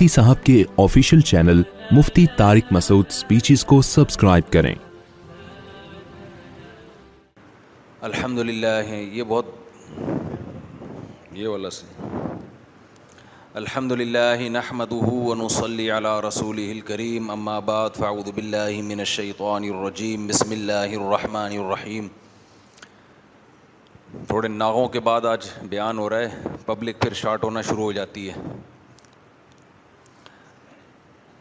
مفتی صاحب کے official channel Mufti Tariq Masood speeches کو سبسکرائب کریں یہ بہت یہ والا الحمد للہ رسول فاعوذ باللہ من الشیطان الرجیم بسم اللہ الرحمن الرحیم تھوڑے ناغوں کے بعد آج بیان ہو رہا ہے پبلک پھر شارٹ ہونا شروع ہو جاتی ہے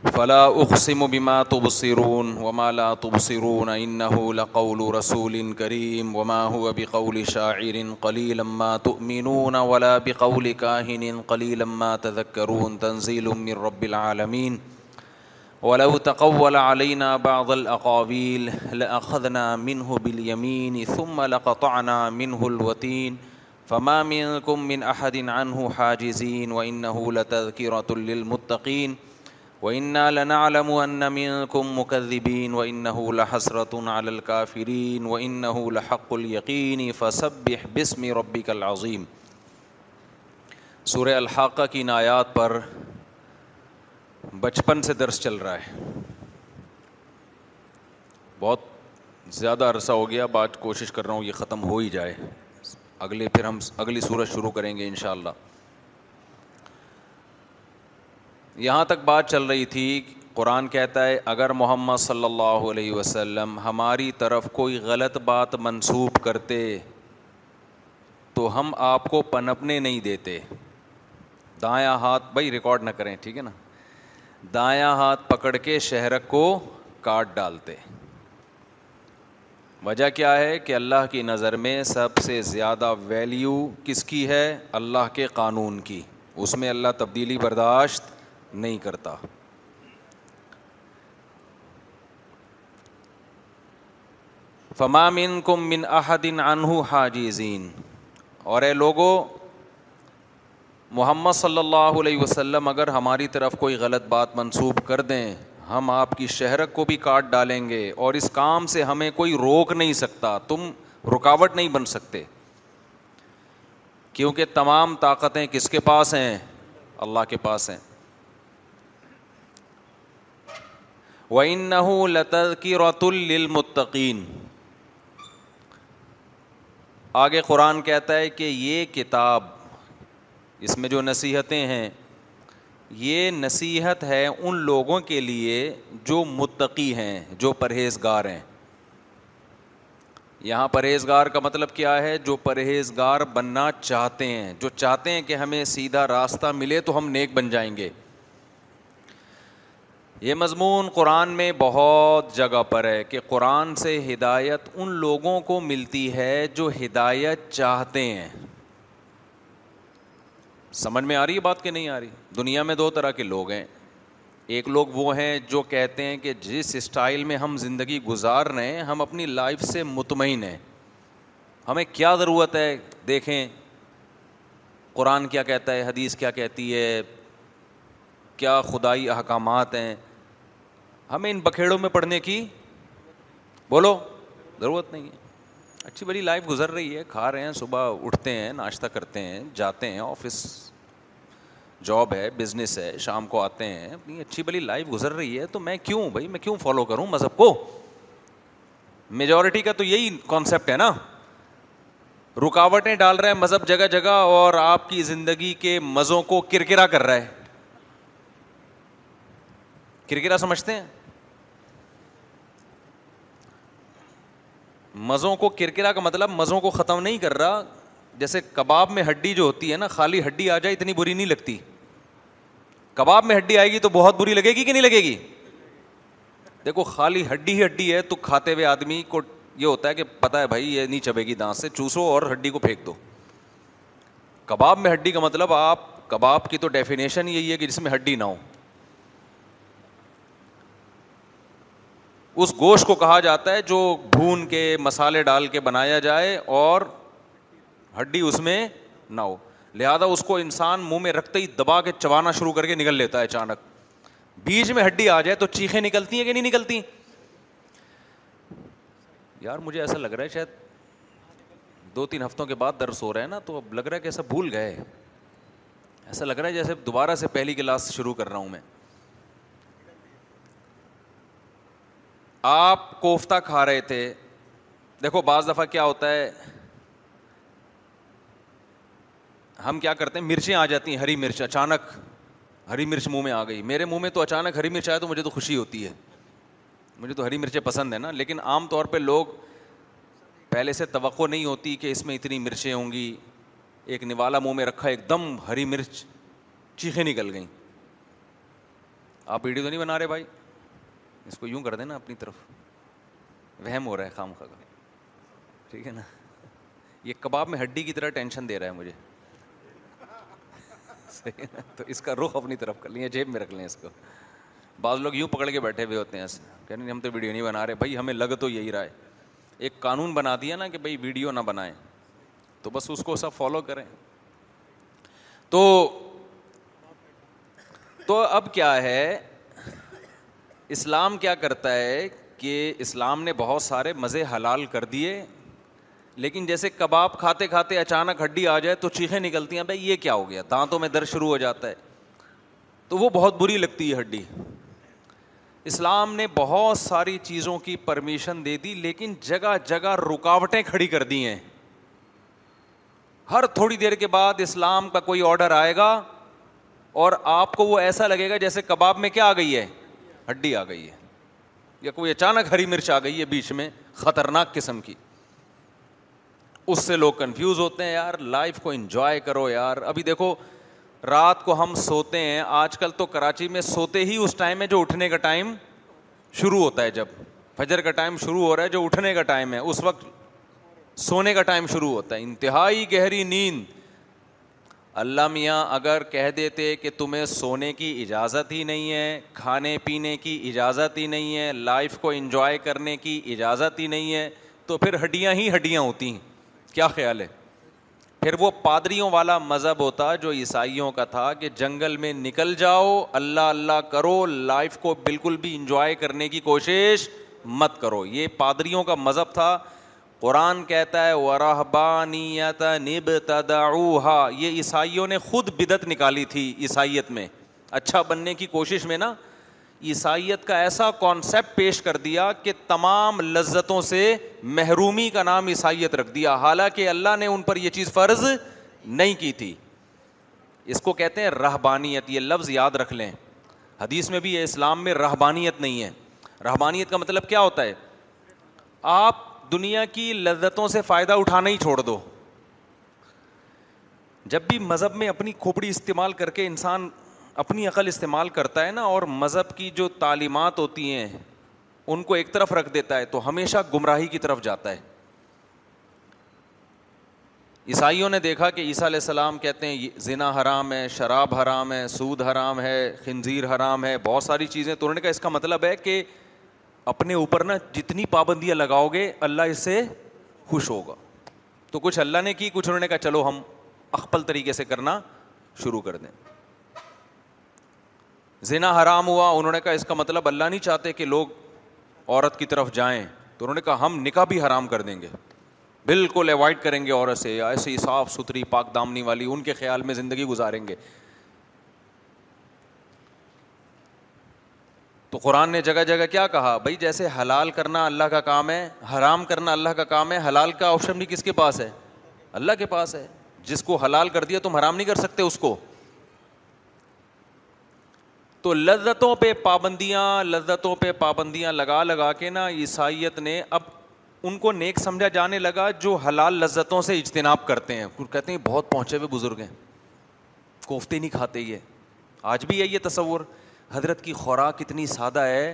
فلا اقسم بما تبصرون وما لا تبصرون انه لقول رسول كريم وما هو بقول شاعر قليلا ما تؤمنون ولا بقول كاهن قليلا ما تذكرون تنزيل من رب العالمين ولو تقول علينا بعض الاقاويل لاخذنا منه باليمين ثم لقطعنا منه الوتين فما منكم من احد عنه حاجزين وانه لتذكره للمتقين وَإِنَّا لَنَعْلَمُ أَنَّ مِنكُم مُّكَذِّبِينَ وَإِنَّهُ لَحَسْرَةٌ عَلَى الْكَافِرِينَ وَإِنَّهُ لَحَقُّ الْيَقِينِ فَسَبِّحْ بِاسْمِ رَبِّكَ العظیم سورہ الحاقہ کی نایات پر بچپن سے درس چل رہا ہے بہت زیادہ عرصہ ہو گیا بات کوشش کر رہا ہوں یہ ختم ہو ہی جائے اگلے پھر ہم اگلی سورج شروع کریں گے انشاءاللہ یہاں تک بات چل رہی تھی قرآن کہتا ہے اگر محمد صلی اللہ علیہ وسلم ہماری طرف کوئی غلط بات منسوب کرتے تو ہم آپ کو پنپنے نہیں دیتے دایاں ہاتھ بھائی ریکارڈ نہ کریں ٹھیک ہے نا دایاں ہاتھ پکڑ کے شہرک کو کاٹ ڈالتے وجہ کیا ہے کہ اللہ کی نظر میں سب سے زیادہ ویلیو کس کی ہے اللہ کے قانون کی اس میں اللہ تبدیلی برداشت نہیں کرتا فما من من کم فمامنہ حاجی زین اور اے لوگو محمد صلی اللہ علیہ وسلم اگر ہماری طرف کوئی غلط بات منسوب کر دیں ہم آپ کی شہرت کو بھی کاٹ ڈالیں گے اور اس کام سے ہمیں کوئی روک نہیں سکتا تم رکاوٹ نہیں بن سکتے کیونکہ تمام طاقتیں کس کے پاس ہیں اللہ کے پاس ہیں وعین لط رت المتقین آگے قرآن کہتا ہے کہ یہ کتاب اس میں جو نصیحتیں ہیں یہ نصیحت ہے ان لوگوں کے لیے جو متقی ہیں جو پرہیزگار ہیں یہاں پرہیزگار کا مطلب کیا ہے جو پرہیزگار بننا چاہتے ہیں جو چاہتے ہیں کہ ہمیں سیدھا راستہ ملے تو ہم نیک بن جائیں گے یہ مضمون قرآن میں بہت جگہ پر ہے کہ قرآن سے ہدایت ان لوگوں کو ملتی ہے جو ہدایت چاہتے ہیں سمجھ میں آ رہی ہے بات کہ نہیں آ رہی دنیا میں دو طرح کے لوگ ہیں ایک لوگ وہ ہیں جو کہتے ہیں کہ جس اسٹائل میں ہم زندگی گزار رہے ہیں ہم اپنی لائف سے مطمئن ہیں ہمیں کیا ضرورت ہے دیکھیں قرآن کیا کہتا ہے حدیث کیا کہتی ہے کیا خدائی احکامات ہیں ہمیں ان بکھیڑوں میں پڑھنے کی بولو ضرورت نہیں ہے اچھی بڑی لائف گزر رہی ہے کھا رہے ہیں صبح اٹھتے ہیں ناشتہ کرتے ہیں جاتے ہیں آفس جاب ہے بزنس ہے شام کو آتے ہیں اچھی بڑی لائف گزر رہی ہے تو میں کیوں بھائی میں کیوں فالو کروں مذہب کو میجورٹی کا تو یہی کانسیپٹ ہے نا رکاوٹیں ڈال رہے ہیں مذہب جگہ جگہ اور آپ کی زندگی کے مزوں کو کرکرا کر رہا ہے کرکرا سمجھتے ہیں مزوں کو کرکرا کا مطلب مزوں کو ختم نہیں کر رہا جیسے کباب میں ہڈی جو ہوتی ہے نا خالی ہڈی آ جائے اتنی بری نہیں لگتی کباب میں ہڈی آئے گی تو بہت بری لگے گی کہ نہیں لگے گی دیکھو خالی ہڈی ہی ہڈی ہے تو کھاتے ہوئے آدمی کو یہ ہوتا ہے کہ پتا ہے بھائی یہ نہیں چبے گی دانت سے چوسو اور ہڈی کو پھینک دو کباب میں ہڈی کا مطلب آپ کباب کی تو ڈیفینیشن یہی ہے کہ جس میں ہڈی نہ ہو اس گوشت کو کہا جاتا ہے جو بھون کے مسالے ڈال کے بنایا جائے اور ہڈی اس میں نہ ہو لہذا اس کو انسان منہ میں رکھتے ہی دبا کے چبانا شروع کر کے نکل لیتا ہے اچانک بیچ میں ہڈی آ جائے تو چیخیں نکلتی ہیں کہ نہیں نکلتی یار مجھے ایسا لگ رہا ہے شاید دو تین ہفتوں کے بعد درس ہو رہا ہے نا تو اب لگ رہا ہے کہ ایسا بھول گئے ایسا لگ رہا ہے جیسے دوبارہ سے پہلی کلاس شروع کر رہا ہوں میں آپ کوفتہ کھا رہے تھے دیکھو بعض دفعہ کیا ہوتا ہے ہم کیا کرتے ہیں مرچیں آ جاتی ہیں ہری مرچ اچانک ہری مرچ منہ میں آ گئی میرے منہ میں تو اچانک ہری مرچ آیا تو مجھے تو خوشی ہوتی ہے مجھے تو ہری مرچیں پسند ہیں نا لیکن عام طور پہ لوگ پہلے سے توقع نہیں ہوتی کہ اس میں اتنی مرچیں ہوں گی ایک نوالا منہ میں رکھا ایک دم ہری مرچ چیخیں نکل گئیں آپ ویڈیو تو نہیں بنا رہے بھائی اس کو یوں کر دیں نا اپنی طرف وہم ہو رہا ہے وہ کا ٹھیک ہے نا یہ کباب میں ہڈی کی طرح ٹینشن دے رہا ہے مجھے تو اس کا رخ اپنی طرف کر لیں جیب میں رکھ لیں اس کو بعض لوگ یوں پکڑ کے بیٹھے ہوئے ہوتے ہیں ایسے کہ ہم تو ویڈیو نہیں بنا رہے بھائی ہمیں لگ تو یہی رہا ہے ایک قانون بنا دیا نا کہ بھائی ویڈیو نہ بنائیں تو بس اس کو سب فالو کریں تو تو اب کیا ہے اسلام کیا کرتا ہے کہ اسلام نے بہت سارے مزے حلال کر دیے لیکن جیسے کباب کھاتے کھاتے اچانک ہڈی آ جائے تو چیخیں نکلتی ہیں بھائی یہ کیا ہو گیا دانتوں میں درد شروع ہو جاتا ہے تو وہ بہت بری لگتی ہے ہڈی اسلام نے بہت ساری چیزوں کی پرمیشن دے دی لیکن جگہ جگہ رکاوٹیں کھڑی کر دی ہیں ہر تھوڑی دیر کے بعد اسلام کا کوئی آڈر آئے گا اور آپ کو وہ ایسا لگے گا جیسے کباب میں کیا آ گئی ہے ہڈی آ گئی ہے یا کوئی اچانک ہری مرچ آ گئی ہے بیچ میں خطرناک قسم کی اس سے لوگ کنفیوز ہوتے ہیں یار لائف کو انجوائے کرو یار ابھی دیکھو رات کو ہم سوتے ہیں آج کل تو کراچی میں سوتے ہی اس ٹائم ہے جو اٹھنے کا ٹائم شروع ہوتا ہے جب فجر کا ٹائم شروع ہو رہا ہے جو اٹھنے کا ٹائم ہے اس وقت سونے کا ٹائم شروع ہوتا ہے انتہائی گہری نیند اللہ میاں اگر کہہ دیتے کہ تمہیں سونے کی اجازت ہی نہیں ہے کھانے پینے کی اجازت ہی نہیں ہے لائف کو انجوائے کرنے کی اجازت ہی نہیں ہے تو پھر ہڈیاں ہی ہڈیاں ہوتی ہیں کیا خیال ہے پھر وہ پادریوں والا مذہب ہوتا جو عیسائیوں کا تھا کہ جنگل میں نکل جاؤ اللہ اللہ کرو لائف کو بالکل بھی انجوائے کرنے کی کوشش مت کرو یہ پادریوں کا مذہب تھا قرآن کہتا ہے و نب تدعوہا یہ عیسائیوں نے خود بدت نکالی تھی عیسائیت میں اچھا بننے کی کوشش میں نا عیسائیت کا ایسا کانسیپٹ پیش کر دیا کہ تمام لذتوں سے محرومی کا نام عیسائیت رکھ دیا حالانکہ اللہ نے ان پر یہ چیز فرض نہیں کی تھی اس کو کہتے ہیں رحبانیت یہ لفظ یاد رکھ لیں حدیث میں بھی اسلام میں رہبانیت نہیں ہے رحبانیت کا مطلب کیا ہوتا ہے آپ دنیا کی لذتوں سے فائدہ اٹھانا ہی چھوڑ دو جب بھی مذہب میں اپنی کھوپڑی استعمال کر کے انسان اپنی عقل استعمال کرتا ہے نا اور مذہب کی جو تعلیمات ہوتی ہیں ان کو ایک طرف رکھ دیتا ہے تو ہمیشہ گمراہی کی طرف جاتا ہے عیسائیوں نے دیکھا کہ عیسیٰ علیہ السلام کہتے ہیں زنا حرام ہے شراب حرام ہے سود حرام ہے خنزیر حرام ہے بہت ساری چیزیں تو انہوں نے کہا اس کا مطلب ہے کہ اپنے اوپر نا جتنی پابندیاں لگاؤ گے اللہ اس سے خوش ہوگا تو کچھ اللہ نے کی کچھ انہوں نے کہا چلو ہم اخبل طریقے سے کرنا شروع کر دیں زنا حرام ہوا انہوں نے کہا اس کا مطلب اللہ نہیں چاہتے کہ لوگ عورت کی طرف جائیں تو انہوں نے کہا ہم نکاح بھی حرام کر دیں گے بالکل اوائڈ کریں گے عورت سے ایسی صاف ستھری پاک دامنی والی ان کے خیال میں زندگی گزاریں گے تو قرآن نے جگہ جگہ کیا کہا بھائی جیسے حلال کرنا اللہ کا کام ہے حرام کرنا اللہ کا کام ہے حلال کا آپشن بھی کس کے پاس ہے اللہ کے پاس ہے جس کو حلال کر دیا تم حرام نہیں کر سکتے اس کو تو لذتوں پہ پابندیاں لذتوں پہ پابندیاں لگا لگا کے نا عیسائیت نے اب ان کو نیک سمجھا جانے لگا جو حلال لذتوں سے اجتناب کرتے ہیں کہتے ہیں بہت پہنچے ہوئے بزرگ ہیں کوفتے نہیں کھاتے یہ آج بھی ہے یہ تصور حضرت کی خوراک اتنی سادہ ہے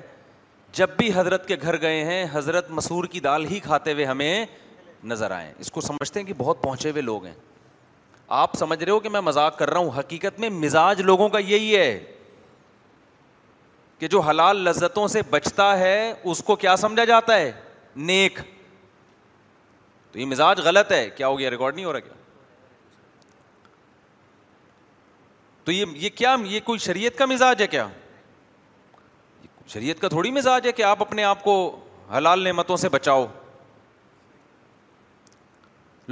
جب بھی حضرت کے گھر گئے ہیں حضرت مسور کی دال ہی کھاتے ہوئے ہمیں نظر آئے اس کو سمجھتے ہیں کہ بہت پہنچے ہوئے لوگ ہیں آپ سمجھ رہے ہو کہ میں مذاق کر رہا ہوں حقیقت میں مزاج لوگوں کا یہی ہے کہ جو حلال لذتوں سے بچتا ہے اس کو کیا سمجھا جاتا ہے نیک تو یہ مزاج غلط ہے کیا ہو گیا ریکارڈ نہیں ہو رہا کیا تو یہ کیا یہ کوئی شریعت کا مزاج ہے کیا شریعت کا تھوڑی مزاج ہے کہ آپ اپنے آپ کو حلال نعمتوں سے بچاؤ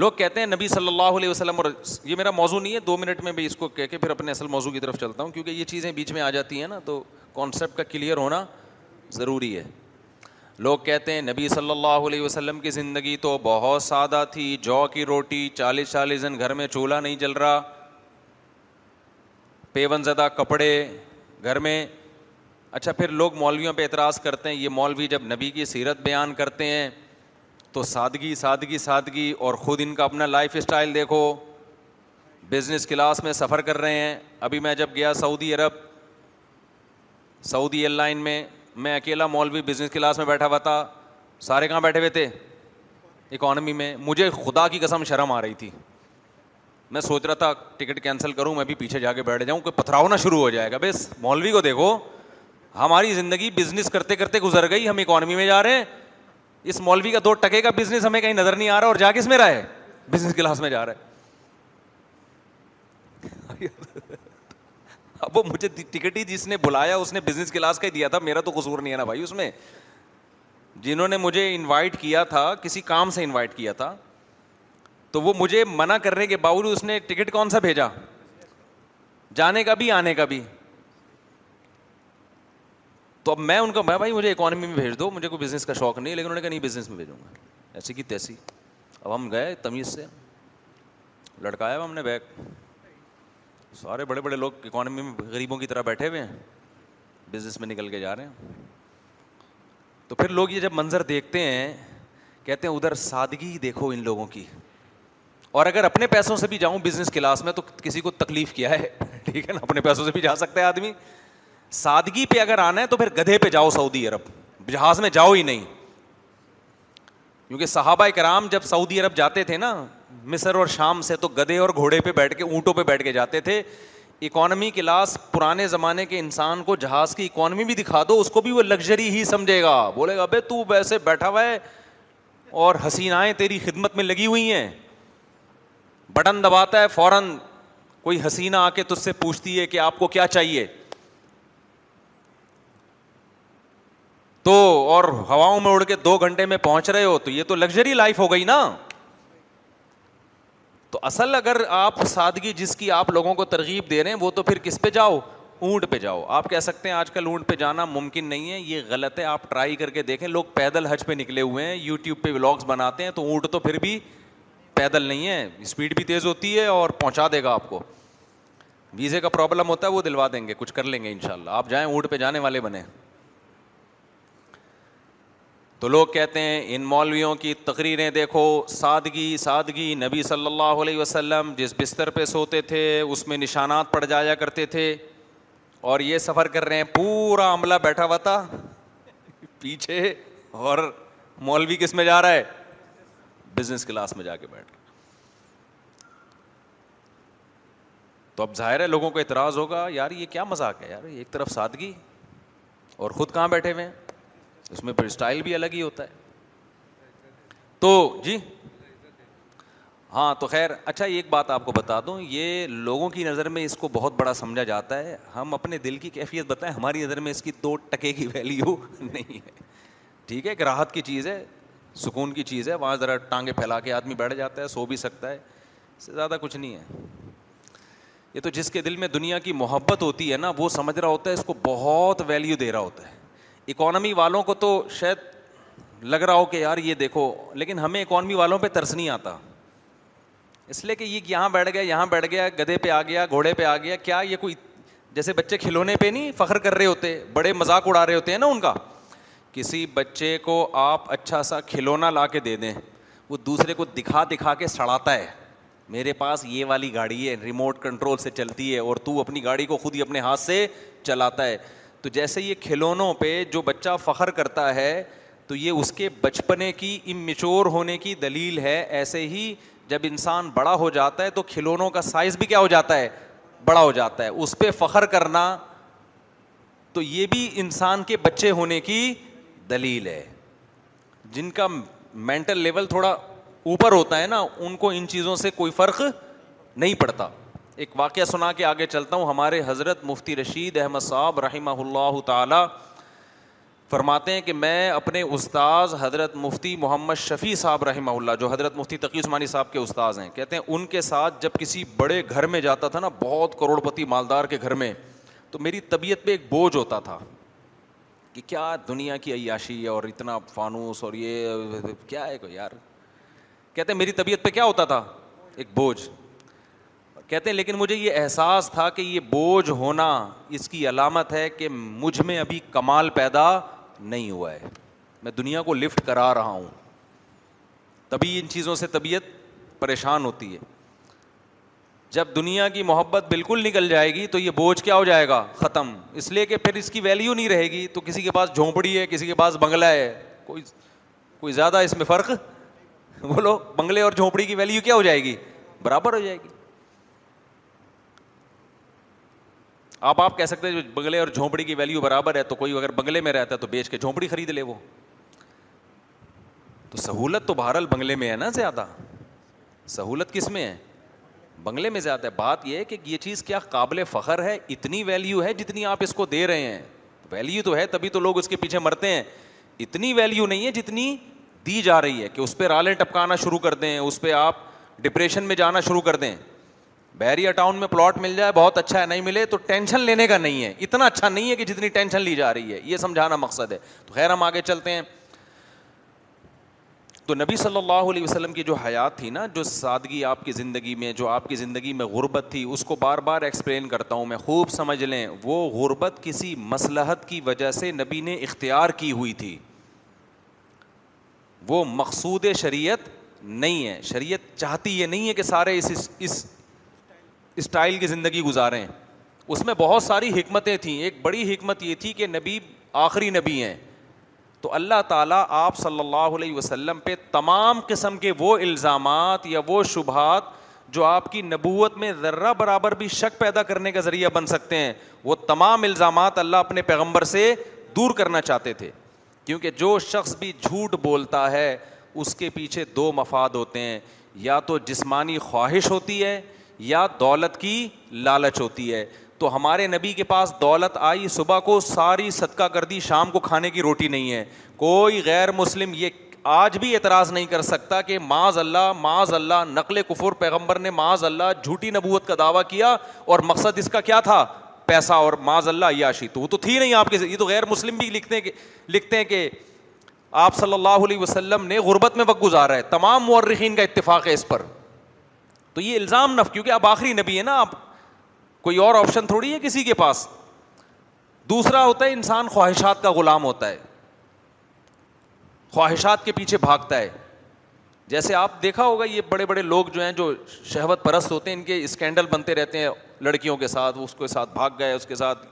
لوگ کہتے ہیں نبی صلی اللہ علیہ وسلم اور یہ میرا موضوع نہیں ہے دو منٹ میں بھی اس کو کہہ کے پھر اپنے اصل موضوع کی طرف چلتا ہوں کیونکہ یہ چیزیں بیچ میں آ جاتی ہیں نا تو کانسیپٹ کا کلیئر ہونا ضروری ہے لوگ کہتے ہیں نبی صلی اللہ علیہ وسلم کی زندگی تو بہت سادہ تھی جو کی روٹی چالیس چالیس دن گھر میں چولہا نہیں جل رہا پیون زدہ کپڑے گھر میں اچھا پھر لوگ مولویوں پہ اعتراض کرتے ہیں یہ مولوی جب نبی کی سیرت بیان کرتے ہیں تو سادگی سادگی سادگی اور خود ان کا اپنا لائف اسٹائل دیکھو بزنس کلاس میں سفر کر رہے ہیں ابھی میں جب گیا سعودی عرب سعودی ایئر لائن میں میں اکیلا مولوی بزنس کلاس میں بیٹھا ہوا تھا سارے کہاں بیٹھے ہوئے تھے اکانومی میں مجھے خدا کی قسم شرم آ رہی تھی میں سوچ رہا تھا ٹکٹ کینسل کروں میں بھی پیچھے جا کے بیٹھ جاؤں کہ پتھراؤ نہ شروع ہو جائے گا بس مولوی کو دیکھو ہماری زندگی بزنس کرتے کرتے گزر گئی ہم اکانومی میں جا رہے ہیں اس مولوی کا دو ٹکے کا بزنس ہمیں کہیں نظر نہیں آ رہا اور جا کس میں رہا ہے بزنس کلاس میں جا رہا ہے اب وہ مجھے ٹکٹ ہی جس نے بلایا اس نے بزنس کلاس کا ہی دیا تھا میرا تو قصور نہیں ہے نا بھائی اس میں جنہوں نے مجھے انوائٹ کیا تھا کسی کام سے انوائٹ کیا تھا تو وہ مجھے منع کرنے کے باوجود اس نے ٹکٹ کون سا بھیجا جانے کا بھی آنے کا بھی تو اب میں ان کا میں بھائی مجھے اکانومی میں بھیج دو مجھے کوئی بزنس کا شوق نہیں لیکن انہوں نے کہا نہیں بزنس میں بھیجوں گا ایسی کی تیسی اب ہم گئے تمیز سے لڑکایا ہم نے بیگ سارے بڑے بڑے لوگ اکانومی میں غریبوں کی طرح بیٹھے ہوئے ہیں بزنس میں نکل کے جا رہے ہیں تو پھر لوگ یہ جب منظر دیکھتے ہیں کہتے ہیں ادھر سادگی دیکھو ان لوگوں کی اور اگر اپنے پیسوں سے بھی جاؤں بزنس کلاس میں تو کسی کو تکلیف کیا ہے ٹھیک ہے نا اپنے پیسوں سے بھی جا سکتا ہے آدمی سادگی پہ اگر آنا ہے تو پھر گدھے پہ جاؤ سعودی عرب جہاز میں جاؤ ہی نہیں کیونکہ صحابہ کرام جب سعودی عرب جاتے تھے نا مصر اور شام سے تو گدھے اور گھوڑے پہ بیٹھ کے اونٹوں پہ بیٹھ کے جاتے تھے اکانومی کلاس پرانے زمانے کے انسان کو جہاز کی اکانومی بھی دکھا دو اس کو بھی وہ لگژری ہی سمجھے گا بولے گا بھائی تو ویسے بیٹھا ہوا ہے اور حسینائیں تیری خدمت میں لگی ہوئی ہیں بٹن دباتا ہے فوراً کوئی حسینہ آ کے تجھ سے پوچھتی ہے کہ آپ کو کیا چاہیے تو اور ہواؤں میں اڑ کے دو گھنٹے میں پہنچ رہے ہو تو یہ تو لگژری لائف ہو گئی نا تو اصل اگر آپ سادگی جس کی آپ لوگوں کو ترغیب دے رہے ہیں وہ تو پھر کس پہ جاؤ اونٹ پہ جاؤ آپ کہہ سکتے ہیں آج کل اونٹ پہ جانا ممکن نہیں ہے یہ غلط ہے آپ ٹرائی کر کے دیکھیں لوگ پیدل حج پہ نکلے ہوئے ہیں یوٹیوب پہ ولاگس بناتے ہیں تو اونٹ تو پھر بھی پیدل نہیں ہے اسپیڈ بھی تیز ہوتی ہے اور پہنچا دے گا آپ کو ویزے کا پرابلم ہوتا ہے وہ دلوا دیں گے کچھ کر لیں گے ان شاء اللہ آپ جائیں اونٹ پہ جانے والے بنے تو لوگ کہتے ہیں ان مولویوں کی تقریریں دیکھو سادگی سادگی نبی صلی اللہ علیہ وسلم جس بستر پہ سوتے تھے اس میں نشانات پڑ جایا کرتے تھے اور یہ سفر کر رہے ہیں پورا عملہ بیٹھا ہوا تھا پیچھے اور مولوی کس میں جا رہا ہے بزنس کلاس میں جا کے بیٹھ تو اب ظاہر ہے لوگوں کو اعتراض ہوگا یار یہ کیا مذاق ہے یار ایک طرف سادگی اور خود کہاں بیٹھے ہوئے ہیں اس میں پھر اسٹائل بھی الگ ہی ہوتا ہے تو جی ہاں تو خیر اچھا ایک بات آپ کو بتا دوں یہ لوگوں کی نظر میں اس کو بہت بڑا سمجھا جاتا ہے ہم اپنے دل کی کیفیت بتائیں ہماری نظر میں اس کی دو ٹکے کی ویلیو نہیں ہے ٹھیک ہے ایک راحت کی چیز ہے سکون کی چیز ہے وہاں ذرا ٹانگیں پھیلا کے آدمی بیٹھ جاتا ہے سو بھی سکتا ہے اس سے زیادہ کچھ نہیں ہے یہ تو جس کے دل میں دنیا کی محبت ہوتی ہے نا وہ سمجھ رہا ہوتا ہے اس کو بہت ویلیو دے رہا ہوتا ہے اکانومی والوں کو تو شاید لگ رہا ہو کہ یار یہ دیکھو لیکن ہمیں اکانومی والوں پہ ترس نہیں آتا اس لیے کہ یہ یہاں بیٹھ گیا یہاں بیٹھ گیا گدھے پہ آ گیا گھوڑے پہ آ گیا کیا یہ کوئی جیسے بچے کھلونے پہ نہیں فخر کر رہے ہوتے بڑے مذاق اڑا رہے ہوتے ہیں نا ان کا کسی بچے کو آپ اچھا سا کھلونا لا کے دے دیں وہ دوسرے کو دکھا دکھا کے سڑاتا ہے میرے پاس یہ والی گاڑی ہے ریموٹ کنٹرول سے چلتی ہے اور تو اپنی گاڑی کو خود ہی اپنے ہاتھ سے چلاتا ہے تو جیسے یہ کھلونوں پہ جو بچہ فخر کرتا ہے تو یہ اس کے بچپنے کی امچور ہونے کی دلیل ہے ایسے ہی جب انسان بڑا ہو جاتا ہے تو کھلونوں کا سائز بھی کیا ہو جاتا ہے بڑا ہو جاتا ہے اس پہ فخر کرنا تو یہ بھی انسان کے بچے ہونے کی دلیل ہے جن کا مینٹل لیول تھوڑا اوپر ہوتا ہے نا ان کو ان چیزوں سے کوئی فرق نہیں پڑتا ایک واقعہ سنا کے آگے چلتا ہوں ہمارے حضرت مفتی رشید احمد صاحب رحمہ اللہ تعالی فرماتے ہیں کہ میں اپنے استاذ حضرت مفتی محمد شفیع صاحب رحمہ اللہ جو حضرت مفتی تقی عثمانی صاحب کے استاذ ہیں کہتے ہیں ان کے ساتھ جب کسی بڑے گھر میں جاتا تھا نا بہت کروڑ پتی مالدار کے گھر میں تو میری طبیعت پہ ایک بوجھ ہوتا تھا کہ کیا دنیا کی عیاشی اور اتنا فانوس اور یہ کیا ہے کوئی یار کہتے ہیں میری طبیعت پہ کیا ہوتا تھا ایک بوجھ کہتے ہیں لیکن مجھے یہ احساس تھا کہ یہ بوجھ ہونا اس کی علامت ہے کہ مجھ میں ابھی کمال پیدا نہیں ہوا ہے میں دنیا کو لفٹ کرا رہا ہوں تبھی ان چیزوں سے طبیعت پریشان ہوتی ہے جب دنیا کی محبت بالکل نکل جائے گی تو یہ بوجھ کیا ہو جائے گا ختم اس لیے کہ پھر اس کی ویلیو نہیں رہے گی تو کسی کے پاس جھونپڑی ہے کسی کے پاس بنگلہ ہے کوئی کوئی زیادہ اس میں فرق بولو بنگلے اور جھونپڑی کی ویلیو کیا ہو جائے گی برابر ہو جائے گی آپ آپ کہہ سکتے ہیں بنگلے اور جھونپڑی کی ویلیو برابر ہے تو کوئی اگر بنگلے میں رہتا ہے تو بیچ کے جھونپڑی خرید لے وہ تو سہولت تو بہرحال بنگلے میں ہے نا زیادہ سہولت کس میں ہے بنگلے میں زیادہ ہے بات یہ ہے کہ یہ چیز کیا قابل فخر ہے اتنی ویلیو ہے جتنی آپ اس کو دے رہے ہیں ویلیو تو ہے تبھی تو لوگ اس کے پیچھے مرتے ہیں اتنی ویلیو نہیں ہے جتنی دی جا رہی ہے کہ اس پہ رالیں ٹپکانا شروع کر دیں اس پہ آپ ڈپریشن میں جانا شروع کر دیں بحریہ ٹاؤن میں پلاٹ مل جائے بہت اچھا ہے نہیں ملے تو ٹینشن لینے کا نہیں ہے اتنا اچھا نہیں ہے کہ جتنی ٹینشن لی جا رہی ہے یہ سمجھانا مقصد ہے تو خیر ہم آگے چلتے ہیں تو نبی صلی اللہ علیہ وسلم کی جو حیات تھی نا جو سادگی آپ کی زندگی میں جو آپ کی زندگی میں غربت تھی اس کو بار بار ایکسپلین کرتا ہوں میں خوب سمجھ لیں وہ غربت کسی مسلحت کی وجہ سے نبی نے اختیار کی ہوئی تھی وہ مقصود شریعت نہیں ہے شریعت چاہتی یہ نہیں ہے کہ سارے اس اس اسٹائل کی زندگی گزاریں اس میں بہت ساری حکمتیں تھیں ایک بڑی حکمت یہ تھی کہ نبی آخری نبی ہیں تو اللہ تعالیٰ آپ صلی اللہ علیہ وسلم پہ تمام قسم کے وہ الزامات یا وہ شبہات جو آپ کی نبوت میں ذرہ برابر بھی شک پیدا کرنے کا ذریعہ بن سکتے ہیں وہ تمام الزامات اللہ اپنے پیغمبر سے دور کرنا چاہتے تھے کیونکہ جو شخص بھی جھوٹ بولتا ہے اس کے پیچھے دو مفاد ہوتے ہیں یا تو جسمانی خواہش ہوتی ہے یا دولت کی لالچ ہوتی ہے تو ہمارے نبی کے پاس دولت آئی صبح کو ساری صدقہ کر دی شام کو کھانے کی روٹی نہیں ہے کوئی غیر مسلم یہ آج بھی اعتراض نہیں کر سکتا کہ معاذ اللہ معاذ اللہ نقل کفر پیغمبر نے ماض اللہ جھوٹی نبوت کا دعویٰ کیا اور مقصد اس کا کیا تھا پیسہ اور معاذ اللہ عیاشی تو وہ تو تھی نہیں آپ کے یہ تو غیر مسلم بھی لکھتے ہیں لکھتے ہیں کہ آپ صلی اللہ علیہ وسلم نے غربت میں وقت گزارا ہے تمام مورخین کا اتفاق ہے اس پر تو یہ الزام نف کیونکہ آپ آخری نبی ہے نا آپ کوئی اور آپشن تھوڑی ہے کسی کے پاس دوسرا ہوتا ہے انسان خواہشات کا غلام ہوتا ہے خواہشات کے پیچھے بھاگتا ہے جیسے آپ دیکھا ہوگا یہ بڑے بڑے لوگ جو ہیں جو شہوت پرست ہوتے ہیں ان کے اسکینڈل بنتے رہتے ہیں لڑکیوں کے ساتھ اس کے ساتھ بھاگ گئے اس کے ساتھ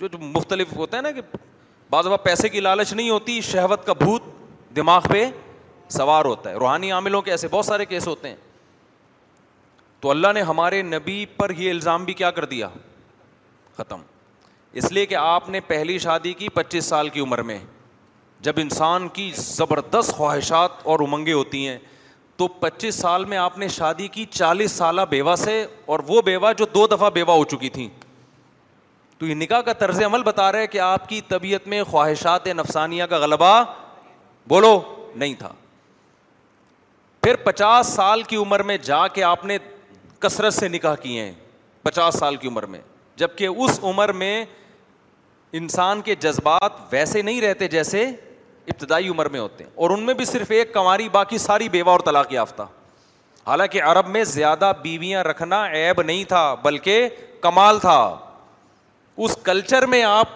جو جو مختلف ہوتا ہے نا کہ بعض وقت پیسے کی لالچ نہیں ہوتی شہوت کا بھوت دماغ پہ سوار ہوتا ہے روحانی عاملوں کے ایسے بہت سارے کیس ہوتے ہیں تو اللہ نے ہمارے نبی پر یہ الزام بھی کیا کر دیا ختم اس لیے کہ آپ نے پہلی شادی کی پچیس سال کی عمر میں جب انسان کی زبردست خواہشات اور امنگیں ہوتی ہیں تو پچیس سال میں آپ نے شادی کی چالیس سالہ بیوہ سے اور وہ بیوہ جو دو دفعہ بیوہ ہو چکی تھیں تو یہ نکاح کا طرز عمل بتا رہے کہ آپ کی طبیعت میں خواہشات نفسانیہ کا غلبہ بولو نہیں تھا پھر پچاس سال کی عمر میں جا کے آپ نے کثرت سے نکاح کیے ہیں پچاس سال کی عمر میں جب کہ اس عمر میں انسان کے جذبات ویسے نہیں رہتے جیسے ابتدائی عمر میں ہوتے ہیں اور ان میں بھی صرف ایک کنواری باقی ساری بیوہ اور طلاق یافتہ حالانکہ عرب میں زیادہ بیویاں رکھنا عیب نہیں تھا بلکہ کمال تھا اس کلچر میں آپ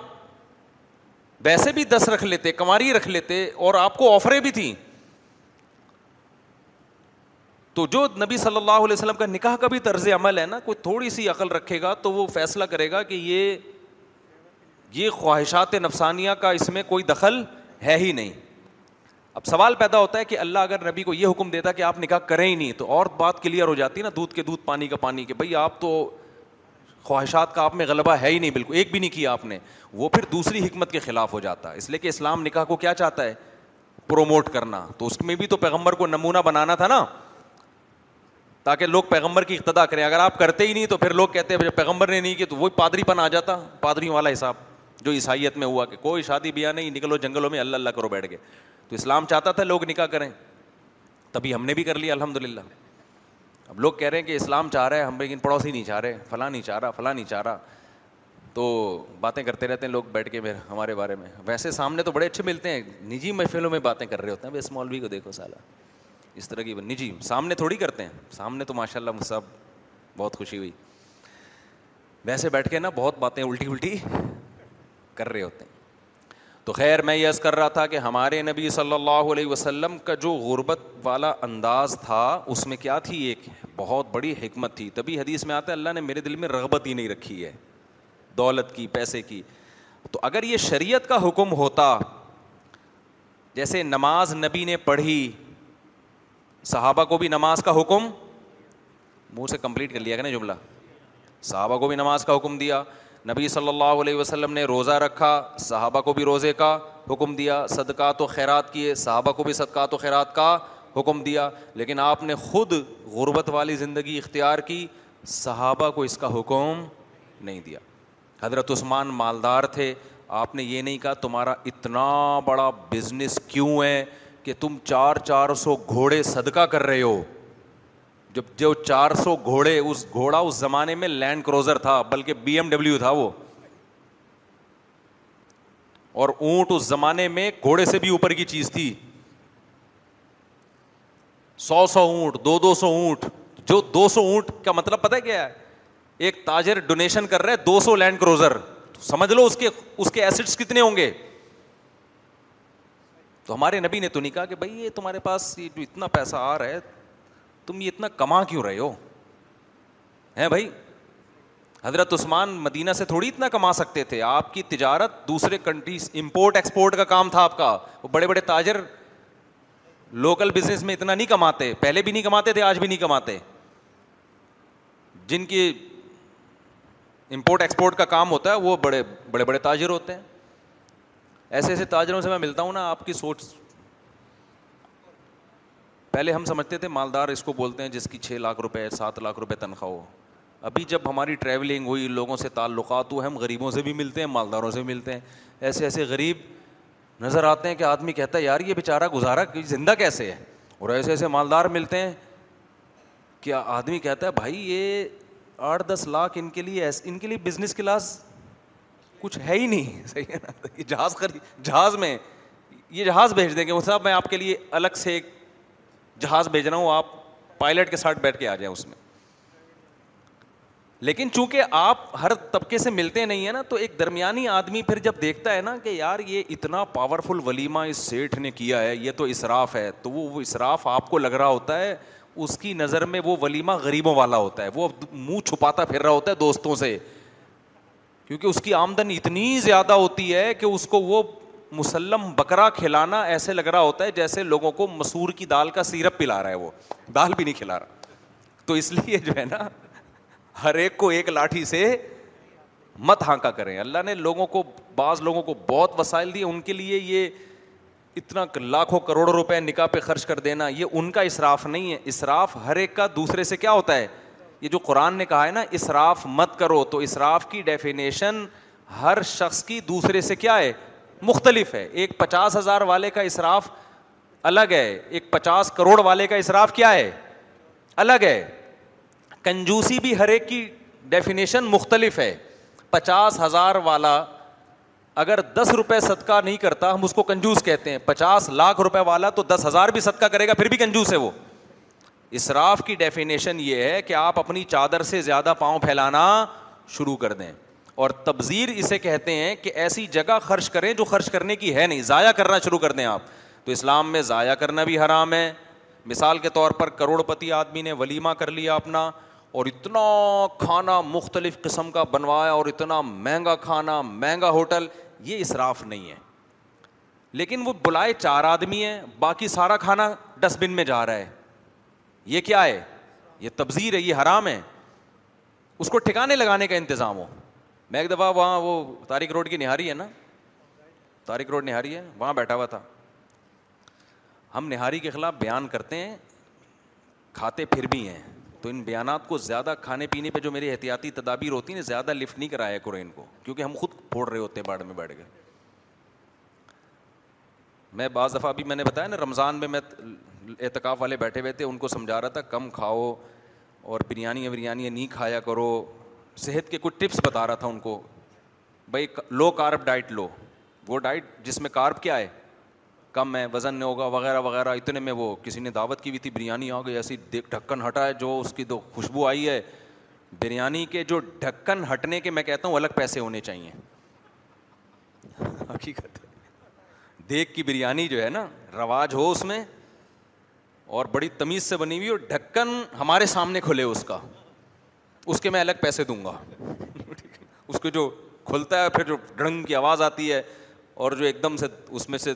ویسے بھی دس رکھ لیتے کنواری رکھ لیتے اور آپ کو آفریں بھی تھیں تو جو نبی صلی اللہ علیہ وسلم کا نکاح کا بھی طرز عمل ہے نا کوئی تھوڑی سی عقل رکھے گا تو وہ فیصلہ کرے گا کہ یہ یہ خواہشات نفسانیہ کا اس میں کوئی دخل ہے ہی نہیں اب سوال پیدا ہوتا ہے کہ اللہ اگر نبی کو یہ حکم دیتا کہ آپ نکاح کریں ہی نہیں تو اور بات کلیئر ہو جاتی نا دودھ کے دودھ پانی کا پانی کے بھائی آپ تو خواہشات کا آپ میں غلبہ ہے ہی نہیں بالکل ایک بھی نہیں کیا آپ نے وہ پھر دوسری حکمت کے خلاف ہو جاتا ہے اس لیے کہ اسلام نکاح کو کیا چاہتا ہے پروموٹ کرنا تو اس میں بھی تو پیغمبر کو نمونہ بنانا تھا نا تاکہ لوگ پیغمبر کی اقتدا کریں اگر آپ کرتے ہی نہیں تو پھر لوگ کہتے ہیں پیغمبر نے نہیں کہ تو وہ پادری پن آ جاتا پادریوں والا حساب جو عیسائیت میں ہوا کہ کوئی شادی بیاہ نہیں نکلو جنگلوں میں اللہ اللہ کرو بیٹھ گئے تو اسلام چاہتا تھا لوگ نکاح کریں تبھی ہم نے بھی کر لیا الحمد للہ اب لوگ کہہ رہے ہیں کہ اسلام چاہ رہے ہیں ہم لیکن پڑوسی نہیں چاہ رہے فلاں نہیں چاہ رہا فلاں نہیں چاہ رہا تو باتیں کرتے رہتے ہیں لوگ بیٹھ کے میرے ہمارے بارے میں ویسے سامنے تو بڑے اچھے ملتے ہیں نجی محفلوں میں باتیں کر رہے ہوتے ہیں بھائی اس مولوی کو دیکھو سالہ اس طرح کی بننی جی سامنے تھوڑی کرتے ہیں سامنے تو ماشاء اللہ مب بہت خوشی ہوئی ویسے بیٹھ کے نا بہت باتیں الٹی الٹی کر رہے ہوتے ہیں تو خیر میں یس کر رہا تھا کہ ہمارے نبی صلی اللہ علیہ وسلم کا جو غربت والا انداز تھا اس میں کیا تھی ایک بہت بڑی حکمت تھی تبھی حدیث میں آتا ہے اللہ نے میرے دل میں رغبت ہی نہیں رکھی ہے دولت کی پیسے کی تو اگر یہ شریعت کا حکم ہوتا جیسے نماز نبی نے پڑھی صحابہ کو بھی نماز کا حکم منہ سے کمپلیٹ کر لیا کہ نا جملہ صحابہ کو بھی نماز کا حکم دیا نبی صلی اللہ علیہ وسلم نے روزہ رکھا صحابہ کو بھی روزے کا حکم دیا صدقات و خیرات کیے صحابہ کو بھی صدقات و خیرات کا حکم دیا لیکن آپ نے خود غربت والی زندگی اختیار کی صحابہ کو اس کا حکم نہیں دیا حضرت عثمان مالدار تھے آپ نے یہ نہیں کہا تمہارا اتنا بڑا بزنس کیوں ہے کہ تم چار چار سو گھوڑے صدقہ کر رہے ہو جب جو چار سو گھوڑے اس گھوڑا اس زمانے میں لینڈ کروزر تھا بلکہ بی ایم ڈبلو تھا وہ اور اونٹ اس زمانے میں گھوڑے سے بھی اوپر کی چیز تھی سو سو اونٹ دو دو سو اونٹ جو دو سو اونٹ کا مطلب پتا کیا ہے ایک تاجر ڈونیشن کر رہا ہے دو سو لینڈ کروزر سمجھ لو اس کے اس کے ایسٹس کتنے ہوں گے تو ہمارے نبی نے تو نہیں کہا کہ بھائی یہ تمہارے پاس یہ جو اتنا پیسہ آ رہا ہے تم یہ اتنا کما کیوں رہے ہو ہیں بھائی حضرت عثمان مدینہ سے تھوڑی اتنا کما سکتے تھے آپ کی تجارت دوسرے کنٹریز امپورٹ ایکسپورٹ کا کام تھا آپ کا وہ بڑے بڑے تاجر لوکل بزنس میں اتنا نہیں کماتے پہلے بھی نہیں کماتے تھے آج بھی نہیں کماتے جن کی امپورٹ ایکسپورٹ کا کام ہوتا ہے وہ بڑے بڑے بڑے تاجر ہوتے ہیں ایسے ایسے تاجروں سے میں ملتا ہوں نا آپ کی سوچ پہلے ہم سمجھتے تھے مالدار اس کو بولتے ہیں جس کی چھ لاکھ روپے سات لاکھ روپے تنخواہ ہو ابھی جب ہماری ٹریولنگ ہوئی لوگوں سے تعلقات ہوئے ہم غریبوں سے بھی ملتے ہیں مالداروں سے بھی ملتے ہیں ایسے ایسے غریب نظر آتے ہیں کہ آدمی کہتا ہے یار یہ بیچارہ گزارا کہ زندہ کیسے ہے اور ایسے ایسے مالدار ملتے ہیں کہ آدمی کہتا ہے بھائی یہ آٹھ دس لاکھ ان کے لیے ان کے لیے بزنس کلاس کچھ ہے ہی نہیں صحیح ہے نا یہ جہاز خرید جہاز میں یہ جہاز بھیج دیں گے وہ صاحب میں آپ کے لیے الگ سے ایک جہاز بھیج رہا ہوں آپ پائلٹ کے ساتھ بیٹھ کے آ جائیں اس میں لیکن چونکہ آپ ہر طبقے سے ملتے نہیں ہیں نا تو ایک درمیانی آدمی پھر جب دیکھتا ہے نا کہ یار یہ اتنا پاورفل ولیمہ اس سیٹھ نے کیا ہے یہ تو اسراف ہے تو وہ وہ اسراف آپ کو لگ رہا ہوتا ہے اس کی نظر میں وہ ولیمہ غریبوں والا ہوتا ہے وہ منہ چھپاتا پھر رہا ہوتا ہے دوستوں سے کیونکہ اس کی آمدنی اتنی زیادہ ہوتی ہے کہ اس کو وہ مسلم بکرا کھلانا ایسے لگ رہا ہوتا ہے جیسے لوگوں کو مسور کی دال کا سیرپ پلا رہا ہے وہ دال بھی نہیں کھلا رہا تو اس لیے جو ہے نا ہر ایک کو ایک لاٹھی سے مت ہانکا کریں اللہ نے لوگوں کو بعض لوگوں کو بہت وسائل دیے ان کے لیے یہ اتنا لاکھوں کروڑوں روپے نکاح پہ خرچ کر دینا یہ ان کا اصراف نہیں ہے اسراف ہر ایک کا دوسرے سے کیا ہوتا ہے یہ جو قرآن نے کہا ہے نا اسراف مت کرو تو اسراف کی ڈیفینیشن ہر شخص کی دوسرے سے کیا ہے مختلف ہے ایک پچاس ہزار والے کا اسراف الگ ہے ایک پچاس کروڑ والے کا اسراف کیا ہے الگ ہے کنجوسی بھی ہر ایک کی ڈیفینیشن مختلف ہے پچاس ہزار والا اگر دس روپے صدقہ نہیں کرتا ہم اس کو کنجوس کہتے ہیں پچاس لاکھ روپے والا تو دس ہزار بھی صدقہ کرے گا پھر بھی کنجوس ہے وہ اسراف کی ڈیفینیشن یہ ہے کہ آپ اپنی چادر سے زیادہ پاؤں پھیلانا شروع کر دیں اور تبزیر اسے کہتے ہیں کہ ایسی جگہ خرچ کریں جو خرچ کرنے کی ہے نہیں ضائع کرنا شروع کر دیں آپ تو اسلام میں ضائع کرنا بھی حرام ہے مثال کے طور پر کروڑ پتی آدمی نے ولیمہ کر لیا اپنا اور اتنا کھانا مختلف قسم کا بنوایا اور اتنا مہنگا کھانا مہنگا ہوٹل یہ اسراف نہیں ہے لیکن وہ بلائے چار آدمی ہیں باقی سارا کھانا ڈسٹ بن میں جا رہا ہے یہ کیا ہے یہ تبزیر ہے یہ حرام ہے اس کو ٹھکانے لگانے کا انتظام ہو میں ایک دفعہ وہاں وہ تاریخ روڈ کی نہاری ہے نا تاریخ روڈ نہاری ہے وہاں بیٹھا ہوا تھا ہم نہاری کے خلاف بیان کرتے ہیں کھاتے پھر بھی ہیں تو ان بیانات کو زیادہ کھانے پینے پہ جو میری احتیاطی تدابیر ہوتی ہیں زیادہ لفٹ نہیں کرایا کرو ان کو کیونکہ ہم خود پھوڑ رہے ہوتے ہیں باڑ میں بیٹھ کے میں بعض دفعہ ابھی میں نے بتایا نا رمضان میں میں اعتکاف والے بیٹھے ہوئے تھے ان کو سمجھا رہا تھا کم کھاؤ اور بریانی بریانی نہیں کھایا کرو صحت کے کچھ ٹپس بتا رہا تھا ان کو بھائی لو کارب ڈائٹ لو وہ ڈائٹ جس میں کارب کیا ہے کم ہے وزن نہیں ہوگا وغیرہ وغیرہ اتنے میں وہ کسی نے دعوت کی ہوئی تھی بریانی آ گئی ایسی ڈھکن ہٹا ہے جو اس کی دو خوشبو آئی ہے بریانی کے جو ڈھکن ہٹنے کے میں کہتا ہوں الگ پیسے ہونے چاہیے حقیقت دیکھ کی بریانی جو ہے نا رواج ہو اس میں اور بڑی تمیز سے بنی ہوئی اور ڈھکن ہمارے سامنے کھلے اس کا اس کے میں الگ پیسے دوں گا اس کے جو کھلتا ہے پھر جو ڈھنگ کی آواز آتی ہے اور جو ایک دم سے اس میں سے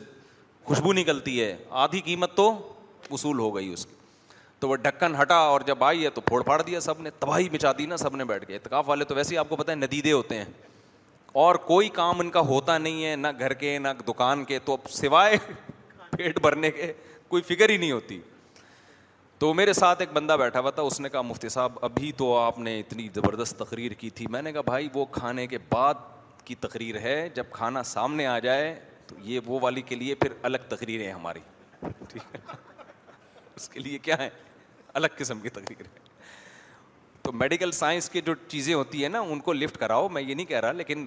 خوشبو نکلتی ہے آدھی قیمت تو اصول ہو گئی اس کی تو وہ ڈھکن ہٹا اور جب آئی ہے تو پھوڑ پھاڑ دیا سب نے تباہی بچا دی نا سب نے بیٹھ کے اعتکاف والے تو ویسے ہی آپ کو پتہ ہے ندیدے ہوتے ہیں اور کوئی کام ان کا ہوتا نہیں ہے نہ گھر کے نہ دکان کے تو اب سوائے پیٹ بھرنے کے کوئی فکر ہی نہیں ہوتی تو میرے ساتھ ایک بندہ بیٹھا ہوا تھا اس نے کہا مفتی صاحب ابھی تو آپ نے اتنی زبردست تقریر کی تھی میں نے کہا بھائی وہ کھانے کے بعد کی تقریر ہے جب کھانا سامنے آ جائے تو یہ وہ والی کے لیے پھر الگ تقریریں ہماری ٹھیک ہے اس کے لیے کیا ہے الگ قسم کی تقریر ہے تو میڈیکل سائنس کی جو چیزیں ہوتی ہیں نا ان کو لفٹ کراؤ میں یہ نہیں کہہ رہا لیکن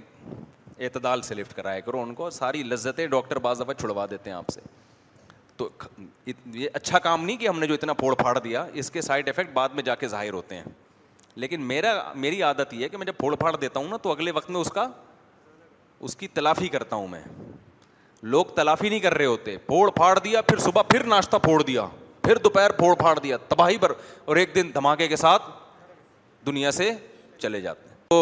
اعتدال سے لفٹ کرایا کرو ان کو ساری لذتیں ڈاکٹر بعض دفعہ چھڑوا دیتے ہیں آپ سے تو یہ اچھا کام نہیں کہ ہم نے جو اتنا پھوڑ پھاڑ دیا اس کے سائڈ افیکٹ بعد میں جا کے ظاہر ہوتے ہیں لیکن میرا میری عادت یہ ہے کہ میں جب پھوڑ پھاڑ دیتا ہوں نا تو اگلے وقت میں اس کا اس کی تلافی کرتا ہوں میں لوگ تلافی نہیں کر رہے ہوتے پھوڑ پھاڑ دیا پھر صبح پھر ناشتہ پھوڑ دیا پھر دوپہر پھوڑ پھاڑ دیا تباہی پر اور ایک دن دھماکے کے ساتھ دنیا سے چلے جاتے ہیں تو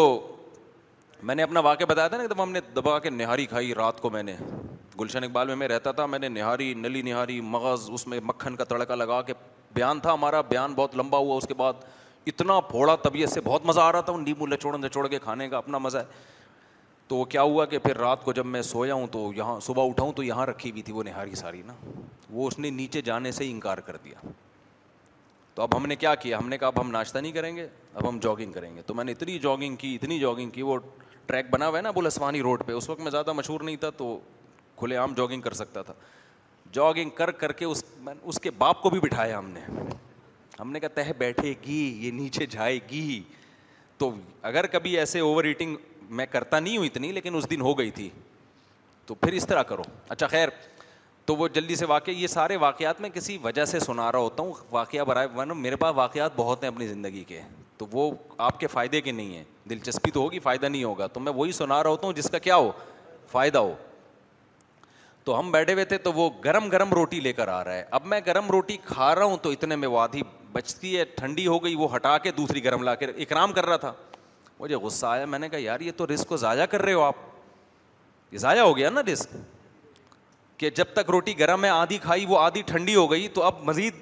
میں نے اپنا واقعہ بتایا تھا نا ایک دفعہ ہم نے دبا کے نہاری کھائی رات کو میں نے گلشن اقبال میں میں رہتا تھا میں نے نہاری نلی نہاری مغز اس میں مکھن کا تڑکا لگا کے بیان تھا ہمارا بیان بہت لمبا ہوا اس کے بعد اتنا پھوڑا طبیعت سے بہت مزہ آ رہا تھا نیمبو لچوڑ لچوڑ کے کھانے کا اپنا مزہ ہے تو وہ کیا ہوا کہ پھر رات کو جب میں سویا ہوں تو یہاں صبح اٹھاؤں تو یہاں رکھی ہوئی تھی وہ نہاری ساری نا وہ اس نے نیچے جانے سے ہی انکار کر دیا تو اب ہم نے کیا کیا ہم نے کہا اب ہم ناشتہ نہیں کریں گے اب ہم جاگنگ کریں گے تو میں نے اتنی جاگنگ کی اتنی جاگنگ کی وہ ٹریک بنا ہوا ہے نا بولسوانی روڈ پہ اس وقت میں زیادہ مشہور نہیں تھا تو کھلے عام جاگنگ کر سکتا تھا جاگنگ کر کر کے اس اس کے باپ کو بھی بٹھایا ہم نے ہم نے کہا تہ بیٹھے گی یہ نیچے جائے گی تو اگر کبھی ایسے اوور ایٹنگ میں کرتا نہیں ہوں اتنی لیکن اس دن ہو گئی تھی تو پھر اس طرح کرو اچھا خیر تو وہ جلدی سے واقع یہ سارے واقعات میں کسی وجہ سے سنا رہا ہوتا ہوں واقعہ برائے میرے پاس واقعات بہت ہیں اپنی زندگی کے تو وہ آپ کے فائدے کے نہیں ہیں دلچسپی تو ہوگی فائدہ نہیں ہوگا تو میں وہی سنا رہا ہوتا ہوں جس کا کیا ہو فائدہ ہو تو ہم بیٹھے ہوئے تھے تو وہ گرم گرم روٹی لے کر آ رہا ہے اب میں گرم روٹی کھا رہا ہوں تو اتنے میں وہ آدھی بچتی ہے ٹھنڈی ہو گئی وہ ہٹا کے دوسری گرم لا کے اکرام کر رہا تھا مجھے غصہ آیا میں نے کہا یار یہ تو رسک کو ضائع کر رہے ہو آپ یہ ضائع ہو گیا نا رسک کہ جب تک روٹی گرم ہے آدھی کھائی وہ آدھی ٹھنڈی ہو گئی تو اب مزید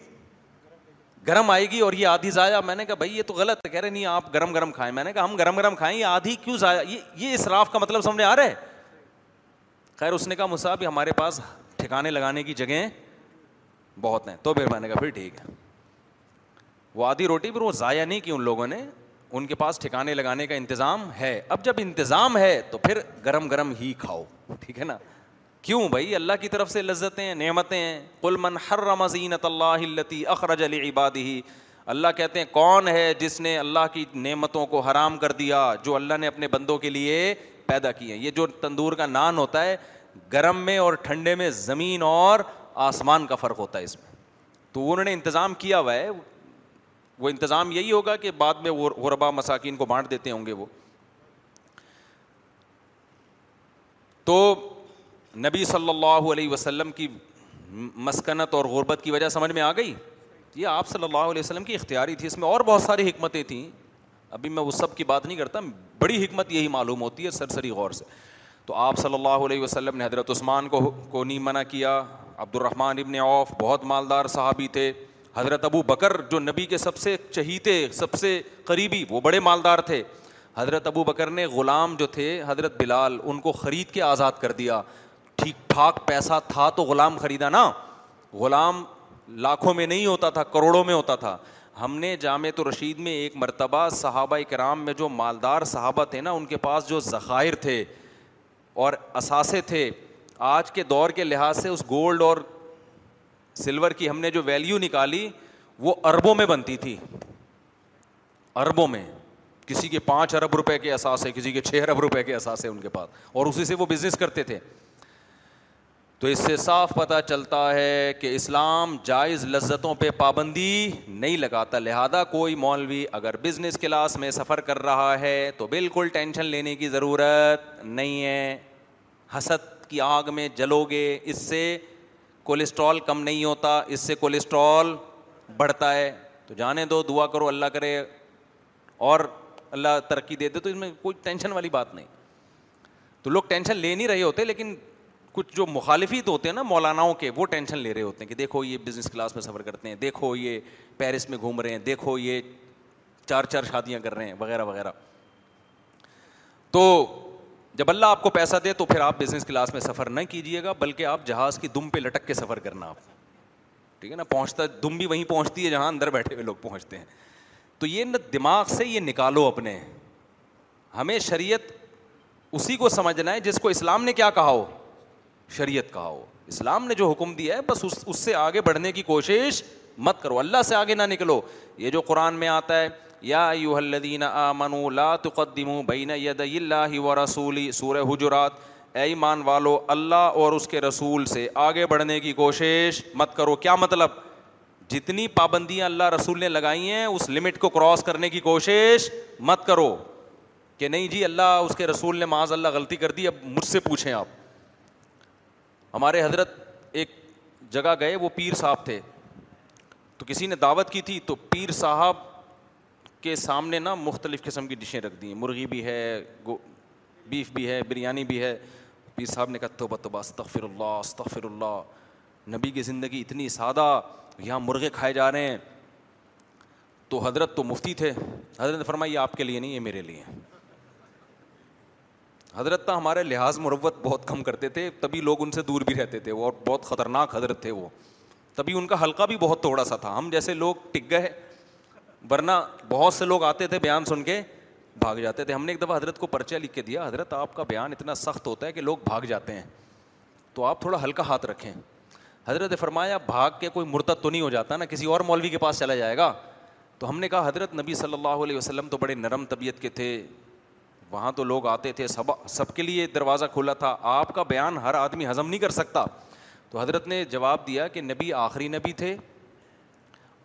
گرم آئے گی اور یہ آدھی ضائع میں نے کہا بھائی یہ تو غلط ہے کہہ رہے نہیں آپ گرم گرم کھائیں میں نے کہا ہم گرم گرم کھائیں یہ آدھی کیوں ضائع یہ یہ اسراف کا مطلب سمجھ آ رہا ہے خیر اس نے کہا مصعب ہمارے پاس ٹھکانے لگانے کی جگہیں بہت ہیں تو پھر میں نے کہا پھر ٹھیک ہے وہ آدھی روٹی پھر وہ ضائع نہیں کی ان لوگوں نے ان کے پاس ٹھکانے لگانے کا انتظام ہے اب جب انتظام ہے تو پھر گرم گرم ہی کھاؤ ٹھیک ہے نا کیوں بھائی اللہ کی طرف سے لذتیں نعمتیں ہیں من ہر رمضین اللہ التی اخرج علی عبادی اللہ کہتے ہیں کون ہے جس نے اللہ کی نعمتوں کو حرام کر دیا جو اللہ نے اپنے بندوں کے لیے پیدا کیے ہیں یہ جو تندور کا نان ہوتا ہے گرم میں اور ٹھنڈے میں زمین اور آسمان کا فرق ہوتا ہے اس میں تو انہوں نے انتظام کیا ہوا ہے وہ انتظام یہی ہوگا کہ بعد میں وہ غربا مساکین کو بانٹ دیتے ہوں گے وہ تو نبی صلی اللہ علیہ وسلم کی مسکنت اور غربت کی وجہ سمجھ میں آ گئی یہ آپ صلی اللہ علیہ وسلم کی اختیاری تھی اس میں اور بہت ساری حکمتیں تھیں ابھی میں وہ سب کی بات نہیں کرتا بڑی حکمت یہی معلوم ہوتی ہے سرسری غور سے تو آپ صلی اللہ علیہ وسلم نے حضرت عثمان کو کو نہیں منع کیا عبد الرحمٰن ابن عوف بہت مالدار صحابی تھے حضرت ابو بکر جو نبی کے سب سے چہیتے سب سے قریبی وہ بڑے مالدار تھے حضرت ابو بکر نے غلام جو تھے حضرت بلال ان کو خرید کے آزاد کر دیا ٹھیک ٹھاک پیسہ تھا تو غلام خریدا نا غلام لاکھوں میں نہیں ہوتا تھا کروڑوں میں ہوتا تھا ہم نے جامع تو رشید میں ایک مرتبہ صحابہ کرام میں جو مالدار صحابہ تھے نا ان کے پاس جو ذخائر تھے اور اثاثے تھے آج کے دور کے لحاظ سے اس گولڈ اور سلور کی ہم نے جو ویلیو نکالی وہ اربوں میں بنتی تھی اربوں میں کسی کے پانچ ارب روپے کے اثاثے کسی کے چھ ارب روپے کے اثاثے ان کے پاس اور اسی سے وہ بزنس کرتے تھے تو اس سے صاف پتہ چلتا ہے کہ اسلام جائز لذتوں پہ پابندی نہیں لگاتا لہذا کوئی مولوی اگر بزنس کلاس میں سفر کر رہا ہے تو بالکل ٹینشن لینے کی ضرورت نہیں ہے حسد کی آگ میں جلو گے اس سے کولیسٹرول کم نہیں ہوتا اس سے کولیسٹرول بڑھتا ہے تو جانے دو دعا کرو اللہ کرے اور اللہ ترقی دے دے تو اس میں کوئی ٹینشن والی بات نہیں تو لوگ ٹینشن لے نہیں رہے ہوتے لیکن کچھ جو مخالفیت ہوتے ہیں نا مولاناؤں کے وہ ٹینشن لے رہے ہوتے ہیں کہ دیکھو یہ بزنس کلاس میں سفر کرتے ہیں دیکھو یہ پیرس میں گھوم رہے ہیں دیکھو یہ چار چار شادیاں کر رہے ہیں وغیرہ وغیرہ تو جب اللہ آپ کو پیسہ دے تو پھر آپ بزنس کلاس میں سفر نہ کیجیے گا بلکہ آپ جہاز کی دم پہ لٹک کے سفر کرنا آپ ٹھیک ہے نا پہنچتا دم بھی وہیں پہنچتی ہے جہاں اندر بیٹھے ہوئے لوگ پہنچتے ہیں تو یہ نا دماغ سے یہ نکالو اپنے ہمیں شریعت اسی کو سمجھنا ہے جس کو اسلام نے کیا کہا ہو شریعت کہا ہو اسلام نے جو حکم دیا ہے بس اس اس سے آگے بڑھنے کی کوشش مت کرو اللہ سے آگے نہ نکلو یہ جو قرآن میں آتا ہے یا یو الدین آ ید اللہ و رسولی سور حجرات اے ایمان والو اللہ اور اس کے رسول سے آگے بڑھنے کی کوشش مت کرو کیا مطلب جتنی پابندیاں اللہ رسول نے لگائی ہیں اس لمٹ کو کراس کرنے کی کوشش مت کرو کہ نہیں جی اللہ اس کے رسول نے معاذ اللہ غلطی کر دی اب مجھ سے پوچھیں آپ ہمارے حضرت ایک جگہ گئے وہ پیر صاحب تھے تو کسی نے دعوت کی تھی تو پیر صاحب کے سامنے نا مختلف قسم کی ڈشیں رکھ دی ہیں مرغی بھی ہے بیف بھی ہے بریانی بھی ہے پیر صاحب نے کہا تو توبہ استغفر اللہ استغفر اللہ نبی کی زندگی اتنی سادہ یہاں مرغے کھائے جا رہے ہیں تو حضرت تو مفتی تھے حضرت نے یہ آپ کے لیے نہیں یہ میرے لیے حضرت تو ہمارے لحاظ مروت بہت کم کرتے تھے تبھی لوگ ان سے دور بھی رہتے تھے اور بہت خطرناک حضرت تھے وہ تبھی ان کا حلقہ بھی بہت تھوڑا سا تھا ہم جیسے لوگ ٹک گئے ورنہ بہت سے لوگ آتے تھے بیان سن کے بھاگ جاتے تھے ہم نے ایک دفعہ حضرت کو پرچہ لکھ کے دیا حضرت آپ کا بیان اتنا سخت ہوتا ہے کہ لوگ بھاگ جاتے ہیں تو آپ تھوڑا ہلکا ہاتھ رکھیں حضرت فرمایا بھاگ کے کوئی مرتب تو نہیں ہو جاتا نا کسی اور مولوی کے پاس چلا جائے گا تو ہم نے کہا حضرت نبی صلی اللہ علیہ وسلم تو بڑے نرم طبیعت کے تھے وہاں تو لوگ آتے تھے سب سب کے لیے دروازہ کھلا تھا آپ کا بیان ہر آدمی ہضم نہیں کر سکتا تو حضرت نے جواب دیا کہ نبی آخری نبی تھے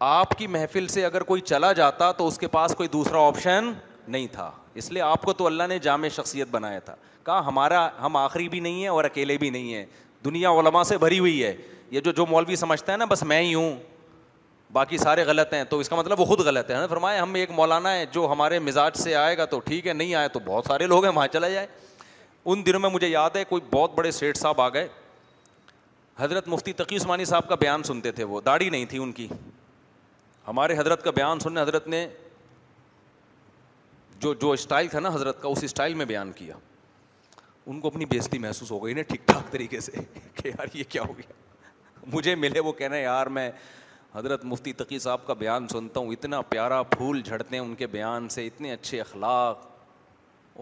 آپ کی محفل سے اگر کوئی چلا جاتا تو اس کے پاس کوئی دوسرا آپشن نہیں تھا اس لیے آپ کو تو اللہ نے جامع شخصیت بنایا تھا کہا ہمارا ہم آخری بھی نہیں ہے اور اکیلے بھی نہیں ہیں دنیا علماء سے بھری ہوئی ہے یہ جو جو مولوی سمجھتا ہے نا بس میں ہی ہوں باقی سارے غلط ہیں تو اس کا مطلب وہ خود غلط ہے فرمائے ہم ایک مولانا ہے جو ہمارے مزاج سے آئے گا تو ٹھیک ہے نہیں آئے تو بہت سارے لوگ ہیں وہاں چلا جائے ان دنوں میں مجھے یاد ہے کوئی بہت بڑے سیٹ صاحب آ گئے حضرت مفتی تقی عثمانی صاحب کا بیان سنتے تھے وہ داڑھی نہیں تھی ان کی ہمارے حضرت کا بیان سننے حضرت نے جو جو اسٹائل تھا نا حضرت کا اس اسٹائل میں بیان کیا ان کو اپنی بےزتی محسوس ہو گئی نا ٹھیک ٹھاک طریقے سے کہ یار یہ کیا ہو گیا مجھے ملے وہ کہنا یار میں حضرت مفتی تقی صاحب کا بیان سنتا ہوں اتنا پیارا پھول جھڑتے ہیں ان کے بیان سے اتنے اچھے اخلاق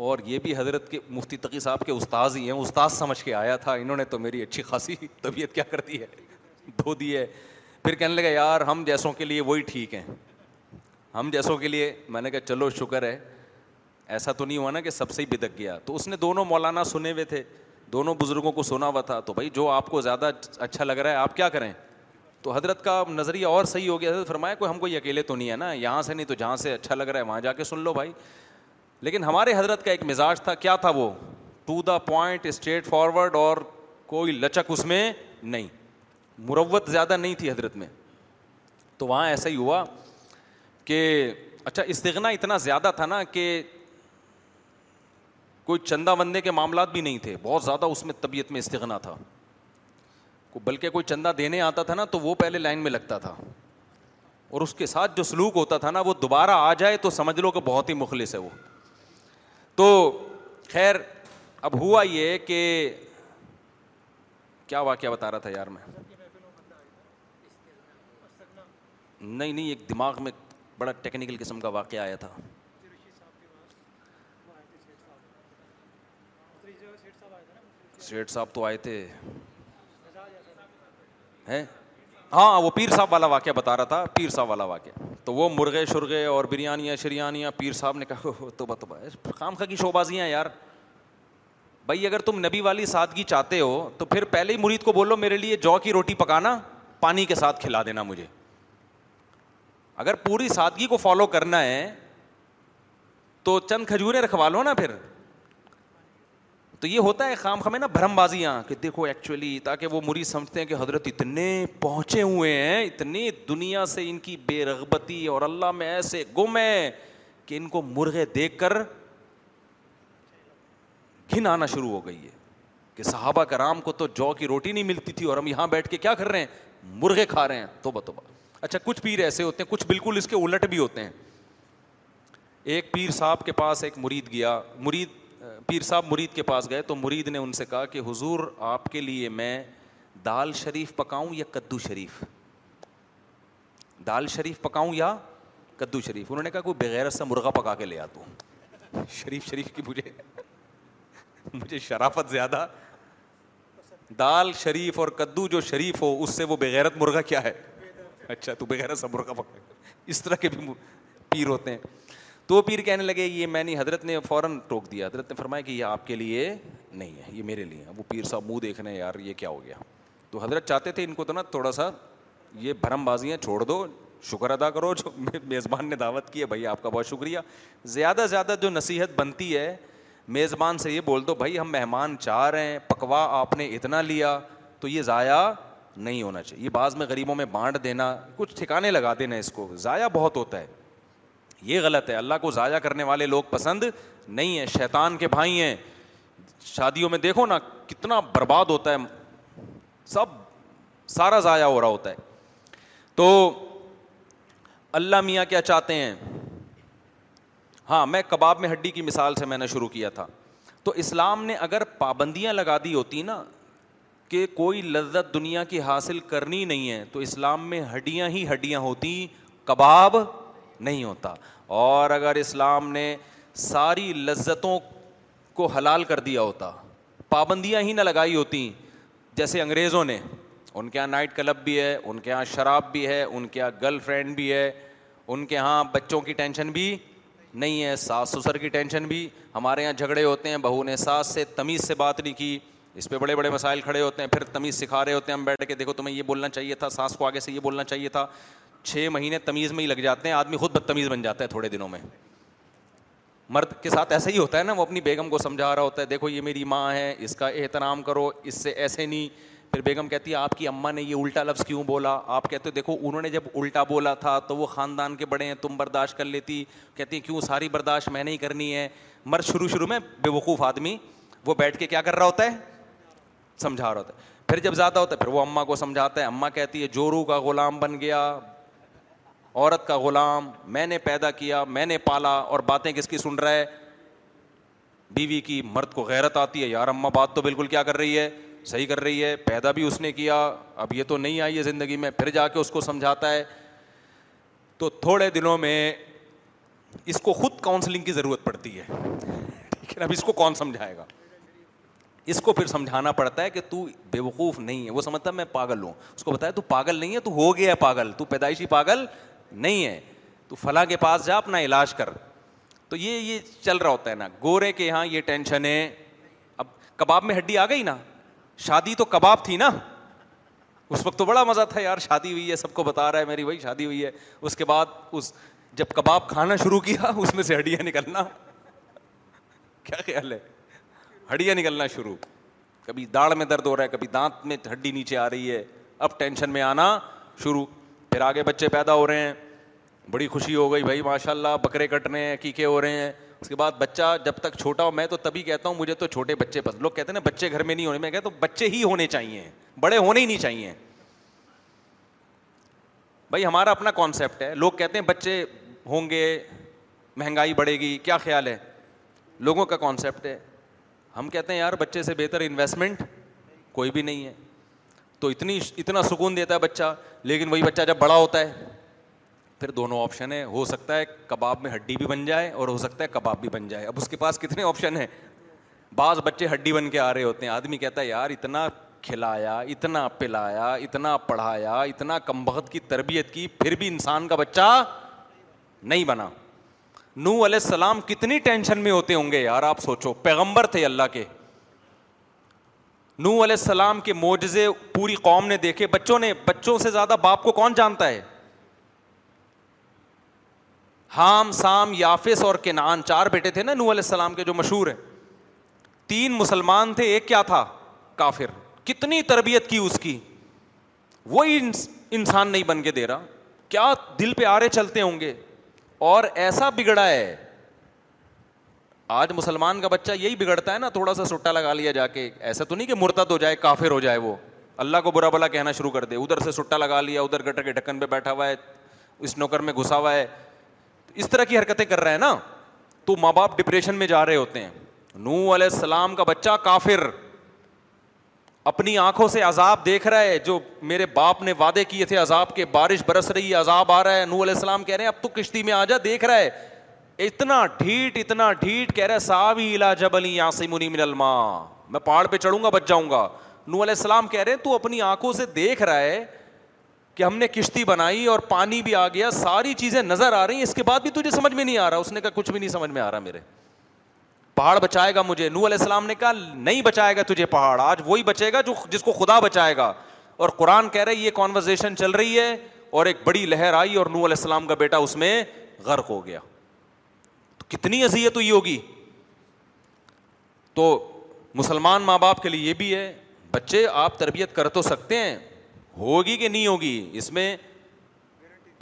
اور یہ بھی حضرت کے مفتی تقی صاحب کے استاذ ہی ہیں استاذ سمجھ کے آیا تھا انہوں نے تو میری اچھی خاصی طبیعت کیا کر دی ہے دھو دی ہے پھر کہنے لگا یار ہم جیسوں کے لیے وہی ٹھیک ہیں ہم جیسوں کے لیے میں نے کہا چلو شکر ہے ایسا تو نہیں ہوا نا کہ سب سے ہی بدک گیا تو اس نے دونوں مولانا سنے ہوئے تھے دونوں بزرگوں کو سنا ہوا تھا تو بھائی جو آپ کو زیادہ اچھا لگ رہا ہے آپ کیا کریں تو حضرت کا نظریہ اور صحیح ہو گیا حضرت فرمایا کوئی ہم کوئی اکیلے تو نہیں ہے نا یہاں سے نہیں تو جہاں سے اچھا لگ رہا ہے وہاں جا کے سن لو بھائی لیکن ہمارے حضرت کا ایک مزاج تھا کیا تھا وہ to the point straightforward اور کوئی لچک اس میں نہیں مروت زیادہ نہیں تھی حضرت میں تو وہاں ایسا ہی ہوا کہ اچھا استغنا اتنا زیادہ تھا نا کہ کوئی چندہ بندے کے معاملات بھی نہیں تھے بہت زیادہ اس میں طبیعت میں استغنا تھا بلکہ کوئی چندہ دینے آتا تھا نا تو وہ پہلے لائن میں لگتا تھا اور اس کے ساتھ جو سلوک ہوتا تھا نا وہ دوبارہ آ جائے تو سمجھ لو کہ بہت ہی مخلص ہے وہ تو خیر اب ہوا یہ کہ کیا واقعہ بتا رہا تھا یار میں نہیں نہیں ایک دماغ میں بڑا ٹیکنیکل قسم کا واقعہ آیا تھا سیٹ صاحب تو آئے تھے ہاں وہ پیر صاحب والا واقعہ بتا رہا تھا پیر صاحب والا واقعہ تو وہ مرغے شرغے اور بریانیاں شریانیاں پیر صاحب نے کہا تو بتبا خام خاں کی شوبازیاں یار بھائی اگر تم نبی والی سادگی چاہتے ہو تو پھر پہلے ہی مرید کو بولو میرے لیے جو کی روٹی پکانا پانی کے ساتھ کھلا دینا مجھے اگر پوری سادگی کو فالو کرنا ہے تو چند کھجوریں رکھوا لو نا پھر تو یہ ہوتا ہے خام ہے نا بھرم بازیاں کہ دیکھو ایکچولی تاکہ وہ مری سمجھتے ہیں کہ حضرت اتنے پہنچے ہوئے ہیں اتنی دنیا سے ان کی بے رغبتی اور اللہ میں ایسے گم ہے کہ ان کو مرغے دیکھ کر گھن آنا شروع ہو گئی ہے کہ صحابہ کرام کو تو جو کی روٹی نہیں ملتی تھی اور ہم یہاں بیٹھ کے کیا کر رہے ہیں مرغے کھا رہے ہیں تو بتو اچھا کچھ پیر ایسے ہوتے ہیں کچھ بالکل اس کے الٹ بھی ہوتے ہیں ایک پیر صاحب کے پاس ایک مرید گیا مرید پیر صاحب مرید کے پاس گئے تو مرید نے ان سے کہا کہ حضور آپ کے لیے میں دال شریف پکاؤں یا کدو شریف دال شریف پکاؤں یا کدو شریف انہوں نے کہا کوئی بغیر سا مرغا پکا کے لے آتا ہوں شریف شریف کی مجھے مجھے شرافت زیادہ دال شریف اور کدو جو شریف ہو اس سے وہ بغیرت مرغا کیا ہے اچھا تو بغیر اس طرح کے بھی پیر ہوتے ہیں تو پیر کہنے لگے یہ میں نے حضرت نے فوراً ٹوک دیا حضرت نے فرمایا کہ یہ آپ کے لیے نہیں ہے یہ میرے لیے وہ پیر صاحب منہ دیکھ رہے ہیں یار یہ کیا ہو گیا تو حضرت چاہتے تھے ان کو تو نا تھوڑا سا یہ بھرم بازیاں چھوڑ دو شکر ادا کرو جو میزبان نے دعوت کی ہے بھائی آپ کا بہت شکریہ زیادہ زیادہ جو نصیحت بنتی ہے میزبان سے یہ بول دو بھائی ہم مہمان چاہ رہے ہیں پکوا آپ نے اتنا لیا تو یہ ضائع نہیں ہونا چاہیے یہ بعض میں غریبوں میں بانٹ دینا کچھ ٹھکانے لگا دینا اس کو ضائع بہت ہوتا ہے یہ غلط ہے اللہ کو ضائع کرنے والے لوگ پسند نہیں ہیں شیطان کے بھائی ہیں شادیوں میں دیکھو نا کتنا برباد ہوتا ہے سب سارا ضائع ہو رہا ہوتا ہے تو اللہ میاں کیا چاہتے ہیں ہاں میں کباب میں ہڈی کی مثال سے میں نے شروع کیا تھا تو اسلام نے اگر پابندیاں لگا دی ہوتی نا کہ کوئی لذت دنیا کی حاصل کرنی نہیں ہے تو اسلام میں ہڈیاں ہی ہڈیاں ہوتی کباب نہیں ہوتا اور اگر اسلام نے ساری لذتوں کو حلال کر دیا ہوتا پابندیاں ہی نہ لگائی ہوتی جیسے انگریزوں نے ان کے یہاں نائٹ کلب بھی ہے ان کے یہاں شراب بھی ہے ان کے یہاں گرل فرینڈ بھی ہے ان کے یہاں بچوں کی ٹینشن بھی نہیں ہے ساس سسر کی ٹینشن بھی ہمارے یہاں جھگڑے ہوتے ہیں بہو نے ساس سے تمیز سے بات نہیں کی اس پہ بڑے بڑے مسائل کھڑے ہوتے ہیں پھر تمیز سکھا رہے ہوتے ہیں ہم بیٹھ کے دیکھو تمہیں یہ بولنا چاہیے تھا سانس کو آگے سے یہ بولنا چاہیے تھا چھ مہینے تمیز میں ہی لگ جاتے ہیں آدمی خود بدتمیز بن جاتا ہے تھوڑے دنوں میں مرد کے ساتھ ایسا ہی ہوتا ہے نا وہ اپنی بیگم کو سمجھا رہا ہوتا ہے دیکھو یہ میری ماں ہے اس کا احترام کرو اس سے ایسے نہیں پھر بیگم کہتی ہے آپ کی اماں نے یہ الٹا لفظ کیوں بولا آپ کہتے ہو دیکھو انہوں نے جب الٹا بولا تھا تو وہ خاندان کے بڑے ہیں تم برداشت کر لیتی کہتی ہیں کیوں ساری برداشت میں نہیں کرنی ہے مرد شروع شروع میں بے وقوف آدمی وہ بیٹھ کے کیا کر رہا ہوتا ہے سمجھا رہا ہوتا ہے پھر جب زیادہ ہوتا ہے پھر وہ اماں کو سمجھاتا ہے اماں کہتی ہے جورو کا غلام بن گیا عورت کا غلام میں نے پیدا کیا میں نے پالا اور باتیں کس کی سن رہا ہے بیوی کی مرد کو غیرت آتی ہے یار اماں بات تو بالکل کیا کر رہی ہے صحیح کر رہی ہے پیدا بھی اس نے کیا اب یہ تو نہیں آئی ہے زندگی میں پھر جا کے اس کو سمجھاتا ہے تو تھوڑے دنوں میں اس کو خود کاؤنسلنگ کی ضرورت پڑتی ہے اب اس کو کون سمجھائے گا اس کو پھر سمجھانا پڑتا ہے کہ تو بے وقوف نہیں ہے وہ سمجھتا میں پاگل ہوں اس کو بتایا تو پاگل نہیں ہے پاگل تو پیدائشی پاگل نہیں ہے تو فلاں کے پاس جا اپنا علاج کر تو یہ یہ چل رہا ہوتا ہے نا گورے کے یہاں یہ ٹینشن ہے اب کباب میں ہڈی آ گئی نا شادی تو کباب تھی نا اس وقت تو بڑا مزہ تھا یار شادی ہوئی ہے سب کو بتا رہا ہے میری بھائی شادی ہوئی ہے اس کے بعد اس جب کباب کھانا شروع کیا اس میں سے ہڈیاں نکلنا کیا خیال ہے ہڈیاں نکلنا شروع کبھی داڑھ میں درد ہو رہا ہے کبھی دانت میں ہڈی نیچے آ رہی ہے اب ٹینشن میں آنا شروع پھر آگے بچے پیدا ہو رہے ہیں بڑی خوشی ہو گئی بھائی ماشاء اللہ بکرے کٹ رہے ہیں کیکے ہو رہے ہیں اس کے بعد بچہ جب تک چھوٹا ہو میں تو تبھی کہتا ہوں مجھے تو چھوٹے بچے پسند لوگ کہتے ہیں نا بچے گھر میں نہیں ہونے میں کہتا ہوں بچے ہی ہونے چاہیے بڑے ہونے ہی نہیں چاہیے بھائی ہمارا اپنا کانسیپٹ ہے لوگ کہتے ہیں بچے ہوں گے مہنگائی بڑھے گی کیا خیال ہے لوگوں کا کانسیپٹ ہے ہم کہتے ہیں یار بچے سے بہتر انویسٹمنٹ کوئی بھی نہیں ہے تو اتنی اتنا سکون دیتا ہے بچہ لیکن وہی بچہ جب بڑا ہوتا ہے پھر دونوں آپشن ہیں ہو سکتا ہے کباب میں ہڈی بھی بن جائے اور ہو سکتا ہے کباب بھی بن جائے اب اس کے پاس کتنے آپشن ہیں بعض بچے ہڈی بن کے آ رہے ہوتے ہیں آدمی کہتا ہے یار اتنا کھلایا اتنا پلایا اتنا پڑھایا اتنا کم بخت کی تربیت کی پھر بھی انسان کا بچہ نہیں بنا نو علیہ السلام کتنی ٹینشن میں ہوتے ہوں گے یار آپ سوچو پیغمبر تھے اللہ کے نو علیہ السلام کے موجزے پوری قوم نے دیکھے بچوں نے بچوں سے زیادہ باپ کو کون جانتا ہے حام سام یافس اور کینان چار بیٹے تھے نا نو علیہ السلام کے جو مشہور ہیں تین مسلمان تھے ایک کیا تھا کافر کتنی تربیت کی اس کی وہی انسان نہیں بن کے دے رہا کیا دل پہ آرے چلتے ہوں گے اور ایسا بگڑا ہے آج مسلمان کا بچہ یہی بگڑتا ہے نا تھوڑا سا سٹا لگا لیا جا کے ایسا تو نہیں کہ مرتد ہو جائے کافر ہو جائے وہ اللہ کو برا بلا کہنا شروع کر دے ادھر سے سٹا لگا لیا ادھر گٹر کے ڈھکن پہ بیٹھا ہوا ہے اس نوکر میں گھسا ہوا ہے اس طرح کی حرکتیں کر رہے ہیں نا تو ماں باپ ڈپریشن میں جا رہے ہوتے ہیں نو علیہ السلام کا بچہ کافر اپنی آنکھوں سے عذاب دیکھ رہا ہے جو میرے باپ نے وعدے کیے تھے عذاب کے بارش برس رہی ہے عذاب آ رہا ہے نو علیہ السلام کہہ رہے ہیں اب تو کشتی میں آ جا دیکھ رہا ہے اتنا ڈھیٹ اتنا ڈھیٹ کہہ رہے من الما میں پہاڑ پہ چڑھوں گا بچ جاؤں گا نو علیہ السلام کہہ رہے تو اپنی آنکھوں سے دیکھ رہا ہے کہ ہم نے کشتی بنائی اور پانی بھی آ گیا ساری چیزیں نظر آ رہی ہیں اس کے بعد بھی تجھے سمجھ میں نہیں آ رہا اس نے کہا کچھ بھی نہیں سمجھ میں آ رہا میرے پہاڑ بچائے گا مجھے نو علیہ السلام نے کہا نہیں بچائے گا تجھے پہاڑ آج وہی بچے گا جو جس کو خدا بچائے گا اور قرآن کہہ رہے یہ کانورزیشن چل رہی ہے اور ایک بڑی لہر آئی اور نو علیہ السلام کا بیٹا اس میں غرق ہو گیا کتنی اذیت ہوئی ہوگی تو مسلمان ماں باپ کے لیے یہ بھی ہے بچے آپ تربیت کر تو سکتے ہیں ہوگی کہ نہیں ہوگی اس میں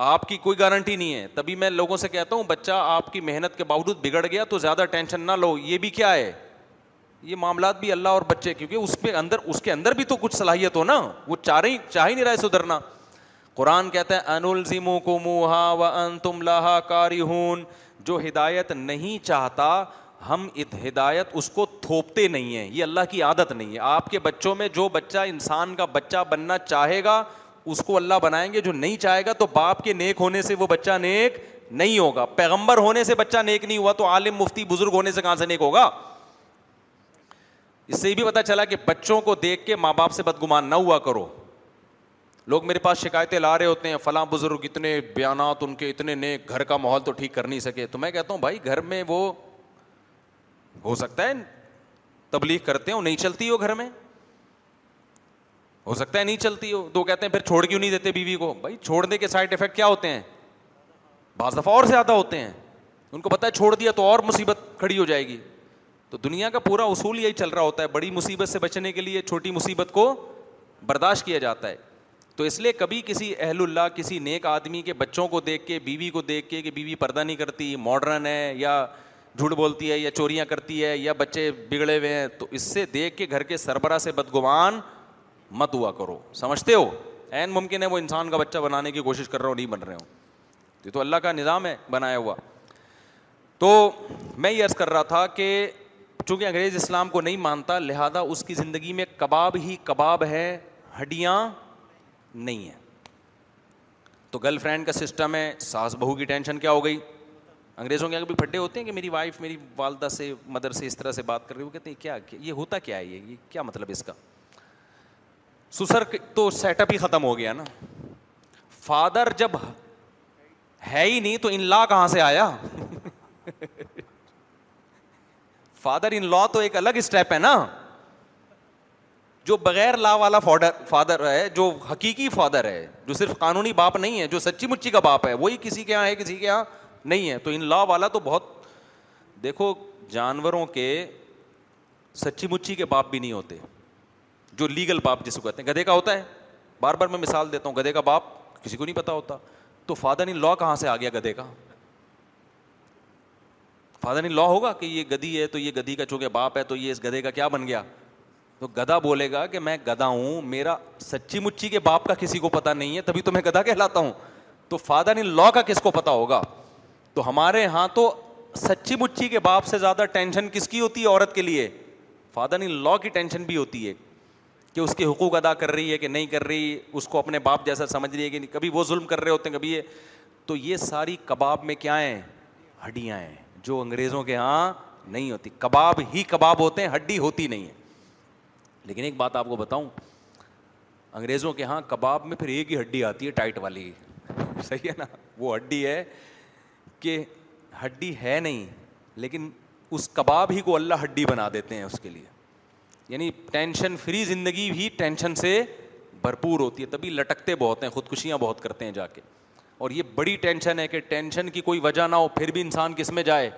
آپ کی کوئی گارنٹی نہیں ہے تبھی میں لوگوں سے کہتا ہوں بچہ آپ کی محنت کے باوجود بگڑ گیا تو زیادہ ٹینشن نہ لو یہ بھی کیا ہے یہ معاملات بھی اللہ اور بچے کیونکہ اس پہ اندر اس کے اندر بھی تو کچھ صلاحیت ہو نا وہ چاہ ہی نہیں رہا ہے سدھرنا قرآن کہتا ہے کو موہا و ان تم لا کاری جو ہدایت نہیں چاہتا ہم ہدایت اس کو تھوپتے نہیں ہیں یہ اللہ کی عادت نہیں ہے آپ کے بچوں میں جو بچہ انسان کا بچہ بننا چاہے گا اس کو اللہ بنائیں گے جو نہیں چاہے گا تو باپ کے نیک ہونے سے وہ بچہ نیک نہیں ہوگا پیغمبر ہونے سے بچہ نیک نہیں ہوا تو عالم مفتی بزرگ ہونے سے کہاں سے نیک ہوگا اس سے یہ بھی پتا چلا کہ بچوں کو دیکھ کے ماں باپ سے بدگمان نہ ہوا کرو لوگ میرے پاس شکایتیں لا رہے ہوتے ہیں فلاں بزرگ اتنے بیانات ان کے اتنے نئے گھر کا ماحول تو ٹھیک کر نہیں سکے تو میں کہتا ہوں بھائی گھر میں وہ ہو سکتا ہے تبلیغ کرتے ہو نہیں چلتی ہو گھر میں ہو سکتا ہے نہیں چلتی ہو تو کہتے ہیں پھر چھوڑ کیوں نہیں دیتے بیوی کو بھائی چھوڑنے کے سائڈ افیکٹ کیا ہوتے ہیں بعض دفعہ اور زیادہ ہوتے ہیں ان کو پتا ہے چھوڑ دیا تو اور مصیبت کھڑی ہو جائے گی تو دنیا کا پورا اصول یہی چل رہا ہوتا ہے بڑی مصیبت سے بچنے کے لیے چھوٹی مصیبت کو برداشت کیا جاتا ہے تو اس لیے کبھی کسی اہل اللہ کسی نیک آدمی کے بچوں کو دیکھ کے بیوی کو دیکھ کے کہ بیوی پردہ نہیں کرتی ماڈرن ہے یا جھوٹ بولتی ہے یا چوریاں کرتی ہے یا بچے بگڑے ہوئے ہیں تو اس سے دیکھ کے گھر کے سربراہ سے بدگوان مت ہوا کرو سمجھتے ہو عین ممکن ہے وہ انسان کا بچہ بنانے کی کوشش کر رہا ہوں نہیں بن رہے ہوں یہ تو اللہ کا نظام ہے بنایا ہوا تو میں یہ عرض کر رہا تھا کہ چونکہ انگریز اسلام کو نہیں مانتا لہٰذا اس کی زندگی میں کباب ہی کباب ہے ہڈیاں نہیں ہے تو گرل فرینڈ کا سسٹم ہے ساس بہو کی ٹینشن کیا ہو گئی انگریزوں کے بھی ہوتے ہیں کہ میری میری وائف والدہ سے مدر سے اس طرح سے بات کر رہی ہو کہتے ہیں کیا یہ یہ ہوتا کیا کیا مطلب ہے مطلب اس کا سسر تو سیٹ اپ ہی ختم ہو گیا نا فادر جب ہے ہی نہیں تو ان لا کہاں سے آیا فادر ان لا تو ایک الگ اسٹیپ ہے نا جو بغیر لا والا فادر فادر ہے جو حقیقی فادر ہے جو صرف قانونی باپ نہیں ہے جو سچی مچی کا باپ ہے وہی کسی کے یہاں ہے کسی کے یہاں نہیں ہے تو ان لا والا تو بہت دیکھو جانوروں کے سچی مچی کے باپ بھی نہیں ہوتے جو لیگل باپ جس کو کہتے ہیں گدھے کا ہوتا ہے بار بار میں مثال دیتا ہوں گدھے کا باپ کسی کو نہیں پتا ہوتا تو فادر ان لا کہاں سے آ گیا گدھے کا فادر ان لا ہوگا کہ یہ گدھی ہے تو یہ گدھی کا چونکہ باپ ہے تو یہ اس گدھے کا کیا بن گیا تو گدا بولے گا کہ میں گدا ہوں میرا سچی مچی کے باپ کا کسی کو پتا نہیں ہے تبھی تو میں گدا کہلاتا ہوں تو فادر ان لا کا کس کو پتا ہوگا تو ہمارے یہاں تو سچی مچی کے باپ سے زیادہ ٹینشن کس کی ہوتی ہے عورت کے لیے فادر ان لا کی ٹینشن بھی ہوتی ہے کہ اس کے حقوق ادا کر رہی ہے کہ نہیں کر رہی اس کو اپنے باپ جیسا سمجھ رہی ہے کہ نہیں کبھی وہ ظلم کر رہے ہوتے ہیں کبھی یہ تو یہ ساری کباب میں کیا ہیں ہڈیاں ہیں جو انگریزوں کے یہاں نہیں ہوتی کباب ہی کباب ہوتے ہیں ہڈی ہوتی نہیں ہے لیکن ایک بات آپ کو بتاؤں انگریزوں کے ہاں کباب میں پھر ایک ہی ہڈی آتی ہے ٹائٹ والی صحیح ہے نا وہ ہڈی ہے کہ ہڈی ہے نہیں لیکن اس کباب ہی کو اللہ ہڈی بنا دیتے ہیں اس کے لیے یعنی ٹینشن فری زندگی بھی ٹینشن سے بھرپور ہوتی ہے تبھی لٹکتے بہت ہیں خودکشیاں بہت کرتے ہیں جا کے اور یہ بڑی ٹینشن ہے کہ ٹینشن کی کوئی وجہ نہ ہو پھر بھی انسان کس میں جائے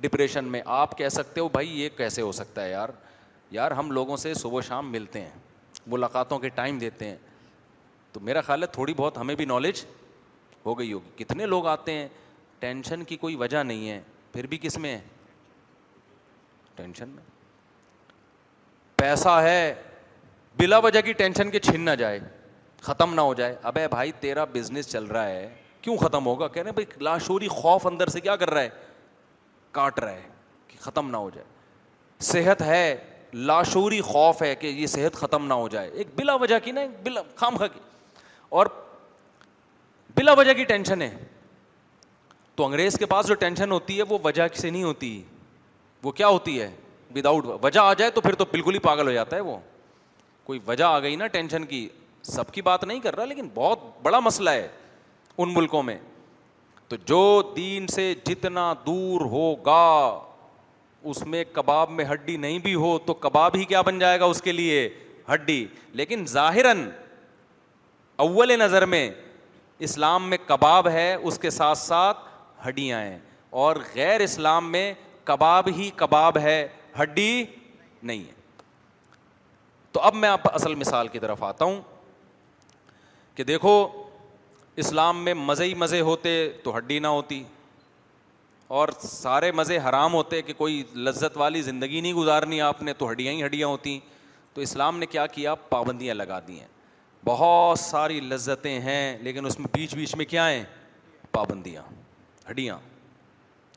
ڈپریشن میں آپ کہہ سکتے ہو بھائی یہ کیسے ہو سکتا ہے یار یار ہم لوگوں سے صبح شام ملتے ہیں ملاقاتوں کے ٹائم دیتے ہیں تو میرا خیال ہے تھوڑی بہت ہمیں بھی نالج ہو گئی ہوگی کتنے لوگ آتے ہیں ٹینشن کی کوئی وجہ نہیں ہے پھر بھی کس میں ہے ٹینشن میں پیسہ ہے بلا وجہ کی ٹینشن کے چھن نہ جائے ختم نہ ہو جائے اب ہے بھائی تیرا بزنس چل رہا ہے کیوں ختم ہوگا کہہ رہے ہیں بھائی لاشوری خوف اندر سے کیا کر رہا ہے کاٹ رہا ہے کہ ختم نہ ہو جائے صحت ہے لاشوری خوف ہے کہ یہ صحت ختم نہ ہو جائے ایک بلا وجہ کی نا بلا خام خا کی اور بلا وجہ کی ٹینشن ہے تو انگریز کے پاس جو ٹینشن ہوتی ہے وہ وجہ سے نہیں ہوتی وہ کیا ہوتی ہے وداؤٹ وجہ آ جائے تو پھر تو بالکل ہی پاگل ہو جاتا ہے وہ کوئی وجہ آ گئی نا ٹینشن کی سب کی بات نہیں کر رہا لیکن بہت بڑا مسئلہ ہے ان ملکوں میں تو جو دین سے جتنا دور ہوگا اس میں کباب میں ہڈی نہیں بھی ہو تو کباب ہی کیا بن جائے گا اس کے لیے ہڈی لیکن ظاہر اول نظر میں اسلام میں کباب ہے اس کے ساتھ ساتھ ہڈیاں ہیں اور غیر اسلام میں کباب ہی کباب ہے ہڈی نہیں ہے تو اب میں آپ اصل مثال کی طرف آتا ہوں کہ دیکھو اسلام میں مزے ہی مزے ہوتے تو ہڈی نہ ہوتی اور سارے مزے حرام ہوتے کہ کوئی لذت والی زندگی نہیں گزارنی آپ نے تو ہڈیاں ہی ہڈیاں ہیں تو اسلام نے کیا کیا پابندیاں لگا دی ہیں بہت ساری لذتیں ہیں لیکن اس میں بیچ بیچ میں کیا ہیں پابندیاں ہڈیاں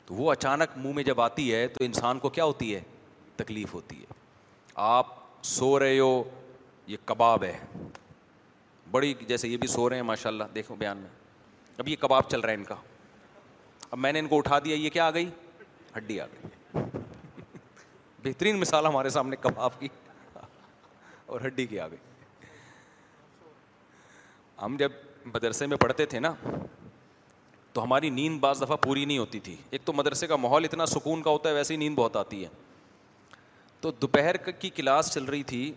تو وہ اچانک منہ میں جب آتی ہے تو انسان کو کیا ہوتی ہے تکلیف ہوتی ہے آپ سو رہے ہو یہ کباب ہے بڑی جیسے یہ بھی سو رہے ہیں ماشاء اللہ دیکھو بیان میں اب یہ کباب چل رہا ہے ان کا اب میں نے ان کو اٹھا دیا یہ کیا آ گئی ہڈی آ گئی بہترین مثال ہمارے سامنے کباب کی اور ہڈی کی آ گئی ہم جب مدرسے میں پڑھتے تھے نا تو ہماری نیند بعض دفعہ پوری نہیں ہوتی تھی ایک تو مدرسے کا ماحول اتنا سکون کا ہوتا ہے ویسے ہی نیند بہت آتی ہے تو دوپہر کی کلاس چل رہی تھی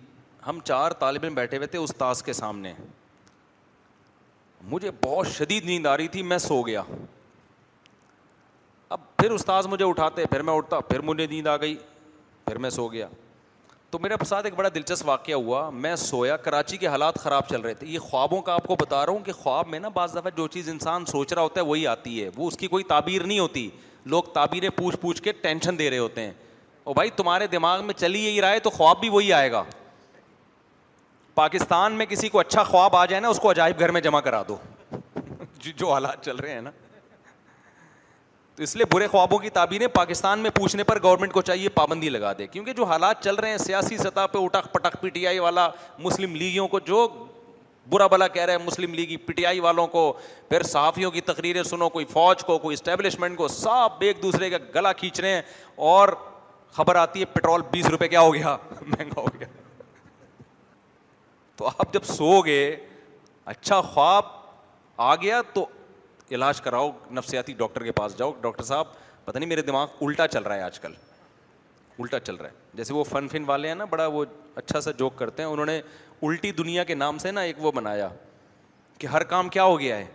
ہم چار طالب علم بیٹھے ہوئے تھے استاذ کے سامنے مجھے بہت شدید نیند آ رہی تھی میں سو گیا اب پھر استاذ مجھے اٹھاتے پھر میں اٹھتا پھر مجھے نیند آ گئی پھر میں سو گیا تو میرے ساتھ ایک بڑا دلچسپ واقعہ ہوا میں سویا کراچی کے حالات خراب چل رہے تھے یہ خوابوں کا آپ کو بتا رہا ہوں کہ خواب میں نا بعض دفعہ جو چیز انسان سوچ رہا ہوتا ہے وہی آتی ہے وہ اس کی کوئی تعبیر نہیں ہوتی لوگ تعبیریں پوچھ پوچھ کے ٹینشن دے رہے ہوتے ہیں اور بھائی تمہارے دماغ میں چلی یہی رائے تو خواب بھی وہی آئے گا پاکستان میں کسی کو اچھا خواب آ جائے نا اس کو عجائب گھر میں جمع کرا دو جو حالات چل رہے ہیں نا اس لیے برے خوابوں کی تعبیریں پاکستان میں پوچھنے پر گورنمنٹ کو چاہیے پابندی لگا دے کیونکہ جو حالات چل رہے ہیں سیاسی سطح پہ اٹک پٹک پی ٹی آئی والا مسلم لیگیوں کو جو برا بلا کہہ رہے ہیں مسلم لیگی پی ٹی آئی والوں کو پھر صحافیوں کی تقریریں سنو کوئی فوج کو کوئی اسٹیبلشمنٹ کو سب ایک دوسرے کا گلا کھینچ رہے ہیں اور خبر آتی ہے پیٹرول بیس روپے کیا ہو گیا مہنگا ہو گیا تو آپ جب سو گئے اچھا خواب آ گیا تو علاج کراؤ نفسیاتی ڈاکٹر کے پاس جاؤ ڈاکٹر صاحب پتہ نہیں میرے دماغ الٹا چل رہا ہے آج کل الٹا چل رہا ہے جیسے وہ فن فن والے ہیں نا بڑا وہ اچھا سا جوک کرتے ہیں انہوں نے الٹی دنیا کے نام سے نا ایک وہ بنایا کہ ہر کام کیا ہو گیا ہے